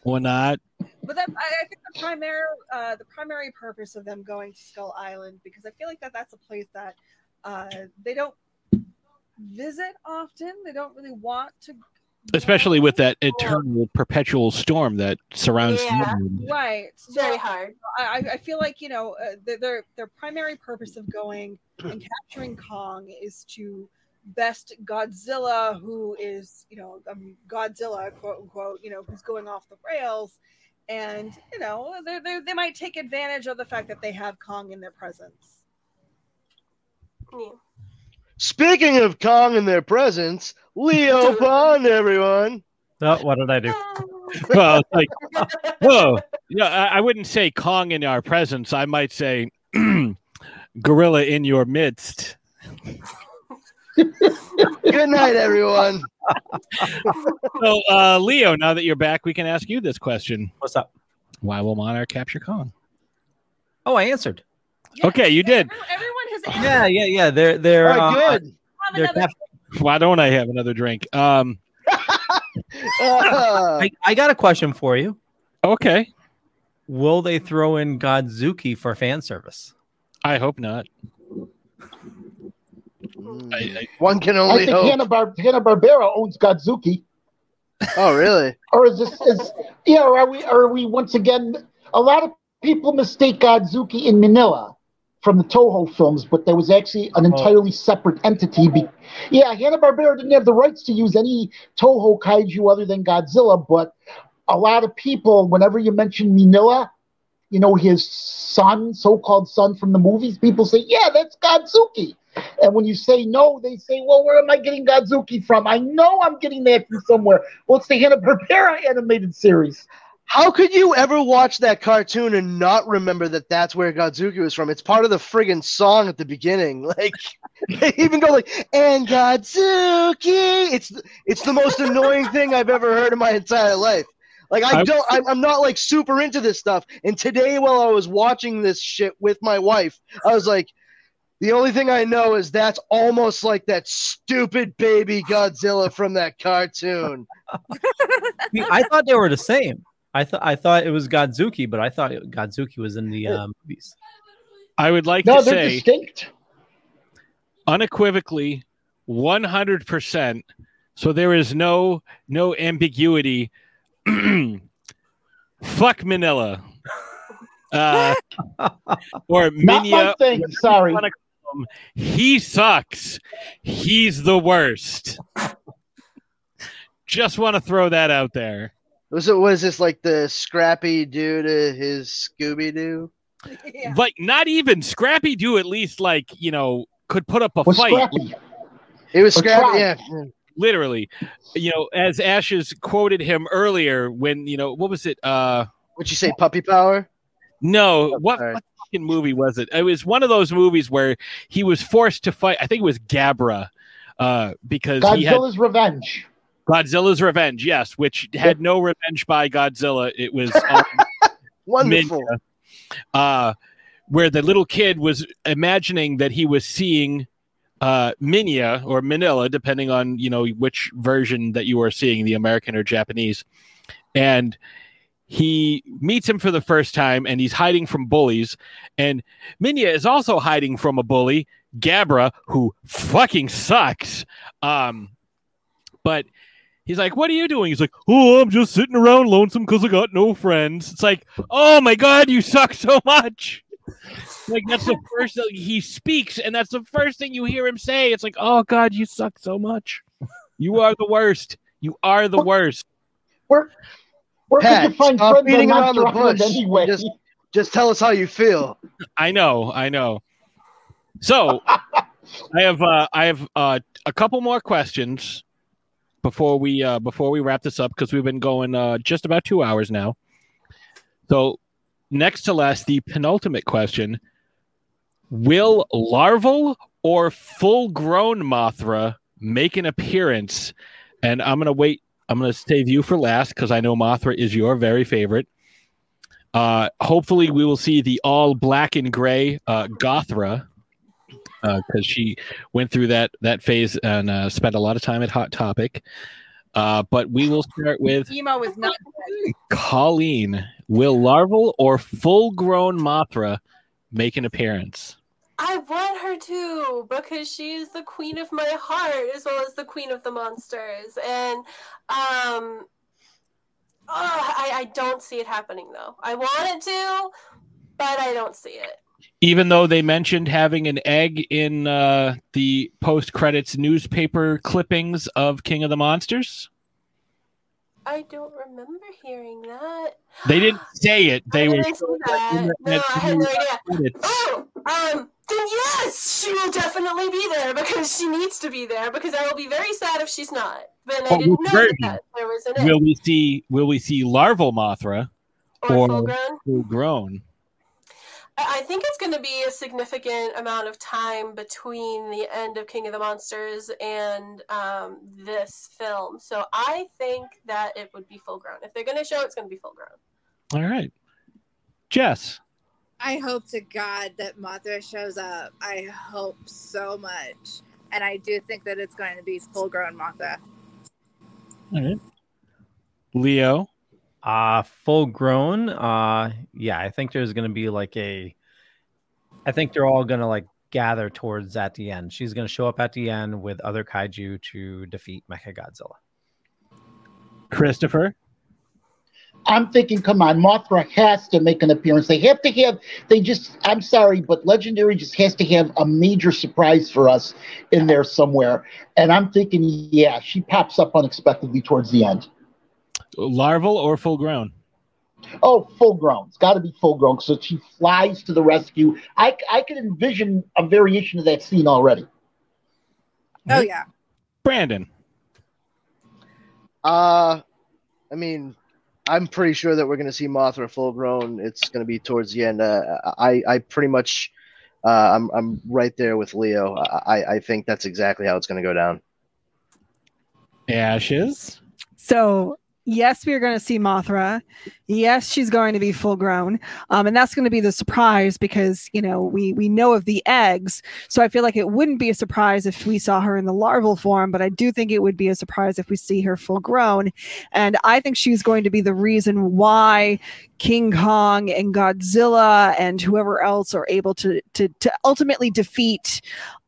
or not. But that, I, I think the primary uh, the primary purpose of them going to Skull Island because I feel like that that's a place that uh, they don't visit often. They don't really want to. Especially with that eternal, perpetual storm that surrounds the Yeah. moon. Right, It's very hard. I, I- I feel like you know uh, their- their their primary purpose of going and capturing Kong is to best Godzilla, who is you know um, Godzilla quote unquote, you know who's going off the rails, and you know they they they might take advantage of the fact that they have Kong in their presence. Yeah. Speaking of Kong and their presence, Leo Pond, everyone. Oh, what did I do? well, it's like, whoa. Yeah, I, I wouldn't say Kong in our presence. I might say gorilla in your midst. Good night, everyone. So, uh, Leo, now that you're back, we can ask you this question. What's up? Why will Monarch capture Kong? Oh, I answered. Okay, you did. Everyone has Yeah, yeah, yeah. They're they're All right, uh, good. they're cap- Why don't I have another drink? Um, I, I got a question for you. okay. Will they throw in Godzuki for fan service? I hope not. one can I only think hope. Hanna Bar- Hanna Barbera owns Godzuki. Oh, really? Or is this is yeah? Or are we are we once again? A lot of people mistake Godzuki in Minilla from the Toho films, but there was actually an oh. entirely separate entity. Be- yeah, Hanna Barbera didn't have the rights to use any Toho kaiju other than Godzilla, but a lot of people, whenever you mention Minilla, you know his son, so-called son from the movies, people say, "Yeah, that's Godzuki." And when you say no, they say, "Well, where am I getting Godzuki from? I know I'm getting that from somewhere." Well, it's the Hanna Barbera animated series. How could you ever watch that cartoon and not remember that that's where Godzuki was from? It's part of the friggin' song at the beginning. Like, they even go like, "And Godzuki." It's it's the most annoying thing I've ever heard in my entire life. Like, I I- don't, I'm, I'm not like super into this stuff. And today, while I was watching this shit with my wife, I was like, the only thing I know is that's almost like that stupid baby Godzilla from that cartoon. See, I thought they were the same. I thought I thought it was Godzuki, but I thought it, Godzuki was in the um, movies. I would like No, to they're say distinct. unequivocally 100% so there is no no ambiguity fuck Minilla uh, or Not my minya thing. Sorry. he sucks he's the worst just want to throw that out there Was it was this like the scrappy doo to his Scooby Doo? like not even scrappy do at least like you know could put up a Was fight Scrappy. It was Or scrappy, try. yeah. literally you know as ashes quoted him earlier when you know what was it uh What'd you say, puppy power? No, what, what fucking movie was it? It was one of those movies where he was forced to fight. I think it was Gabra, uh, because he had Godzilla's Revenge. Godzilla's Revenge, yes, which had no revenge by Godzilla. It was um, Wonderful. Minya, uh, where the little kid was imagining that he was seeing uh, Minya or Minilla, depending on you know which version that you are seeing, the American or Japanese, and he meets him for the first time, and he's hiding from bullies, and Minya is also hiding from a bully, Gabra, who fucking sucks. Um, but he's like, "What are you doing?" He's like, "Oh, I'm just sitting around lonesome because I got no friends." It's like, "Oh my god, you suck so much." like that's the first thing he speaks, and that's the first thing you hear him say. It's like, "Oh god, you suck so much. You are the worst. You are the worst." Where, where Pat, could you find stop friends beating around the bush. anyway? Just, just tell us how you feel. I know, I know. So I have uh, I have uh, a couple more questions before we uh, before we wrap this up because we've been going uh, just about two hours now. So next to last, the penultimate question: Will larval or full-grown Mothra make an appearance? And I'm gonna wait. I'm gonna save you for last because I know Mothra is your very favorite. Uh, hopefully, we will see the all black and gray uh, Gothra because she went through that that phase and uh, spent a lot of time at Hot Topic. Uh, but we will start with Emo is not. Colleen. Will larval or full-grown Mothra make an appearance? I want her to because she is the queen of my heart as well as the queen of the monsters. And um oh, I, I don't see it happening though. I want it to, but I don't see it. Even though they mentioned having an egg in uh, the post-credits newspaper clippings of King of the Monsters, I don't remember hearing that. they didn't say it. They I were that. No, I had no idea. Oh, um, then yes, she will definitely be there because she needs to be there because I will be very sad if she's not. But I Oh, didn't know version? that there was an Will egg. we see? Will we see larval Mothra Or full-grown? full-grown? I I think it's going to be a significant amount of time between the end of King of the Monsters and um, this film. So I think that it would be full grown. If they're going to show, it's going to be full grown. All right, Jess. I hope to God that Mothra shows up. I hope so much. And I do think that it's going to be full grown Mothra. All right, Leo. Uh full grown. Uh yeah, I think there's gonna be like a I think they're all gonna like gather towards at the end. She's gonna show up at the end with other kaiju to defeat Mecha Godzilla. Christopher. I'm thinking, come on, Mothra has to make an appearance. They have to have, they just, I'm sorry, but Legendary just has to have a major surprise for us in there somewhere. And I'm thinking, yeah, she pops up unexpectedly towards the end. Larval or full grown? Oh, full grown. It's got to be full grown. So she flies to the rescue. I, I can envision a variation of that scene already. Oh, yeah. Brandon. Uh, I mean, I'm pretty sure that we're going to see Mothra full grown. It's going to be towards the end. Uh, I, I pretty much, uh, I'm, I'm right there with Leo. I, I think that's exactly how it's going to go down. Ashes. So yes, we are going to see Mothra. Yes, she's going to be full grown, um, and that's going to be the surprise because you know we we know of the eggs. So I feel like it wouldn't be a surprise if we saw her in the larval form, but I do think it would be a surprise if we see her full grown, and I think she's going to be the reason why King Kong and Godzilla and whoever else are able to to to ultimately defeat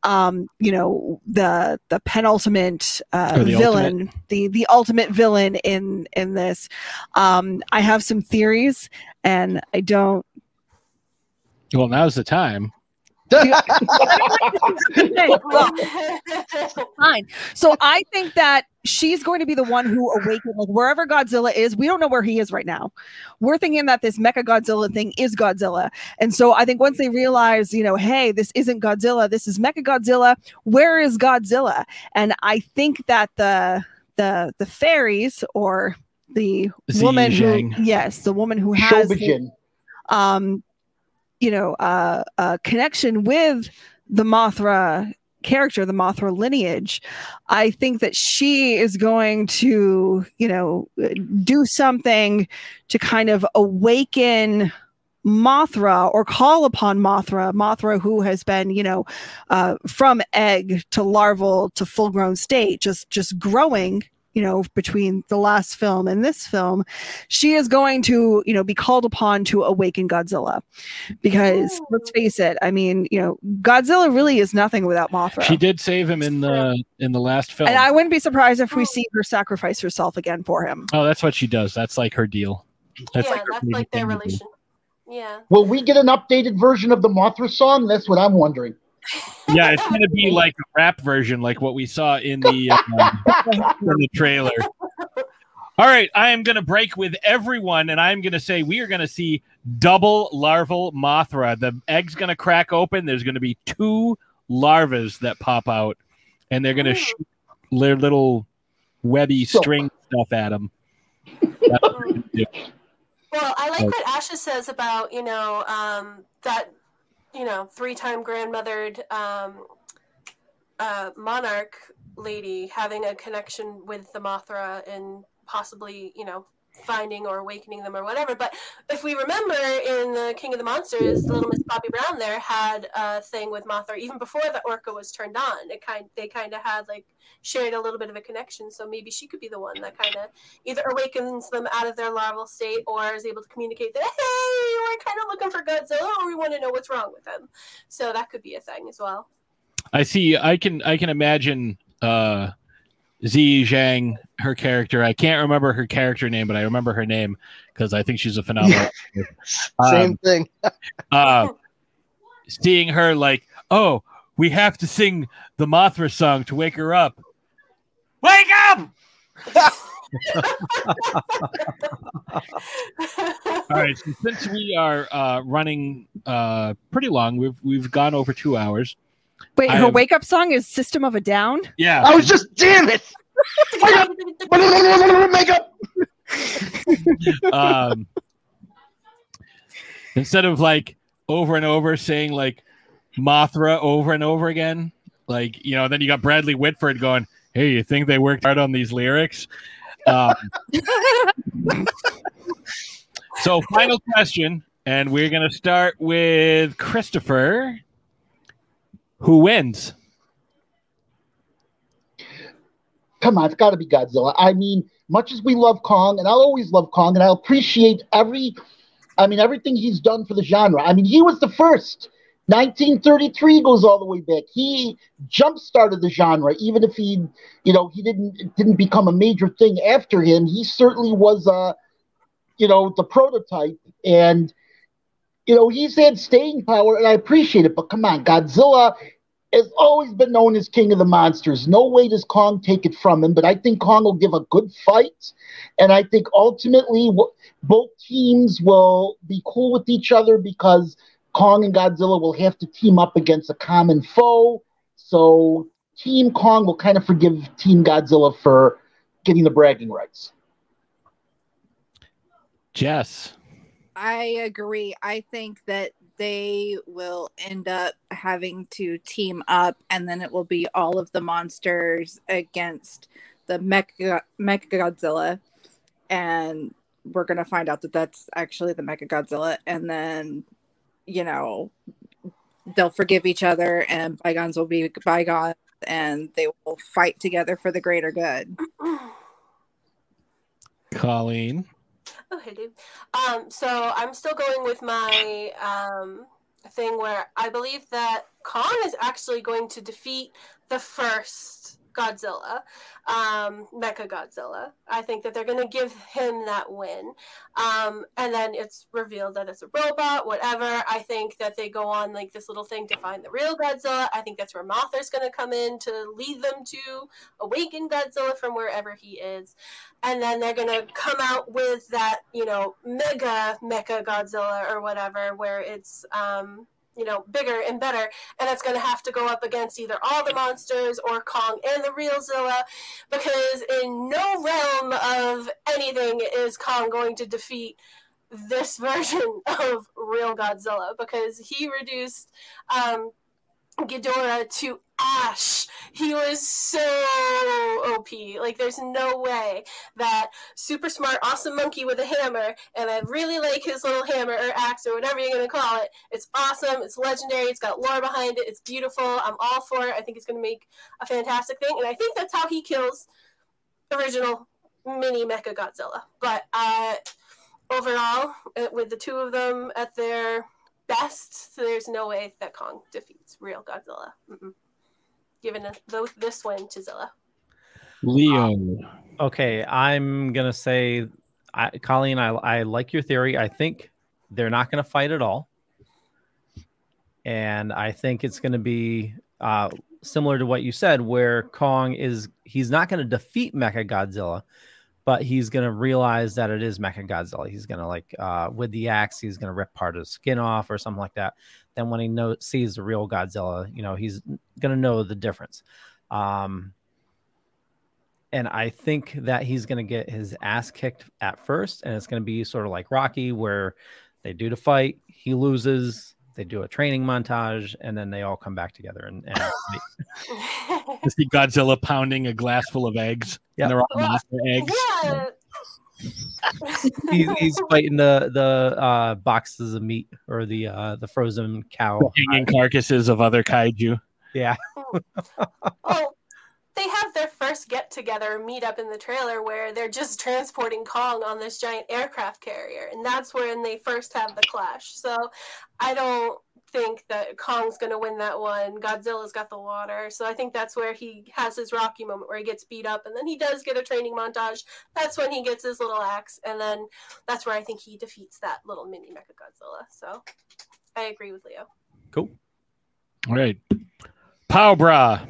um you know the the penultimate uh the villain ultimate. the the ultimate villain in in this um i have some theories and i don't Well, now's the time. Fine. So i think that she's going to be the one who awakens like wherever godzilla is we don't know where he is right now. We're thinking that this mecha godzilla thing is godzilla. And so i think once they realize you know hey this isn't godzilla this is mecha godzilla where is godzilla? And i think that the the the fairies or the woman who yes, the woman who has the- um you know uh a connection with the Mothra character, the Mothra lineage, I think that she is going to, you know, do something to kind of awaken Mothra or call upon Mothra, Mothra who has been, you know, uh, from egg to larval to full grown state, just just growing, you know, between the last film and this film, she is going to, you know, be called upon to awaken Godzilla. Because let's face it, I mean, you know, Godzilla really is nothing without Mothra. She did save him in the in the last film. and I wouldn't be surprised if we oh. see her sacrifice herself again for him. oh, that's what she does. That's like her deal. That's yeah, like her that's like their thing to do. relation. Yeah. Will we get an updated version of the Mothra song? That's what I'm wondering. Yeah, it's gonna be like a rap version, like what we saw in the uh, in the trailer. All right, I am gonna break with everyone, and I'm gonna say we are gonna see double larval Mothra. The egg's gonna crack open. There's gonna be two larvas that pop out, and they're gonna shoot their little webby string stuff at them. Well, I like what Asha says about you know um, that you know three-time grandmothered um, uh, monarch lady having a connection with the Mothra and possibly you know finding or awakening them or whatever. But if we remember in the King of the Monsters, Little Miss Bobby Brown there had a thing with Mothra even before the Orca was turned on. It kind they kind of had like shared a little bit of a connection. So maybe she could be the one that kind of either awakens them out of their larval state or is able to communicate that hey, we're kind of looking for Godzilla or we want to know what's wrong with him. So that could be a thing as well. I see. I can. I can imagine uh, Ziyi Zhang, her character. I can't remember her character name, but I remember her name because I think she's a phenomenal. actor. Same Um, thing. uh, seeing her like, oh, we have to sing the Mothra song to wake her up. Wake up! All right. So since we are uh, running uh, pretty long, we've we've gone over two hours. Wait, I her have- wake up song is System of a Down? Yeah. I was just damn it. Makeup. um, instead of like over and over saying like Mothra over and over again, like you know, then you got Bradley Whitford going, "Hey, you think they worked hard on these lyrics?" Um, so, final question, and we're gonna start with Christopher. Who wins? Come on, it's got to be Godzilla. I mean, much as we love Kong, and I'll always love Kong, and I'll appreciate every, I mean, everything he's done for the genre. I mean, he was the first. 1933 goes all the way back. He jump started the genre, even if he, you know, he didn't didn't become a major thing after him. He certainly was, uh, you know, the prototype, and you know, he's had staying power, and I appreciate it. But come on, Godzilla has always been known as king of the monsters. No way does Kong take it from him, but I think Kong will give a good fight, and I think ultimately w- both teams will be cool with each other because Kong and Godzilla will have to team up against a common foe. So Team Kong will kind of forgive Team Godzilla for getting the bragging rights. Jess. I agree. I think that they will end up having to team up, and then it will be all of the monsters against the Mecha Mecha Godzilla, and we're gonna find out that that's actually the Mecha Godzilla, and then you know they'll forgive each other, and bygones will be bygones, and they will fight together for the greater good. Colleen. Oh, hey. Um, so I'm still going with my um, thing where I believe that Kong is actually going to defeat the first Godzilla, um, Mecha Godzilla. I think that they're going to give him that win. Um, and then it's revealed that it's a robot, whatever. I think that they go on like this little thing to find the real Godzilla. I think that's where Mothra's going to come in to lead them to awaken Godzilla from wherever he is. And then they're going to come out with that, you know, mega Mecha Godzilla or whatever, where it's. Um, you know, bigger and better, and it's going to have to go up against either all the monsters or Kong and the real Zilla, because in no realm of anything is Kong going to defeat this version of real Godzilla, because he reduced um, Ghidorah to ash. He was so OP. Like, there's no way that super smart, awesome monkey with a hammer, and I really like his little hammer or axe or whatever you're going to call it. It's awesome. It's legendary. It's got lore behind it. It's beautiful. I'm all for it. I think it's going to make a fantastic thing, and I think that's how he kills original mini Mecha Godzilla. But uh, overall, uh, with the two of them at their best, so there's no way that Kong defeats real Godzilla. Mm-mm. Giving a, this win to Zilla. Leo. Okay, I'm gonna say, I, Colleen, I, I like your theory. I think they're not gonna fight at all, and I think it's gonna be uh, similar to what you said, where Kong is he's not gonna defeat Mecha Godzilla, but he's gonna realize that it is Mecha Godzilla. He's gonna like uh, with the axe, he's gonna rip part of his skin off or something like that. Then when he knows sees the real Godzilla, you know, he's gonna know the difference. Um, and I think that he's gonna get his ass kicked at first, and it's gonna be sort of like Rocky, where they do the fight, he loses, they do a training montage, and then they all come back together and. and To see Godzilla pounding a glass full of eggs. Yeah. And they're all monster eggs. Yeah. he's, he's fighting the the uh, boxes of meat or the uh, the frozen cow. Hanging carcasses of other kaiju. Yeah. oh, they have their first get together meet up in the trailer where they're just transporting Kong on this giant aircraft carrier, and that's when they first have the clash. So I don't think that Kong's going to win that one. Godzilla's got the water, so I think that's where he has his Rocky moment where he gets beat up, and then he does get a training montage. That's when he gets his little axe, and then that's where I think he defeats that little mini Mecha Godzilla. So I agree with Leo. Cool. All right. Pow bra.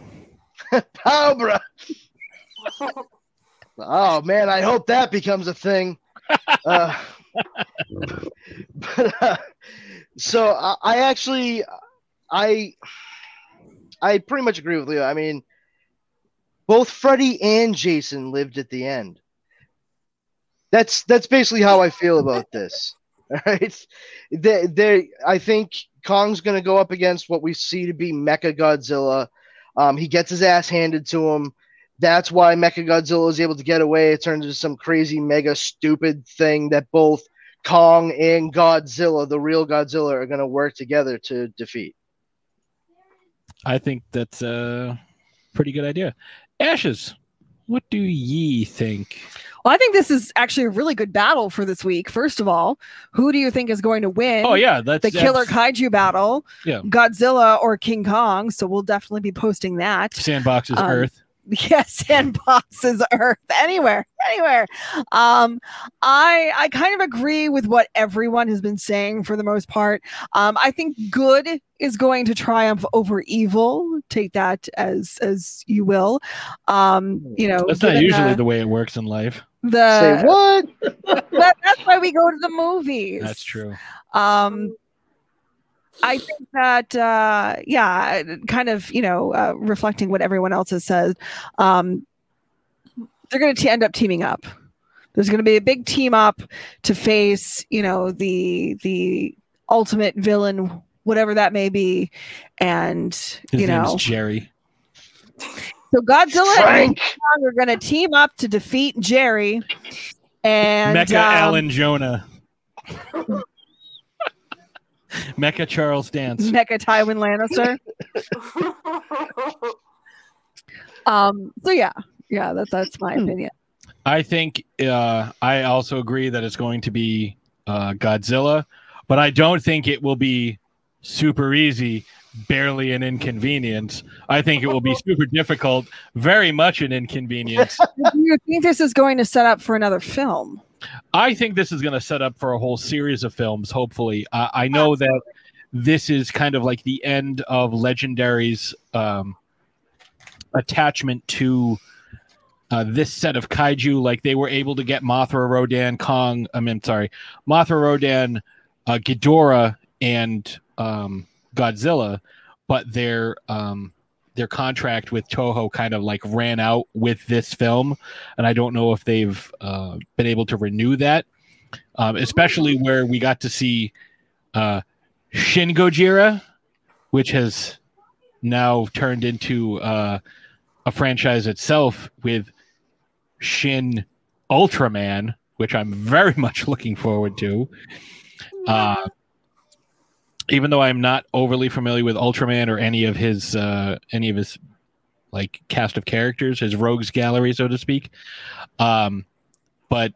Cobra. oh man, I hope that becomes a thing. Uh, but uh, so I, I actually, I, I pretty much agree with Leo. I mean, both Freddy and Jason lived at the end. That's that's basically how I feel about this. All right, they, they, I think Kong's going to go up against what we see to be Mecha Godzilla. Um, he gets his ass handed to him. That's why Mecha Godzilla is able to get away. It turns into some crazy, mega stupid thing that both Kong and Godzilla, the real Godzilla, are going to work together to defeat. I think that's a pretty good idea. Ashes, what do ye think? Well, I think this is actually a really good battle for this week. First of all, who do you think is going to win? Oh, yeah, that's- the killer that's- kaiju battle. Yeah. Godzilla or King Kong. So we'll definitely be posting that. Sandbox's Um, Earth. Yes, and sandboxes earth anywhere, anywhere. Um, I I kind of agree with what everyone has been saying for the most part. Um, I think good is going to triumph over evil. Take that as as you will. Um, you know, That's not usually the, the way it works in life. the Say what? that, that's why we go to the movies. That's true. Um, I think that, uh, yeah, kind of, you know, uh, reflecting what everyone else has said, um, they're going to end up teaming up. There's going to be a big team up to face, you know, the the ultimate villain, whatever that may be, and His you know, Jerry. so Godzilla Frank. and Kong are going to team up to defeat Jerry. And Mecha um, Alan Jonah. Mecha Charles Dance. Mecha Tywin Lannister. Um. So yeah, yeah. That's that's my opinion. I think uh, I also agree that it's going to be uh, Godzilla, but I don't think it will be super easy, barely an inconvenience. I think it will be super difficult, very much an inconvenience. Do you think this is going to set up for another film? I think this is going to set up for a whole series of films. Hopefully, uh, I know that this is kind of like the end of Legendary's um, attachment to uh, this set of kaiju. Like they were able to get Mothra, Rodan, Kong. I mean, sorry, Mothra, Rodan, uh, Ghidorah, and um, Godzilla, but their um, their contract with Toho kind of like ran out with this film, and I don't know if they've uh, been able to renew that. Um, especially where we got to see uh, Shin Gojira, which has now turned into uh, a franchise itself with Shin Ultraman, which I'm very much looking forward to. Uh, even though I'm not overly familiar with Ultraman or any of his uh, any of his like cast of characters, his rogues gallery, so to speak. Um, but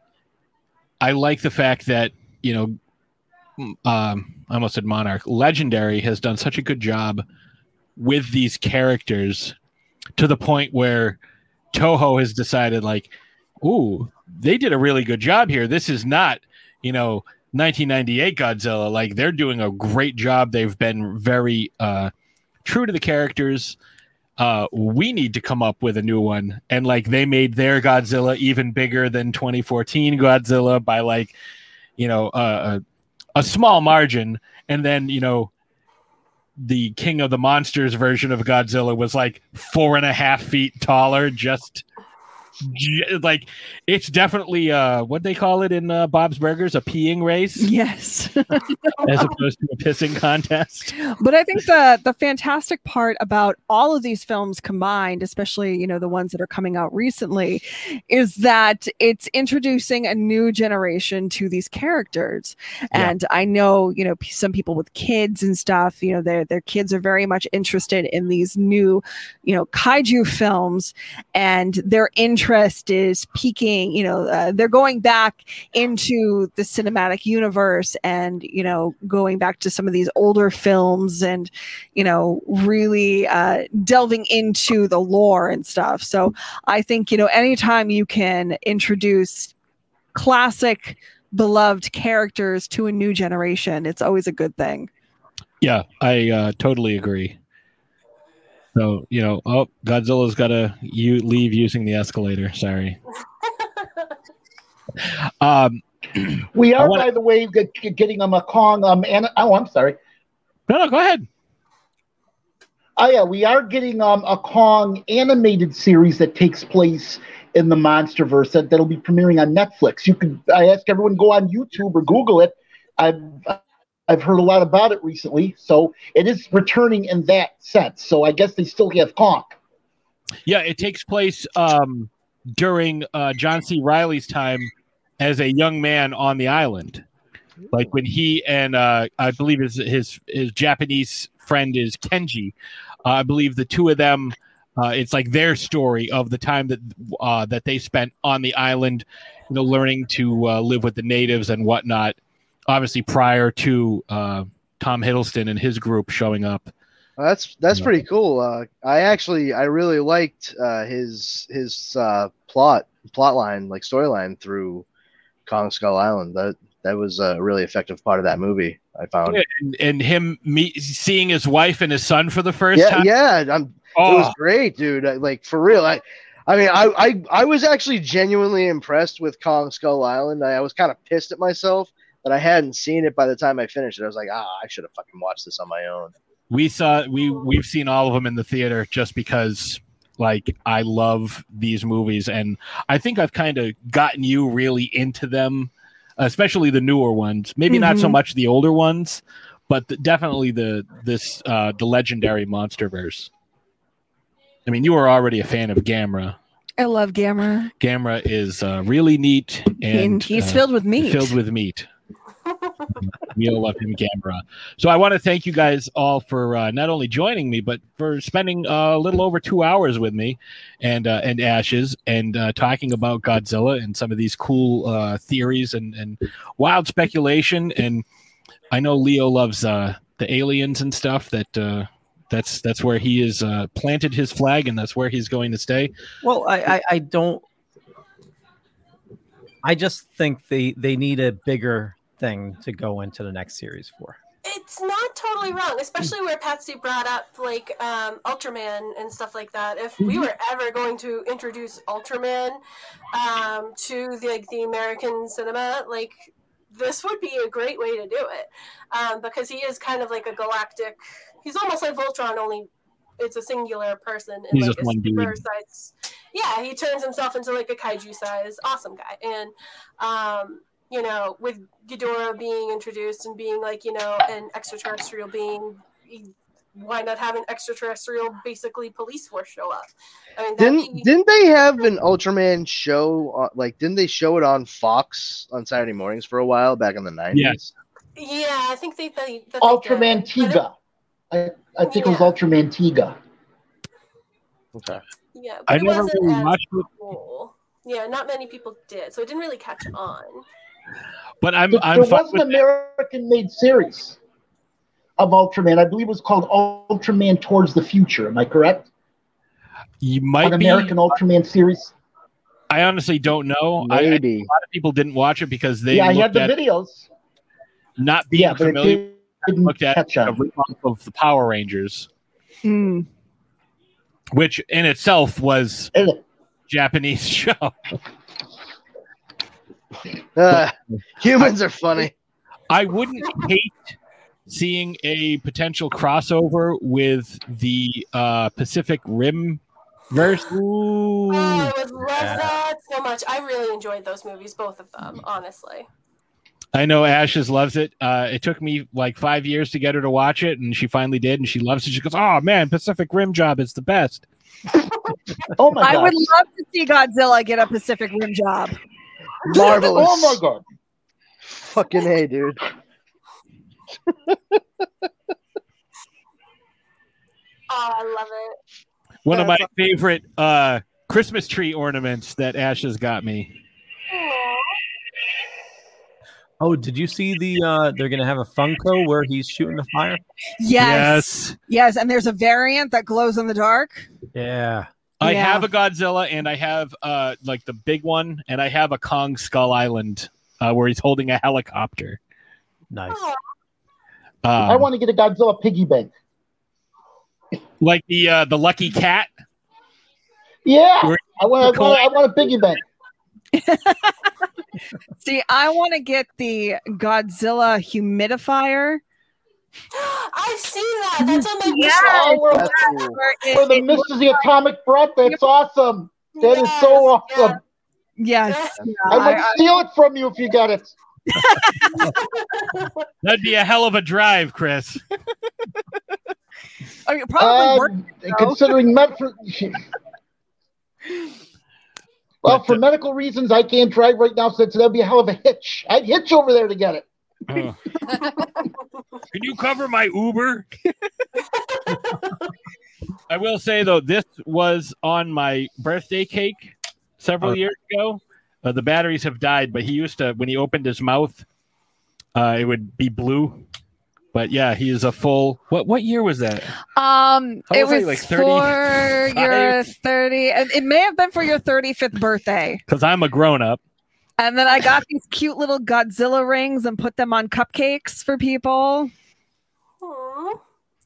I like the fact that you know, um, I almost said Monarch Legendary has done such a good job with these characters to the point where Toho has decided like, ooh, they did a really good job here. This is not, you know, 1998 Godzilla. Like they're doing a great job. They've been very uh, true to the characters. Uh, we need to come up with a new one, and like they made their Godzilla even bigger than 2014 Godzilla by like, you know, uh, a, a small margin, and then you know the King of the Monsters version of Godzilla was like four and a half feet taller, just like it's definitely uh what they call it in uh, Bob's Burgers, a peeing race. Yes. as opposed to a pissing contest. but I think the the fantastic part about all of these films combined, especially you know the ones that are coming out recently, is that it's introducing a new generation to these characters. And I know you know some people with kids and stuff, you know their their kids are very much interested in these new, you know, kaiju films, and they're their interest is peaking. You know, uh, they're going back into the cinematic universe and you know going back to some of these older films and you know really uh, delving into the lore and stuff so i think you know anytime you can introduce classic beloved characters to a new generation it's always a good thing Yeah, I uh, totally agree. So you know, oh, Godzilla's got to you leave using the escalator. Sorry. um, We are, wanna- by the way, get- getting a Makong. Um, and oh, I'm sorry. No, no, go ahead. Oh yeah, we are getting um a Kong animated series that takes place in the MonsterVerse that that'll be premiering on Netflix. You could I ask everyone go on YouTube or Google it. I've I've heard a lot about it recently, so it is returning in that sense. So I guess they still have Kong. Yeah, it takes place um, during uh, John C. Reilly's time as a young man on the island. Like when he and uh, I believe his his his Japanese friend is Kenji. Uh, I believe the two of them. Uh, it's like their story of the time that uh, that they spent on the island, you know, learning to uh, live with the natives and whatnot. Obviously, prior to uh, Tom Hiddleston and his group showing up. Well, that's that's pretty cool. Uh, I actually I really liked uh, his his uh, plot plot line like storyline through Kong Skull Island. That that was a really effective part of that movie. I found. Yeah, and, and him meet, seeing his wife and his son for the first yeah, time. yeah, I'm, it Oh. was great, dude. I- Like for real. I, I mean, I, I, I was actually genuinely impressed with Kong Skull Island. I, I was kind of pissed at myself that I hadn't seen it by the time I finished it. I was like, ah, I should have fucking watched this on my own. we saw we we've seen all of them in the theater just because like I love these movies and I think I've kind of gotten you really into them, especially the newer ones. Maybe not so Mhm. much the older ones, but the, definitely the this uh the legendary MonsterVerse. I mean, you were already a fan of Gamera. i love gamera Gamera is uh, really neat and, and he's uh, filled with meat Filled with meat. We all love him, Gamera. So I want to thank you guys all for uh, not only joining me, but for spending uh, a little over two hours with me and uh, and Ashes and uh, talking about Godzilla and some of these cool uh, theories and, and wild speculation. And I know Leo loves uh, the aliens and stuff. That that's that's where he is uh, planted his flag, and that's where he's going to stay. Well, I, I, I don't. I just think they they need a bigger thing to go into the next series for. It's not totally wrong, especially where Patsy brought up like um, Ultraman and stuff like that. If we were ever going to introduce Ultraman um, to the, like the American cinema, like this would be a great way to do it um, because he is kind of like a galactic. He's almost like Voltron, only it's a singular person in He's like a one dude. super size. Yeah, he turns himself into like a kaiju size awesome guy, and um, you know, with Ghidorah being introduced and being like you know an extraterrestrial being. Why not have an extraterrestrial, basically police force show up? I mean, Didn't be- didn't they have an Ultraman show? uh, Like, didn't they show it on Fox on Saturday mornings for a while back in the nineties? Yeah, I think they. they they Ultraman. Tiga. I, I think it was Ultraman Tiga. Okay. Yeah, I but it never wasn't really as watched it. cool. Yeah, not many people did, so it didn't really catch on. But I'm There, I'm there was an American-made series of Ultraman. I believe it was called Ultraman Towards the Future. Am I correct? you might An be. American Ultraman series. I honestly don't know. I, I, a Maybe. lot of people didn't watch it because they yeah, I had the at videos. not being Yeah, but familiar. did- didn't looked at catch a on. rip-off of the Power Rangers, Hmm. which in itself was Eh, Japanese show. Uh, humans are funny. I wouldn't hate seeing a potential crossover with the uh, Pacific Rim verse. Oh, I would love that so much. I really enjoyed those movies, both of them, honestly. I know Ashes loves it. Uh, it took me like five years to get her to watch it, and she finally did, and she loves it. She goes, "Oh man, Pacific Rim job, is the best." Oh my I would love to see Godzilla get a Pacific Rim job. Marvelous. Oh my god! Fucking hey, dude. Oh, I love it. One of my favorite uh, Christmas tree ornaments that Ashes got me. Oh, did you see the? uh They're gonna have a Funko where he's shooting the fire. Yes. Yes, and there's a variant that glows in the dark. Yeah. I Yeah. have a Godzilla, and I have uh, like the big one, and I have a Kong Skull Island uh, where he's holding a helicopter. Nice. I Um, want to get a Godzilla piggy bank. like the uh, the lucky cat. Yeah, Where- I want. I want, I want a piggy bank. See, I want to get the Godzilla humidifier. I've seen that. That's on my wish list. Where, That's cool. Where the it mist looks is the atomic breath. That's awesome. That is so awesome. Yes. yeah, I would I- I- steal it from you if you got it. That'd be a hell of a drive, Chris. I mean, probably Uh, work. considering med- for, well, But, for uh, medical reasons, I can't drive right now, so that'd be a hell of a hitch. I'd hitch over there to get it. Oh. Can you cover my Uber? I will say though, this was on my birthday cake several Oh. years ago. Uh, the batteries have died, but he used to when he opened his mouth, uh, it would be blue. But yeah, he is a full. What what year was that? Um, How it old was you, like for 35? your thirty, it may have been for your thirty-fifth birthday. Because I'm a grown up. And then I got these cute little Godzilla rings and put them on cupcakes for people. Aw,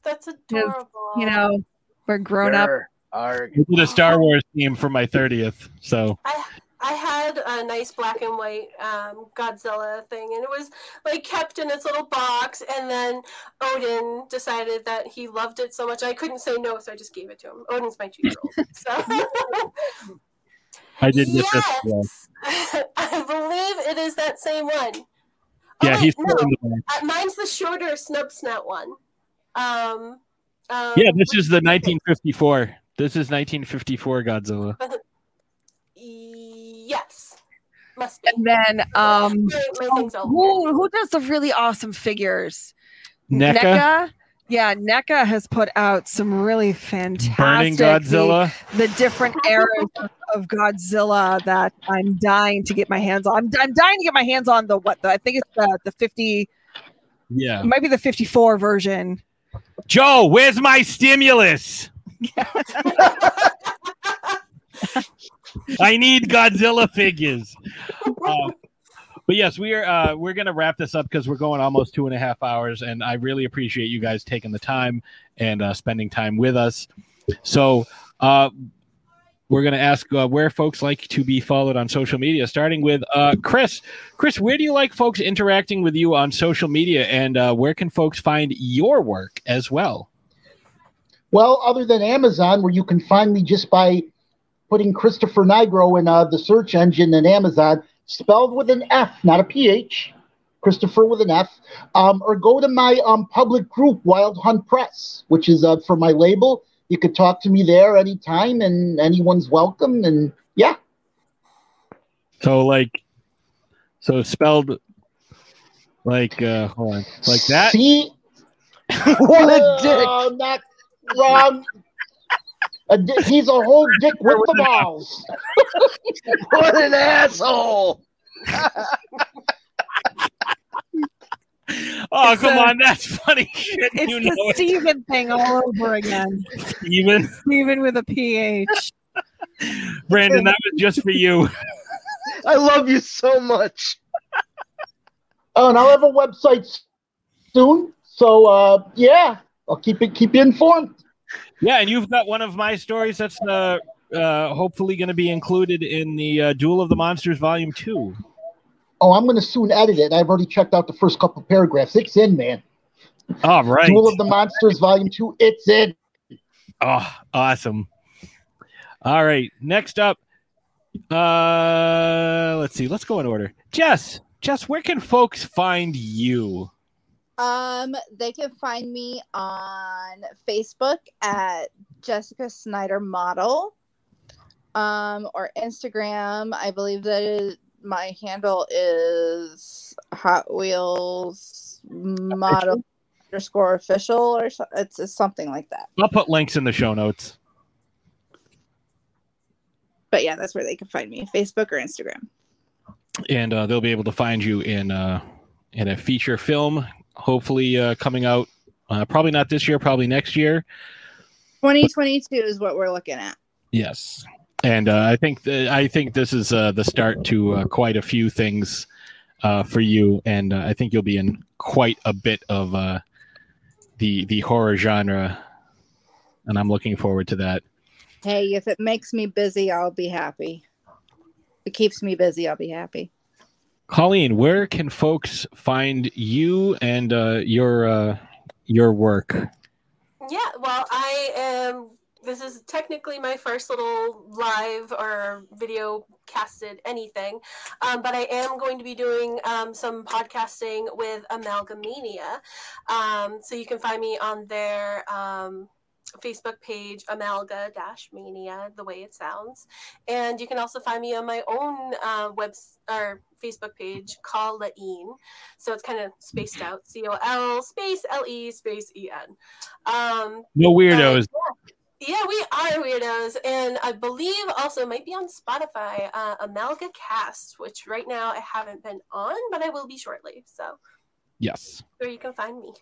that's adorable. You know, we're grown up. Grr, arg. We did a Star Wars theme for my thirtieth. So I I had a nice black and white um, Godzilla thing, and it was like kept in its little box. And then Odin decided that he loved it so much I couldn't say no, so I just gave it to him. Odin's my two-year-old, so I did get this. As well. yes, I believe it is that same one. Oh, Yeah, wait, he's no, the box. uh, mine's the shorter snub snout one. Um, um, Yeah, this is the 1954. This is 1954 Godzilla. Yes, must be. And then um, My, my thing's all who who does the really awesome figures? NECA, Yeah, NECA has put out some really fantastic Burning the- Godzilla. The, different eras of, of Godzilla that I'm dying to get my hands on. I'm, I'm dying to get my hands on the what? The, I think it's the the 50. Yeah. It might be the 54 version. Joe, where's my stimulus? I need Godzilla figures. Uh, but yes, we are. Uh, we're gonna wrap this up because we're going almost two and a half hours, and I really appreciate you guys taking the time and uh, spending time with us. So, uh, we're going to ask uh, where folks like to be followed on social media, starting with uh, Chris. Chris, where do you like folks interacting with you on social media, and uh, where can folks find your work as well? Well, other than Amazon, where you can find me just by putting Christopher Nigro in uh, the search engine in Amazon, spelled with an F, not a PH. Christopher with an F, um, or go to my um, public group, Wild Hunt Press, which is uh, for my label. You could talk to me there anytime, and anyone's welcome. And yeah, So like, so spelled like uh, hold on, like that. See, what a dick! Oh, not wrong. A di- he's a whole dick with the balls. what an asshole! Oh It's come a- on, that's funny shit. It's you the know it. Steven thing all over again. Steven. Steven with a PH. Brandon, that was just for you. I love you so much. Oh, and I'll have a website soon. So uh, yeah, I'll keep it keep you informed. Yeah, and you've got one of my stories that's uh, uh, hopefully going to be included in the uh, Duel of the Monsters Volume Two. Oh, I'm going to soon edit it. I've already checked out the first couple paragraphs. It's in, man. All right. Duel of the Monsters Volume Two. It's in. Oh, awesome. All right. Next up, uh, let's see. Let's go in order. Jess, Jess, where can folks find you? Um, they can find me on Facebook at Jessica Snyder Model, um, or Instagram. I believe that my handle is Hot Wheels Model underscore official, or so, it's, it's something like that. I'll put links in the show notes. But yeah, that's where they can find me: Facebook or Instagram. and uh, they'll be able to find you in uh, in a feature film, hopefully uh, coming out. Uh, probably not this year, probably next year. 2022 is what we're looking at. Yes, and uh, I think th- I think this is uh, the start to uh, quite a few things uh, for you, and uh, I think you'll be in quite a bit of uh, the the horror genre, and I'm looking forward to that. Hey, if it makes me busy, I'll be happy. If it keeps me busy, I'll be happy. Colleen, where can folks find you and uh, your uh, your work? Yeah, well, I am. This is technically my first little live or video casted anything, um, but I am going to be doing um, some podcasting with Amalgamania. Um, so you can find me on their um, Facebook page, Amalga Mania, the way it sounds, and you can also find me on my own uh, web or Facebook page, Call Colleen. So it's kind of spaced out, C O L space L E space E N. Um, No weirdos. yeah, we are weirdos, and I believe also might be on Spotify, uh, Amalga Cast, which right now I haven't been on, but I will be shortly. So Yes. where you can find me.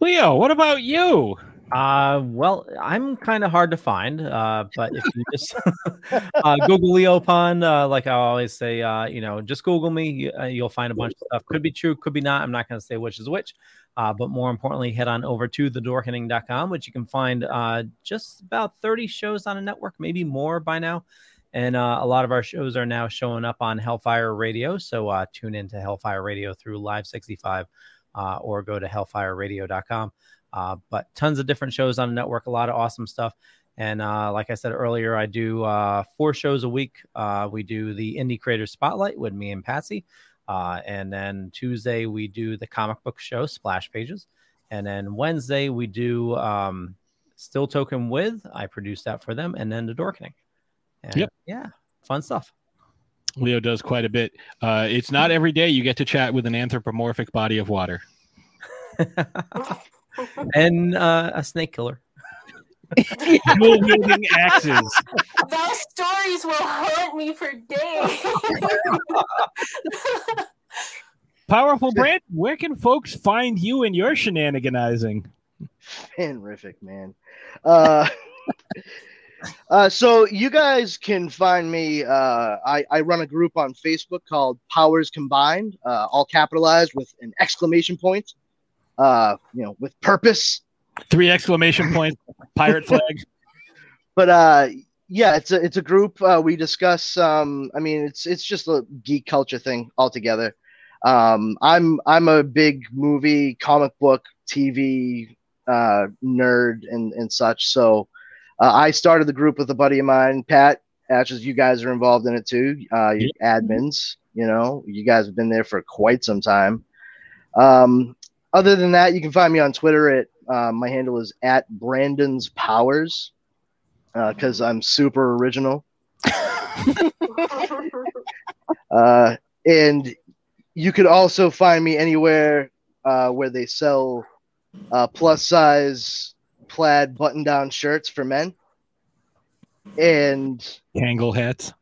Leo, what about you? Uh, well, I'm kind of hard to find, uh, but if you just uh, Google Leo Pond, uh, like I always say, uh, you know, just Google me, you, uh, you'll find a bunch of stuff. Could be true, could be not. I'm not going to say which is which, uh, but more importantly, head on over to thedorkening.com, which you can find uh, just about 30 shows on a network, maybe more by now. And uh, a lot of our shows are now showing up on Hellfire Radio. So uh, tune into Hellfire Radio through Live 65 uh, or go to hellfireradio.com. Uh, but tons of different shows on the network, a lot of awesome stuff. And uh, like I said earlier, I do uh, four shows a week. Uh, we do the Indie Creator Spotlight with me and Patsy. Uh, and then Tuesday, we do the comic book show, Splash Pages. And then Wednesday, we do um, Still Token with. I produce that for them. And then the Dorkening. And, Yep. Yeah, fun stuff. Leo does quite a bit. Uh, it's not every day you get to chat with an anthropomorphic body of water. and uh, a snake killer. Dual wielding axes. Those stories will haunt me for days. Powerful Brand, where can folks find you and your shenaniganizing? Terrific, man. Uh, uh, so you guys can find me. Uh, I, I run a group on Facebook called Powers Combined, uh, all capitalized with an exclamation point. Uh, you know, with purpose. Three exclamation points, pirate flag. but uh, yeah, it's a it's a group. Uh, we discuss. Um, I mean, it's it's just a geek culture thing altogether. Um, I'm I'm a big movie, comic book, TV uh, nerd and and such. So uh, I started the group with a buddy of mine, Pat. Actually, you guys are involved in it too. Uh, you admins, you know, you guys have been there for quite some time. Um, other than that, you can find me on Twitter at uh, my handle is at Brandon's Powers because I'm super original. uh, and you could also find me anywhere uh, where they sell uh, plus size plaid button down shirts for men. And Tangle hats.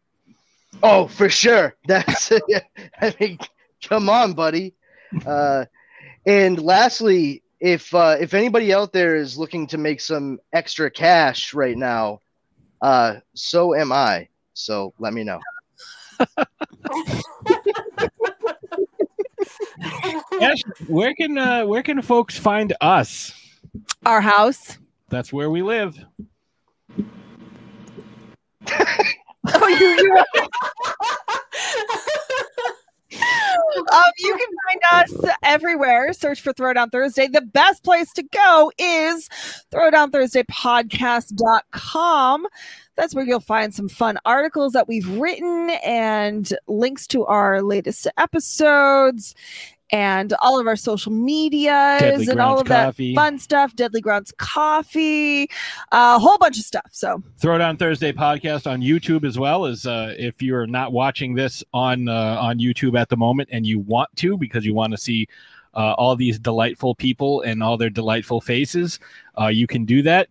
oh, for sure. That's, I mean, come on, buddy. Uh, and lastly, if uh, if anybody out there is looking to make some extra cash right now, uh, so am I. So let me know. Ash, where can uh, where can folks find us? Our house. That's where we live. Oh, you, you um, you can find us everywhere. Search for Throwdown Thursday. The best place to go is throwdownthursdaypodcast.com. That's where you'll find some fun articles that we've written and links to our latest episodes and all of our social medias and all of that fun stuff. Deadly Grounds Coffee, a whole bunch of stuff. So Throwdown Thursday podcast on YouTube as well as uh, if you're not watching this on uh, on YouTube at the moment and you want to because you want to see uh, all these delightful people and all their delightful faces, uh, you can do that.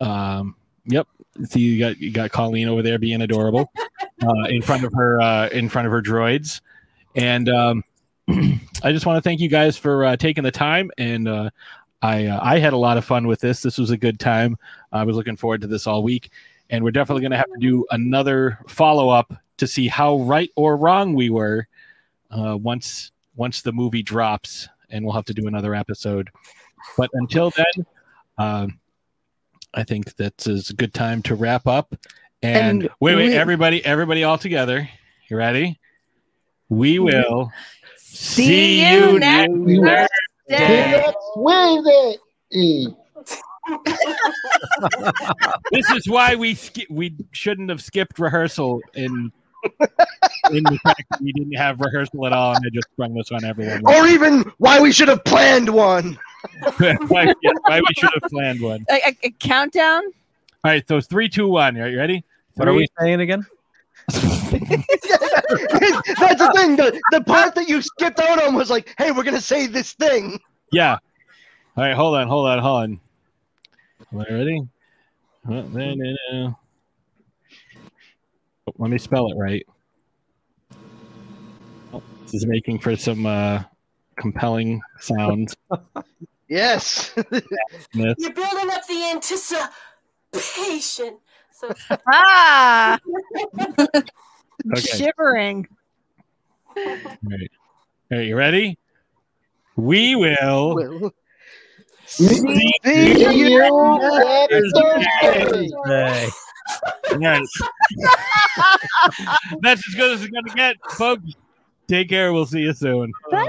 Um, yep. See, you got you got Colleen over there being adorable uh, in front of her uh, in front of her droids, and um, I just want to thank you guys for uh, taking the time and. Uh, I uh, I had a lot of fun with this. This was a good time. I was looking forward to this all week, and we're definitely going to have to do another follow up to see how right or wrong we were uh, once once the movie drops, and we'll have to do another episode. But until then, um, I think that is a good time to wrap up. And, And wait, wait, we- everybody, everybody, all together. You ready? We will see, you you next next day. Wednesday. this is why we ski- we shouldn't have skipped rehearsal in in the fact that we didn't have rehearsal at all, and I just sprung this on everyone. Or even why we should have planned one. why, yeah, why we should have planned one. a, a- a countdown. All right, so three, two, one. Are you ready? What are we saying again? That's the thing. The, the part that you skipped out on was like, hey, we're going to say this thing. Yeah. All right, hold on, hold on, hold on. All right, ready? No, no, no. Oh, Let me spell it right. Oh, this is making for some uh, compelling sounds. Yes. Yes. You're building up the anticipation. So Ah, Okay. shivering. All right. All right, you ready? We will Well, see see you you Thursday. Thursday. Yes. That's as good as it's going to get, folks. Take care. We'll see you soon. Bye.